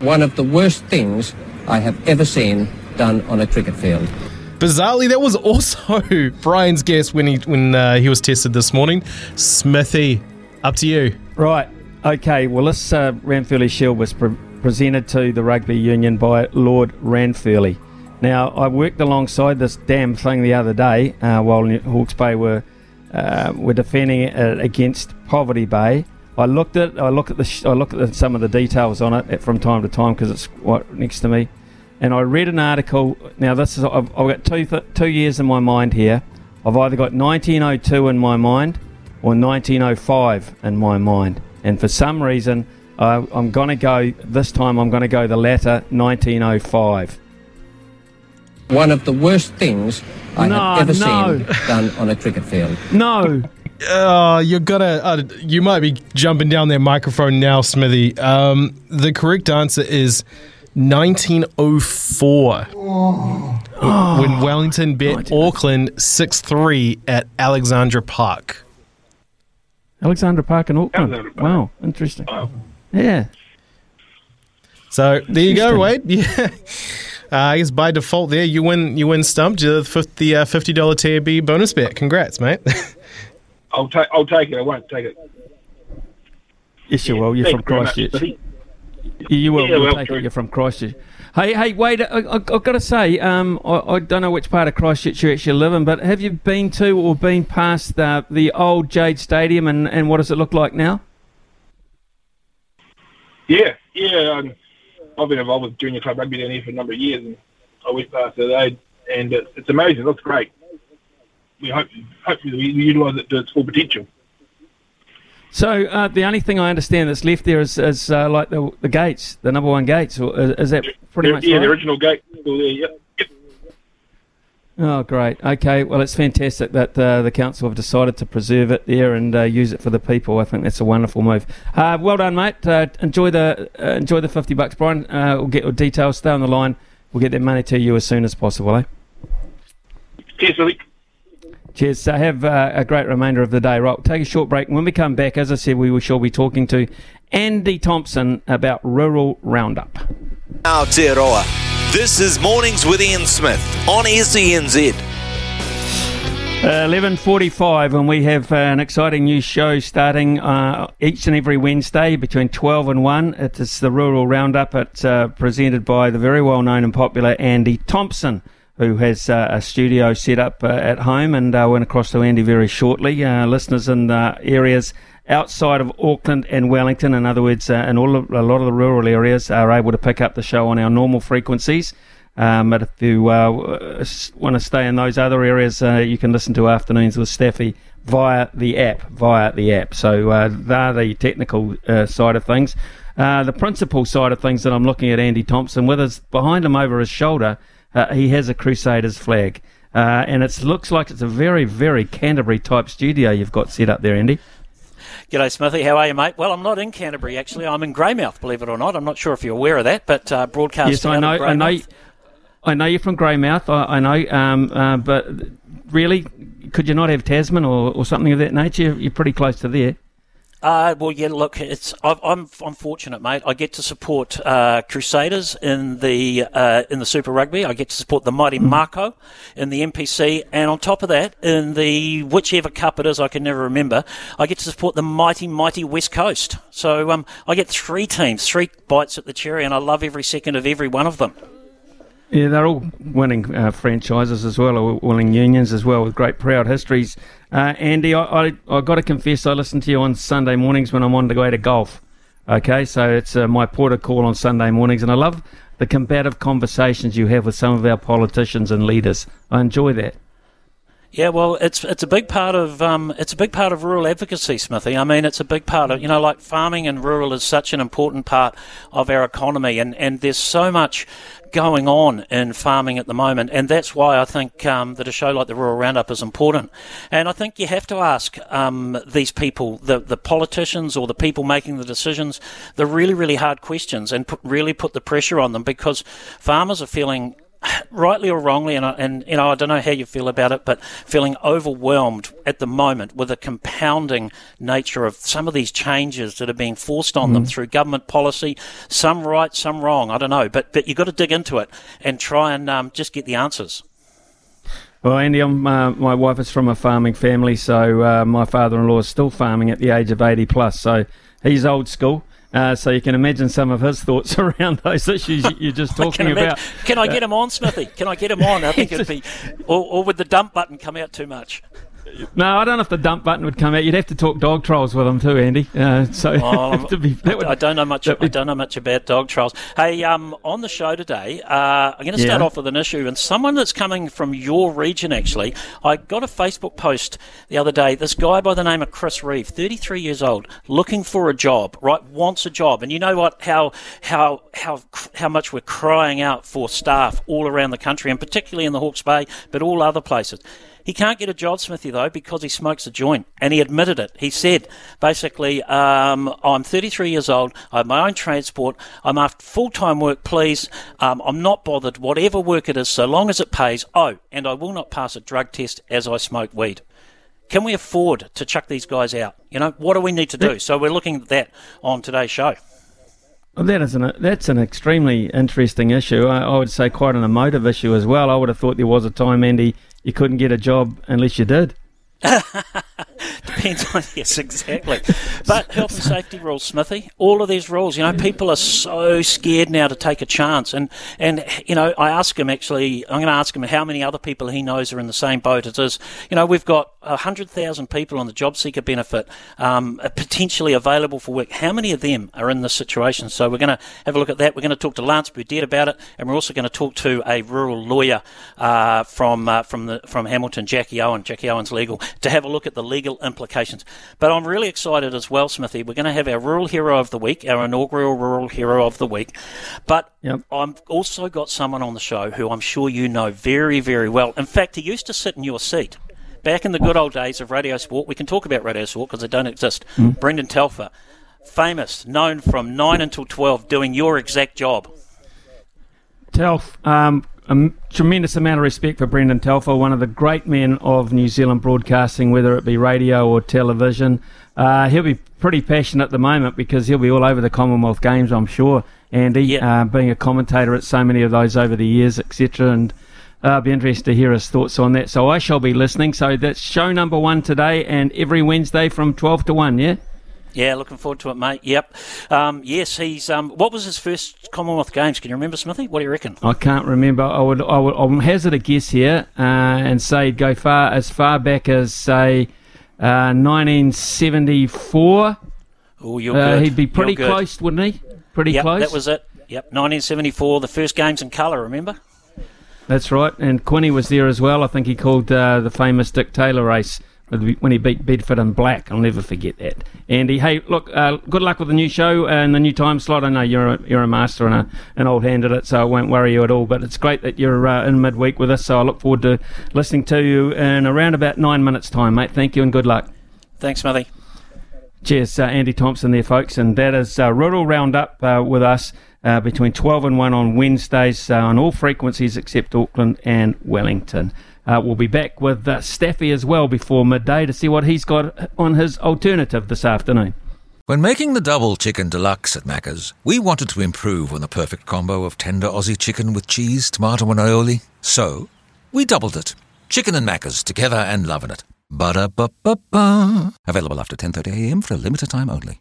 One of the worst things I have ever seen done on a cricket field. Bizarrely, that was also Brian's guess when he when uh, he was tested this morning. Smithy, up to you. Right. Okay. Well, this uh, Ranfurly Shield was pre- presented to the rugby union by Lord Ranfurly. Now, I worked alongside this damn thing the other day uh, while Hawke's Bay were uh, were defending it against Poverty Bay. I looked at I look at the sh- I look at the, some of the details on it from time to time because it's right next to me, and I read an article. Now this is I've, I've got two th- two years in my mind here. I've either got 1902 in my mind or 1905 in my mind, and for some reason uh, I'm going to go this time. I'm going to go the latter, 1905. One of the worst things I No, have ever no. seen done on a cricket field. No. Oh, you're gonna. Uh, you might be jumping down that microphone now, Smithy. Um, the correct answer is 1904. Oh Oh. when Wellington beat Auckland 6 3 at Alexandra Park. Alexandra Park in Auckland. Wow, interesting. Yeah. So there you go, Wade. Yeah. Uh, I guess by default there, you win you win stumped. You the fifty uh, fifty dollar TAB bonus bet. Congrats, mate. I'll take. I'll take it. I won't take it. Yes, you will. You're from you very much, Christchurch. You, you will. Yeah, we'll well, take true. it. You're from Christchurch. Hey, hey, Wade. I, I, I've got to say, um, I, I don't know which part of Christchurch you actually live in, but have you been to or been past uh, the old Jade Stadium, and, and what does it look like now? Yeah, yeah. Um, I've been involved with junior club rugby down here for a number of years, and I went past it, and it's, it's amazing. It looks great. We hope, hopefully, we utilise it to its full potential. So uh, the only thing I understand that's left there is, is uh, like the, the gates, the number one gates. Or is, is that pretty yeah, much yeah, right? the original gate there. Yep. yep. Oh, great. Okay, well, it's fantastic that uh, the council have decided to preserve it there and uh, use it for the people. I think that's a wonderful move. Uh, well done, mate. Uh, enjoy the uh, enjoy the fifty bucks, Brian. Uh, we'll get your details. Stay on the line. We'll get that money to you as soon as possible. Eh? Cheers, Smithy. Cheers. So have uh, a great remainder of the day. Right, we'll take a short break. When we come back, as I said, we shall be talking to Andy Thompson about Rural Roundup. Aotearoa. This is Mornings with Ian Smith on SENZ. Uh, 11.45 and we have uh, an exciting new show starting uh, each and every Wednesday between 12 and 1. It is the Rural Roundup. It's uh, presented by the very well-known and popular Andy Thompson who has uh, a studio set up uh, at home and uh, went across to Andy very shortly. Uh, listeners in areas outside of Auckland and Wellington, in other words, uh, in all of, a lot of the rural areas, are able to pick up the show on our normal frequencies. Um, but if you uh, want to stay in those other areas, you can listen to Afternoons with Staffy via the app. Via the app. So uh, they're the technical side of things. The principal side of things that I'm looking at Andy Thompson with is behind him over his shoulder. Uh, he has a Crusaders flag, uh, and it looks like it's a very, very Canterbury type studio you've got set up there, Andy. G'day, Smithy. How are you, mate? Well, I'm not in Canterbury, actually. I'm in Greymouth, believe it or not. I'm not sure if you're aware of that, but uh, broadcast yes, I know. I know. I know you're from Greymouth. I, I know, um, uh, but really, could you not have Tasman or, or something of that nature? You're pretty close to there. Uh, well, yeah. Look, it's I've, I'm I'm fortunate, mate. I get to support uh, Crusaders in the uh, in the Super Rugby. I get to support the mighty Mako in the NPC, and on top of that, in the whichever cup it is, I can never remember. I get to support the mighty mighty West Coast. So um, I get three teams, three bites at the cherry, and I love every second of every one of them. Yeah, they're all winning uh, franchises as well, or winning unions as well, with great proud histories. Uh, Andy, I, I I got to confess, I listen to you on Sunday mornings when I'm on the way to golf. Okay, so it's uh, my porter call on Sunday mornings, and I love the combative conversations you have with some of our politicians and leaders. I enjoy that. Yeah, well, it's it's a big part of um, it's a big part of rural advocacy, Smithy. I mean, it's a big part of you know, like farming and rural is such an important part of our economy, and, and there's so much going on in farming at the moment, and that's why I think um, that a show like the Rural Roundup is important. And I think you have to ask um, these people, the the politicians or the people making the decisions, the really really hard questions, and put, really put the pressure on them because farmers are feeling rightly or wrongly, and, I- and you know I don't know how you feel about it, but feeling overwhelmed at the moment with the compounding nature of some of these changes that are being forced on them Mm. through government policy, some right, some wrong. I don't know, but but you've got to dig into it and try and um, just get the answers. Well, Andy, I'm, uh, my wife is from a farming family, so uh, my father-in-law is still farming at the age of 80 plus, so he's old school. Uh, so you can imagine some of his thoughts around those issues you're just talking can about. Can I Uh, get him on, Smithy? Can I get him on? I think it'd be, or, or would the dump button come out too much? No, I don't know if the dump button would come out. You'd have to talk dog trolls with him too, Andy. Uh, so Oh, be, would, I don't know much. I don't know much about dog trials. Hey, um, on the show today, uh, I'm going to start Yeah. off with an issue, and someone that's coming from your region. Actually, I got a Facebook post the other day. This guy by the name of Chris Reeve, 33 years old, looking for a job. Right, wants a job, and you know what? How how how how much we're crying out for staff all around the country, and particularly in the Hawke's Bay, but all other places. He can't get a job, Smithy, though, because he smokes a joint, and he admitted it. He said, basically, um, I'm 33 years old, I have my own transport, I'm after full time work, please. Um, I'm not bothered, whatever work it is, so long as it pays. Oh, and I will not pass a drug test as I smoke weed. Can we afford to chuck these guys out? You know, what do we need to do? So we're looking at that on today's show. Well, that is an, that's an extremely interesting issue. I, I would say quite an emotive issue as well. I would have thought there was a time, Andy, you couldn't get a job unless you did. Depends on yes, exactly. But health and safety rules, Smithy. All of these rules. You know, people are so scared now to take a chance. And and you know, I ask him actually. I'm going to ask him how many other people he knows are in the same boat as us. You know, we've got hundred thousand people on the job seeker benefit, um, potentially available for work. How many of them are in this situation? So we're going to have a look at that. We're going to talk to Lance Burdett about it, and we're also going to talk to a rural lawyer uh, from uh, from the from Hamilton, Jackie Owen, Jackie Owen's legal, to have a look at the legal implications. But I'm really excited as well, Smithy. We're going to have our Rural Hero of the Week, our inaugural Rural Hero of the Week. But yep. I've also got someone on the show who I'm sure you know very, very well. In fact, he used to sit in your seat. Back in the good old days of Radio Sport, we can talk about Radio Sport because they don't exist. Mm. Brendan Telfer, famous, known from 9 until 12, doing your exact job. Telf, um, a tremendous amount of respect for Brendan Telfer, one of the great men of New Zealand broadcasting, whether it be radio or television. Uh, he'll be pretty passionate at the moment because he'll be all over the Commonwealth Games, I'm sure. Andy, Yeah. uh, being a commentator at so many of those over the years, etc. And uh, I'll be interested to hear his thoughts on that. So I shall be listening. So that's show number one today and every Wednesday from 12 to 1, yeah? Yeah, looking forward to it, mate. Yep. Um, yes, he's. Um, what was his first Commonwealth Games? Can you remember, Smithy? What do you reckon? I can't remember. I would, I would, I'll hazard a guess here uh, and say he'd go far as far back as say uh, 1974. Oh, you're Uh, good. he'd be pretty close, wouldn't he? Pretty yep, close. that was it. Yep, 1974, the first games in colour, remember? That's right. And Quinny was there as well. I think he called uh, the famous Dick Taylor race when he beat Bedford in black. I'll never forget that. Andy, hey, look, uh, good luck with the new show and the new time slot. I know you're a, you're a master and a, an old hand at it, so I won't worry you at all. But it's great that you're uh, in midweek with us, so I look forward to listening to you in around about nine minutes' time, mate. Thank you and good luck. Thanks, Smithy. Cheers, uh, Andy Thompson there, folks. And that is uh, Rural Roundup uh, with us uh, between 12 and 1 on Wednesdays uh, on all frequencies except Auckland and Wellington. Uh, we'll be back with uh, Staffy as well before midday to see what he's got on his alternative this afternoon. When making the double chicken deluxe at Macca's, we wanted to improve on the perfect combo of tender Aussie chicken with cheese, tomato, and aioli. So, we doubled it. Chicken and Macca's together and loving it. Ba-da-ba-ba-ba. Available after 10.30am for a limited time only.